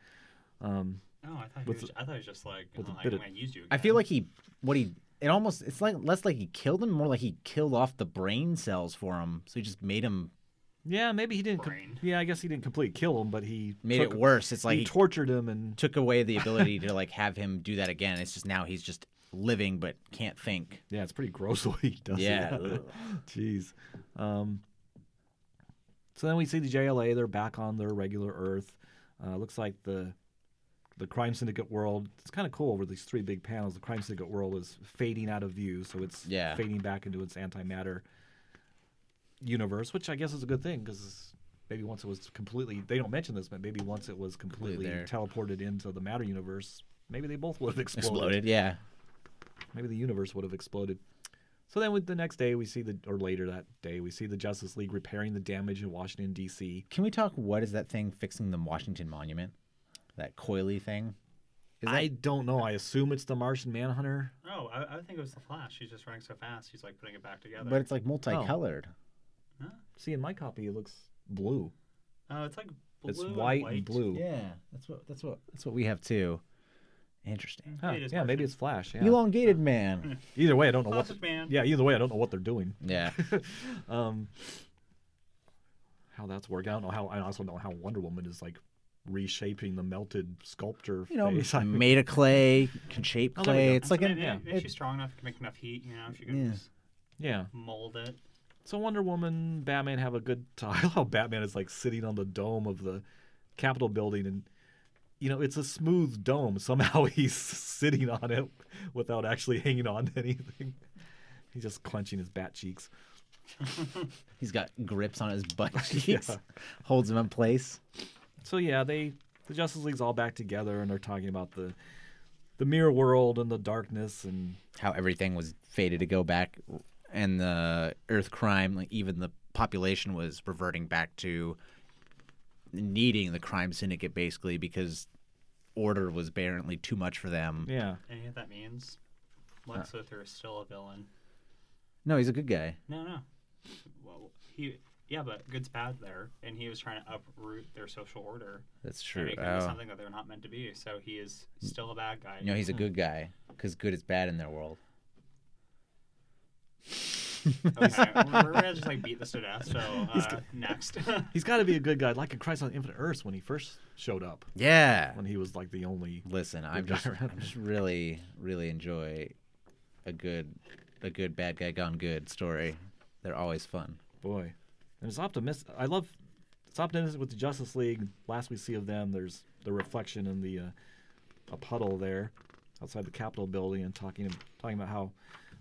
S2: Um,
S3: Oh, I thought he was, I thought he was just like, oh,
S2: a bit
S3: I'm
S2: of-
S3: gonna use you.
S1: I feel like he, what he, it almost, it's like less like he killed him, more like he killed off the brain cells for him. So he just made him,
S2: yeah, maybe he didn't. Com- yeah, I guess he didn't completely kill him, but he
S1: made
S2: took-
S1: it worse. It's like
S2: he
S1: he
S2: tortured him and
S1: took away the ability (laughs) to like have him do that again. It's just now he's just living but can't think.
S2: Yeah, it's pretty gross (laughs) the way he does
S1: Yeah,
S2: it.
S1: ugh. (laughs)
S2: Jeez. Um, so then we see the JLA. They're back on their regular Earth. Uh, looks like the the crime syndicate world. It's kind of cool over these three big panels. The crime syndicate world is fading out of view, so it's
S1: Yeah.
S2: fading back into its antimatter universe, which I guess is a good thing because maybe once it was completely. They don't mention this, but maybe once it was completely
S1: there.
S2: teleported into the matter universe, maybe they both would have
S1: Exploded, yeah.
S2: maybe the universe would have exploded. So then, with the next day, we see the, or later that day, we see the Justice League repairing the damage in Washington D.C.
S1: Can we talk? What is that thing fixing the Washington Monument? That coily thing. Is
S2: I don't know. I assume it's the Martian Manhunter.
S3: Oh, I, I think it was the Flash. He's just running so fast. He's like putting it back together.
S1: but it's like multicolored. Huh?
S2: See, in my copy, it looks blue.
S3: oh, it's like blue
S2: it's
S3: and
S2: white,
S3: white
S2: and blue.
S1: Yeah, that's what that's what that's what we have too. Interesting.
S2: Huh,
S3: It is
S2: yeah, maybe it's Flash. Yeah.
S1: Elongated man. (laughs)
S2: Either way, I don't know what.
S3: Man.
S2: Yeah, either way, I don't know what they're doing.
S1: Yeah. (laughs)
S2: Um, how that's working. I don't know how. I also don't know how Wonder Woman is like reshaping the melted sculpture
S1: You know,
S2: face. I mean,
S1: made of clay, can shape
S2: Oh, there we
S1: clay.
S2: go.
S1: It's like
S3: maybe,
S1: an,
S2: yeah,
S3: maybe
S1: it-
S3: she's strong enough to make enough heat. You know, she can
S1: Yeah.
S2: yeah.
S3: mold it.
S2: So Wonder Woman, Batman have a good time. I (laughs) love how Batman is like sitting on the dome of the Capitol building, and you know it's a smooth dome. Somehow (laughs) he's sitting on it without actually hanging on to anything. He's just clenching his bat cheeks. (laughs)
S1: he's got grips on his butt
S2: Yeah.
S1: cheeks, holds him in place.
S2: So yeah, they the Justice League's all back together, and they're talking about the the mirror world and the darkness, and
S1: How everything was fated to go back, and the Earth crime, like even the population was reverting back to needing the crime syndicate basically because order was apparently too much for them.
S2: yeah,
S3: And you know what that means? Lex Luthor is still a villain.
S1: No, he's a good guy.
S3: No, no. Well, he yeah, but good's bad there, and he was trying to uproot their social order
S1: That's
S3: and
S1: true.
S3: make them
S1: Oh.
S3: something that they're not meant to be. So he is still a bad guy.
S1: No, he's a good guy because good is bad in their world.
S3: okay, (laughs) we're, we're gonna just like beat this to death. So (laughs) uh, next. (laughs)
S2: he's got to be a good guy, like in Crisis on Infinite Earths when he first showed up,
S1: Yeah.
S2: when he was like the only.
S1: Listen, I'm just,
S2: around.
S1: I just really, really enjoy a good, a good bad guy gone good story. They're always fun.
S2: Boy, and it's optimistic. I love it's optimistic with the Justice League. Last we see of them, there's the reflection in the uh, a puddle there outside the Capitol building, and talking talking about how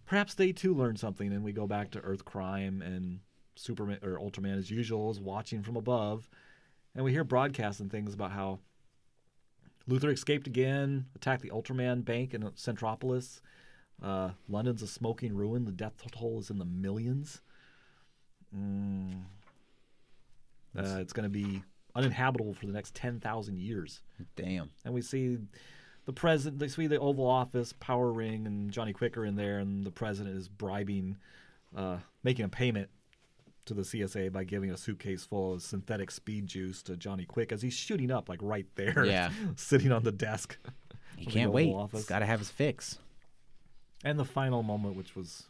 S2: perhaps they too learned something. And we go back to Earth crime and Superman or Ultraman as usual is watching from above, and we hear broadcasts and things about how Luthor escaped again, attacked the Ultraman bank in Centropolis. Uh, London's a smoking ruin. The death toll is in the millions. Mm. Uh, it's going to be uninhabitable for the next 10,000 years.
S1: Damn.
S2: And we see the president, they see the Oval Office, Power Ring, and Johnny Quicker in there, and the president is bribing, uh, making a payment to the CSA by giving a suitcase full of synthetic speed juice to Johnny Quick as he's shooting up, like right there,
S1: Yeah. (laughs)
S2: sitting on the desk.
S1: He can't
S2: Oval
S1: wait.
S2: Office.
S1: He's got to have his fix.
S2: And the final moment, which was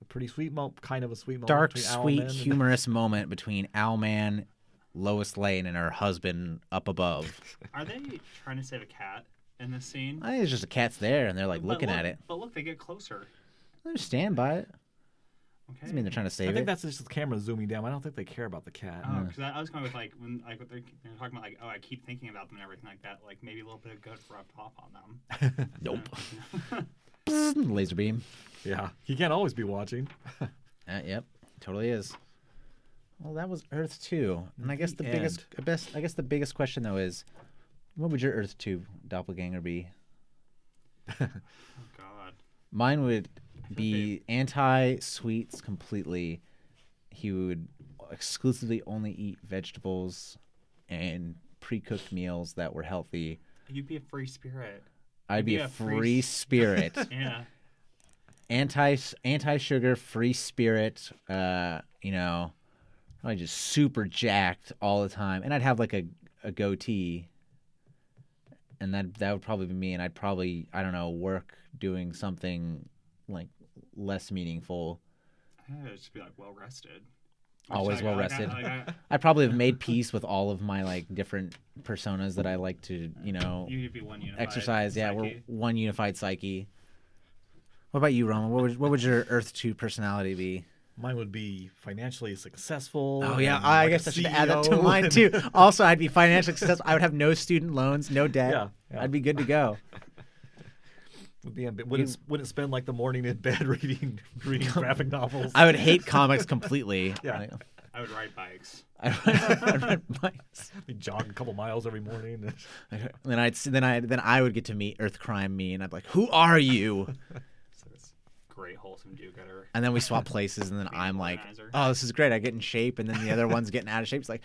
S2: a pretty sweet moment, kind of a sweet moment.
S1: Dark, sweet,
S2: Owlman and-
S1: humorous moment between Owlman, Lois Lane, and her husband up above. (laughs)
S3: Are they trying to save a cat in this scene?
S1: I think it's just a cat's there, and they're like
S3: But
S1: looking
S3: look-
S1: at it.
S3: But look, they get closer.
S1: They just stand by it.
S3: Okay.
S1: Doesn't mean they're trying to save it.
S2: I think
S1: it.
S2: that's just the camera zooming down. I don't think they care about the cat.
S3: Oh, because I, I was going with like when like they're, they're talking about like oh I keep thinking about them and everything like that like maybe a little bit of good rubbed off on them. (laughs) (laughs)
S1: Nope. Psst, (laughs) Laser beam.
S2: Yeah, he can't always be watching. (laughs)
S1: Uh, yep, totally is. Well, that was Earth two, and I guess the
S2: The
S1: biggest, I best, I guess the biggest question though is, what would your Earth two doppelganger be? (laughs)
S3: Oh God.
S1: Mine would be anti sweets completely. He would exclusively only eat vegetables and pre cooked meals that were healthy.
S3: You'd be a free spirit.
S1: I'd be
S3: be
S1: a
S3: a free
S1: free spirit, (laughs)
S3: Yeah.
S1: anti anti sugar, free spirit. Uh, you know, I just super jacked all the time, and I'd have like a a goatee, and that that would probably be me. And I'd probably I don't know work doing something like less meaningful.
S3: I'd just be like well rested.
S1: Always well rested.
S3: I-
S1: I probably have made peace with all of my like different personas that I like to, you know,
S3: You'd be one unified.
S1: exercise. Yeah, we're one unified psyche. What about you, Roman? What would what would your Earth Two personality be?
S2: Mine would be financially successful.
S1: Oh yeah,
S2: and
S1: I
S2: like
S1: guess I should add that to mine
S2: and-
S1: too. (laughs) Also, I'd be financially successful. I would have no student loans, no debt.
S2: Yeah, yeah.
S1: I'd be good to go.
S2: Would be ambi- wouldn't wouldn't spend like the morning in bed (laughs) reading reading graphic novels.
S1: I would hate (laughs) comics completely.
S2: Yeah.
S1: Like,
S3: I would ride bikes. (laughs)
S1: I'd, ride bikes. I'd ride bikes.
S2: Be jogging a couple miles every morning.
S1: And Then I'd then I then I would get to meet Earth Crime me, and I'd be like, "Who are you?"
S3: So it's great wholesome do-gooder.
S1: And then we swap places, and then I'm like, "Oh, this is great! I get in shape." And then the other one's getting out of shape. It's like,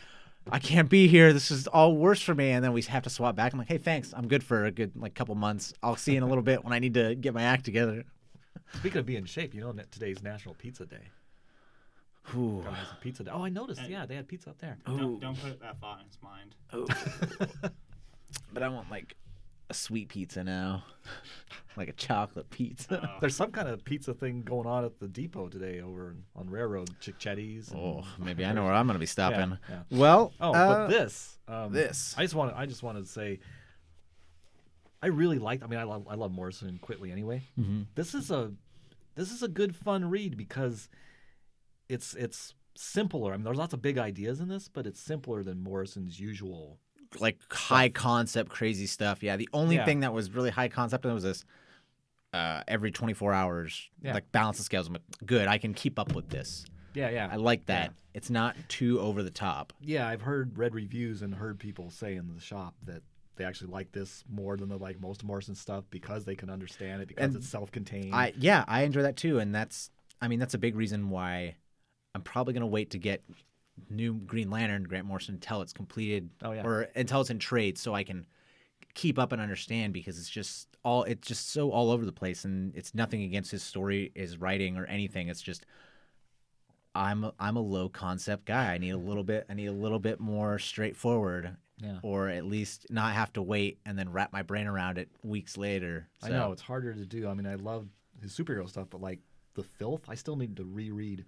S1: "I can't be here. This is all worse for me." And then we have to swap back. I'm like, "Hey, thanks. I'm good for a good like couple months. I'll see you in a little bit when I need to get my act together."
S2: Speaking of being in shape, you know today's National Pizza Day.
S1: Ooh.
S2: Gotta have some pizza day. Oh, I noticed. Yeah, they had pizza up there.
S3: Don't, don't put that thought in his mind. (laughs)
S1: But I want like a sweet pizza now, (laughs) like a chocolate pizza.
S3: Oh.
S2: There's some kind of pizza thing going on at the depot today over on Railroad, Chickchetti's. and-
S1: Oh, (laughs) maybe I know where I'm gonna be stopping.
S2: yeah.
S1: Well,
S2: Oh,
S1: uh,
S2: but this, um,
S1: this.
S2: I just want, I just wanted to say, I really liked. I mean, I love, I love Morrison and Quitely anyway.
S1: Mm-hmm.
S2: This is a, this is a good fun read because it's it's simpler. I mean, there's lots of big ideas in this, but it's simpler than Morrison's usual.
S1: Like high concept, crazy stuff. Yeah, the only
S2: Yeah.
S1: thing that was really high concept was this. Uh, every 24 hours,
S2: Yeah.
S1: like balance the scales. I'm like, good. I can keep up with this.
S2: Yeah, yeah.
S1: I like that. It's not too over the top.
S2: yeah, I've heard read reviews and heard people say in the shop that they actually like this more than they like most Morrison stuff because they can understand it because
S1: And
S2: it's self-contained.
S1: I yeah, I enjoy that too, and that's I mean that's a big reason why I'm probably gonna wait to get new Green Lantern Grant Morrison until it's completed
S2: Oh, yeah.
S1: or until it's in trade, so I can keep up and understand because it's just all it's just so all over the place, and it's nothing against his story, his writing, or anything. It's just I'm a, I'm a low concept guy. I need a little bit. I need a little bit more straightforward.
S2: Yeah.
S1: Or at least not have to wait and then wrap my brain around it weeks later.
S2: I know it's harder to do. I mean, I love his superhero stuff, but like the filth, I still need to reread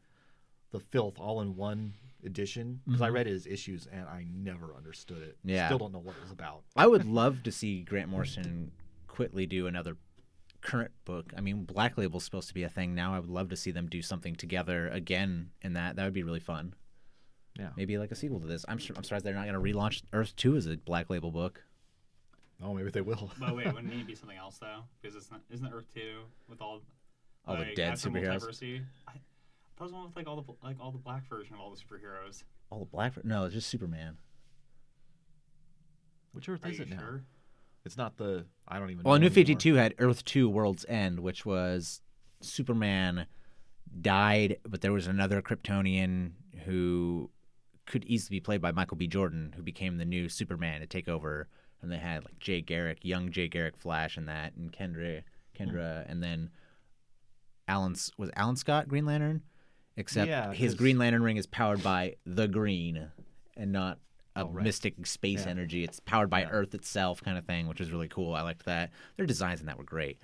S2: the filth all in one edition because I read his issues and I never understood it.
S1: Mm-hmm. Yeah.
S2: still don't know what it was about.
S1: I would love to see Grant Morrison Quitely do another current book. I mean, Black Label's supposed to be a thing now. I would love to see them do something together again in that. That would be really fun.
S2: Yeah.
S1: Maybe like a sequel to this. I'm sur- I'm surprised they're not going to relaunch Earth 2 as a Black Label book.
S2: Oh, maybe they will.
S3: But wait, wouldn't it be (laughs) something else though? Because it's not, isn't it Earth Two with all
S1: All the
S3: like,
S1: dead
S3: after
S1: superheroes?
S3: multiversity? I, that was one with like all the like all the black version of all the superheroes.
S1: Oh, the Black No, it's just Superman.
S2: Which Earth
S3: Are
S2: is
S3: you
S2: it now?
S3: sure?
S2: It's not the. I don't even.
S1: Well,
S2: know
S1: New
S2: anymore.
S1: 52 had Earth 2 World's End, which was Superman died, but there was another Kryptonian who could easily be played by Michael B. Jordan, who became the new Superman to take over. And they had like Jay Garrick, young Jay Garrick Flash, and that, and Kendra, Kendra, hmm. and then Alan S- was Alan Scott Green Lantern, except
S2: Yeah,
S1: his
S2: 'cause-
S1: Green Lantern ring is powered by the Green, and not a
S2: Oh, right.
S1: mystic space
S2: Yeah.
S1: energy. It's powered by
S2: Yeah.
S1: Earth itself, kind of thing, which is really cool. I liked that. Their designs in that were great.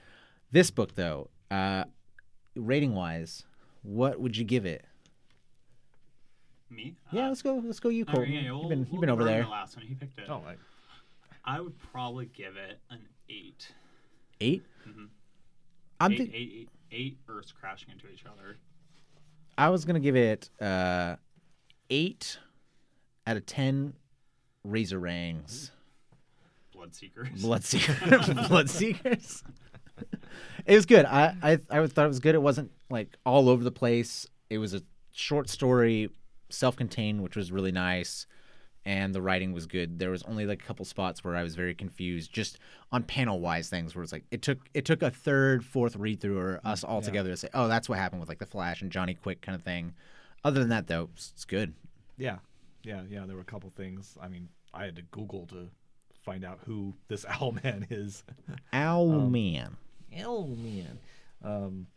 S1: This book, though, uh, rating wise, what would you give it?
S3: Me?
S1: Yeah,
S3: Uh,
S1: let's go. Let's go. You,
S3: all
S1: Colton.
S3: right, yeah,
S1: you've
S3: we'll-
S1: been,
S3: we'll
S1: you've been over there.
S3: The last one, he picked it.
S2: Oh, I,
S3: I would probably give it an eight.
S1: 8
S3: Mhm.
S1: I'm.
S3: eight,
S1: thi-
S3: eight, eight, eight Earths crashing into each other.
S1: I was gonna give it uh, eight out of ten. Razor Rangs.
S3: Bloodseekers.
S1: Bloodseekers. (laughs) Bloodseekers. it was good. I, I I thought it was good. It wasn't like all over the place. It was a short story, self-contained, which was really nice. And the writing was good. There was only like a couple spots where I was very confused, just on panel wise things where it's like it took it took a third, fourth read through or us all together to say, oh, that's what happened with like the Flash and Johnny Quick kind of thing. Other than that, though, it's, good.
S2: Yeah, yeah, yeah. There were a couple things. I mean, I had to Google to find out who this (laughs) Owl Man is.
S1: Ow man.
S2: Owlman. Um,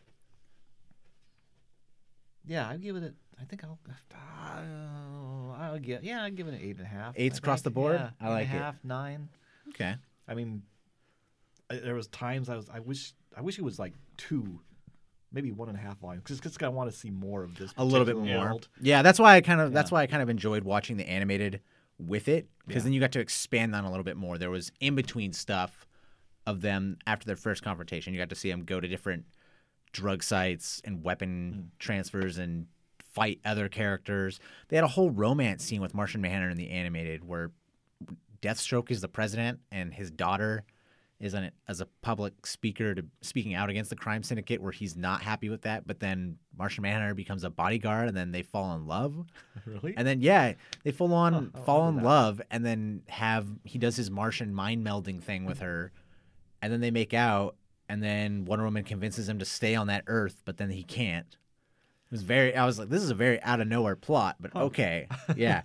S2: yeah, I'd give it. A, I think I'll. Uh, I'll give. Yeah, I'd give it an eight and a half.
S1: Eights
S2: I
S1: across
S2: think.
S1: the board?
S2: Yeah,
S1: I
S2: eight and a
S1: like it.
S2: nine.
S1: Okay.
S2: I mean, I, there was times I was. I wish. I wish it was like two, maybe one and a half volumes, because I want to see more of this.
S1: a little bit more.
S2: world.
S1: Yeah, that's why I kind of that's why I kind of enjoyed watching the animated with it because
S2: Yeah.
S1: then you got to expand on a little bit more. There was in between stuff of them after their first confrontation. You got to see them go to different drug sites and weapon
S2: Hmm.
S1: transfers and fight other characters. They had a whole romance scene with Martian Manhunter in the animated where Deathstroke is the president and his daughter is on it as a public speaker to speaking out against the crime syndicate where he's not happy with that but then Martian Manhunter becomes a bodyguard and then they fall in love (laughs)
S2: Really?
S1: and then yeah they full on
S2: I
S1: fall in
S2: that.
S1: love and then have he does his Martian mind melding thing with her and then they make out and then Wonder Woman convinces him to stay on that earth but then he can't. It was very I was like this is a very out of nowhere plot but okay. (laughs) Yeah.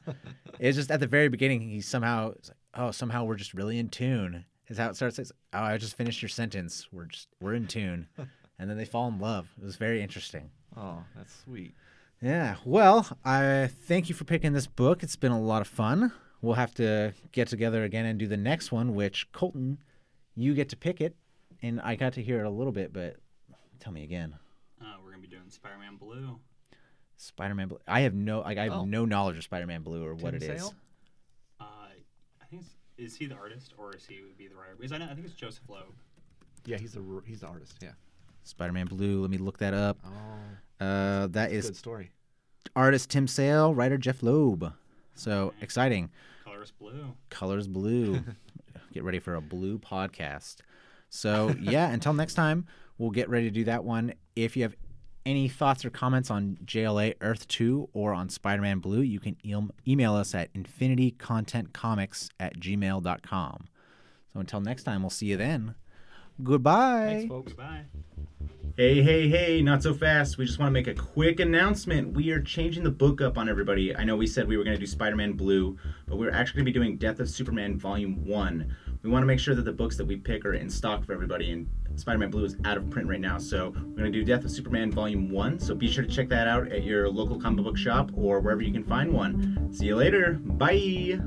S1: It's just at the very beginning he somehow like, oh somehow we're just really in tune is how it starts. It's, oh I just finished your sentence. We're just we're in tune. (laughs) And then they fall in love. It was very interesting.
S2: Oh, that's sweet.
S1: yeah. Well, I thank you for picking this book. It's been a lot of fun. We'll have to get together again and do the next one, which Colton, you get to pick it, and I got to hear it a little bit, but tell me again.
S3: Uh, we're gonna be doing Spider-Man Blue.
S1: Spider-Man. Blue. I have no, like, I have
S2: Oh.
S1: no knowledge of Spider-Man Blue or what
S2: Tim
S1: it is.
S2: Sale?
S3: Uh, I think it's, is he the artist or is he would be the writer? Because I, know, I think it's Joseph Loeb.
S2: Yeah, he's the he's the artist. Yeah.
S1: Spider-Man Blue. Let me look that up.
S2: Oh,
S1: Uh, that
S2: good story.
S1: artist Tim Sale, writer Jeph Loeb. So exciting.
S3: Colors Blue.
S1: colors blue. (laughs) get ready for a blue podcast. So, yeah, until next time, we'll get ready to do that one. If you have any thoughts or comments on JLA Earth 2 or on Spider Man Blue, you can e- email us at infinitycontentcomics at gmail.com. So, until next time, we'll see you then. Goodbye.
S2: Thanks, folks.
S3: Goodbye.
S4: Hey, hey, hey, not so fast. We just want to make a quick announcement. We are changing the book up on everybody. I know we said we were going to do Spider Man Blue, but we're actually going to be doing Death of Superman Volume 1. We want to make sure that the books that we pick are in stock for everybody, and Spider Man Blue is out of print right now. So we're going to do Death of Superman Volume 1. So be sure to check that out at your local comic book shop or wherever you can find one. See you later. Bye.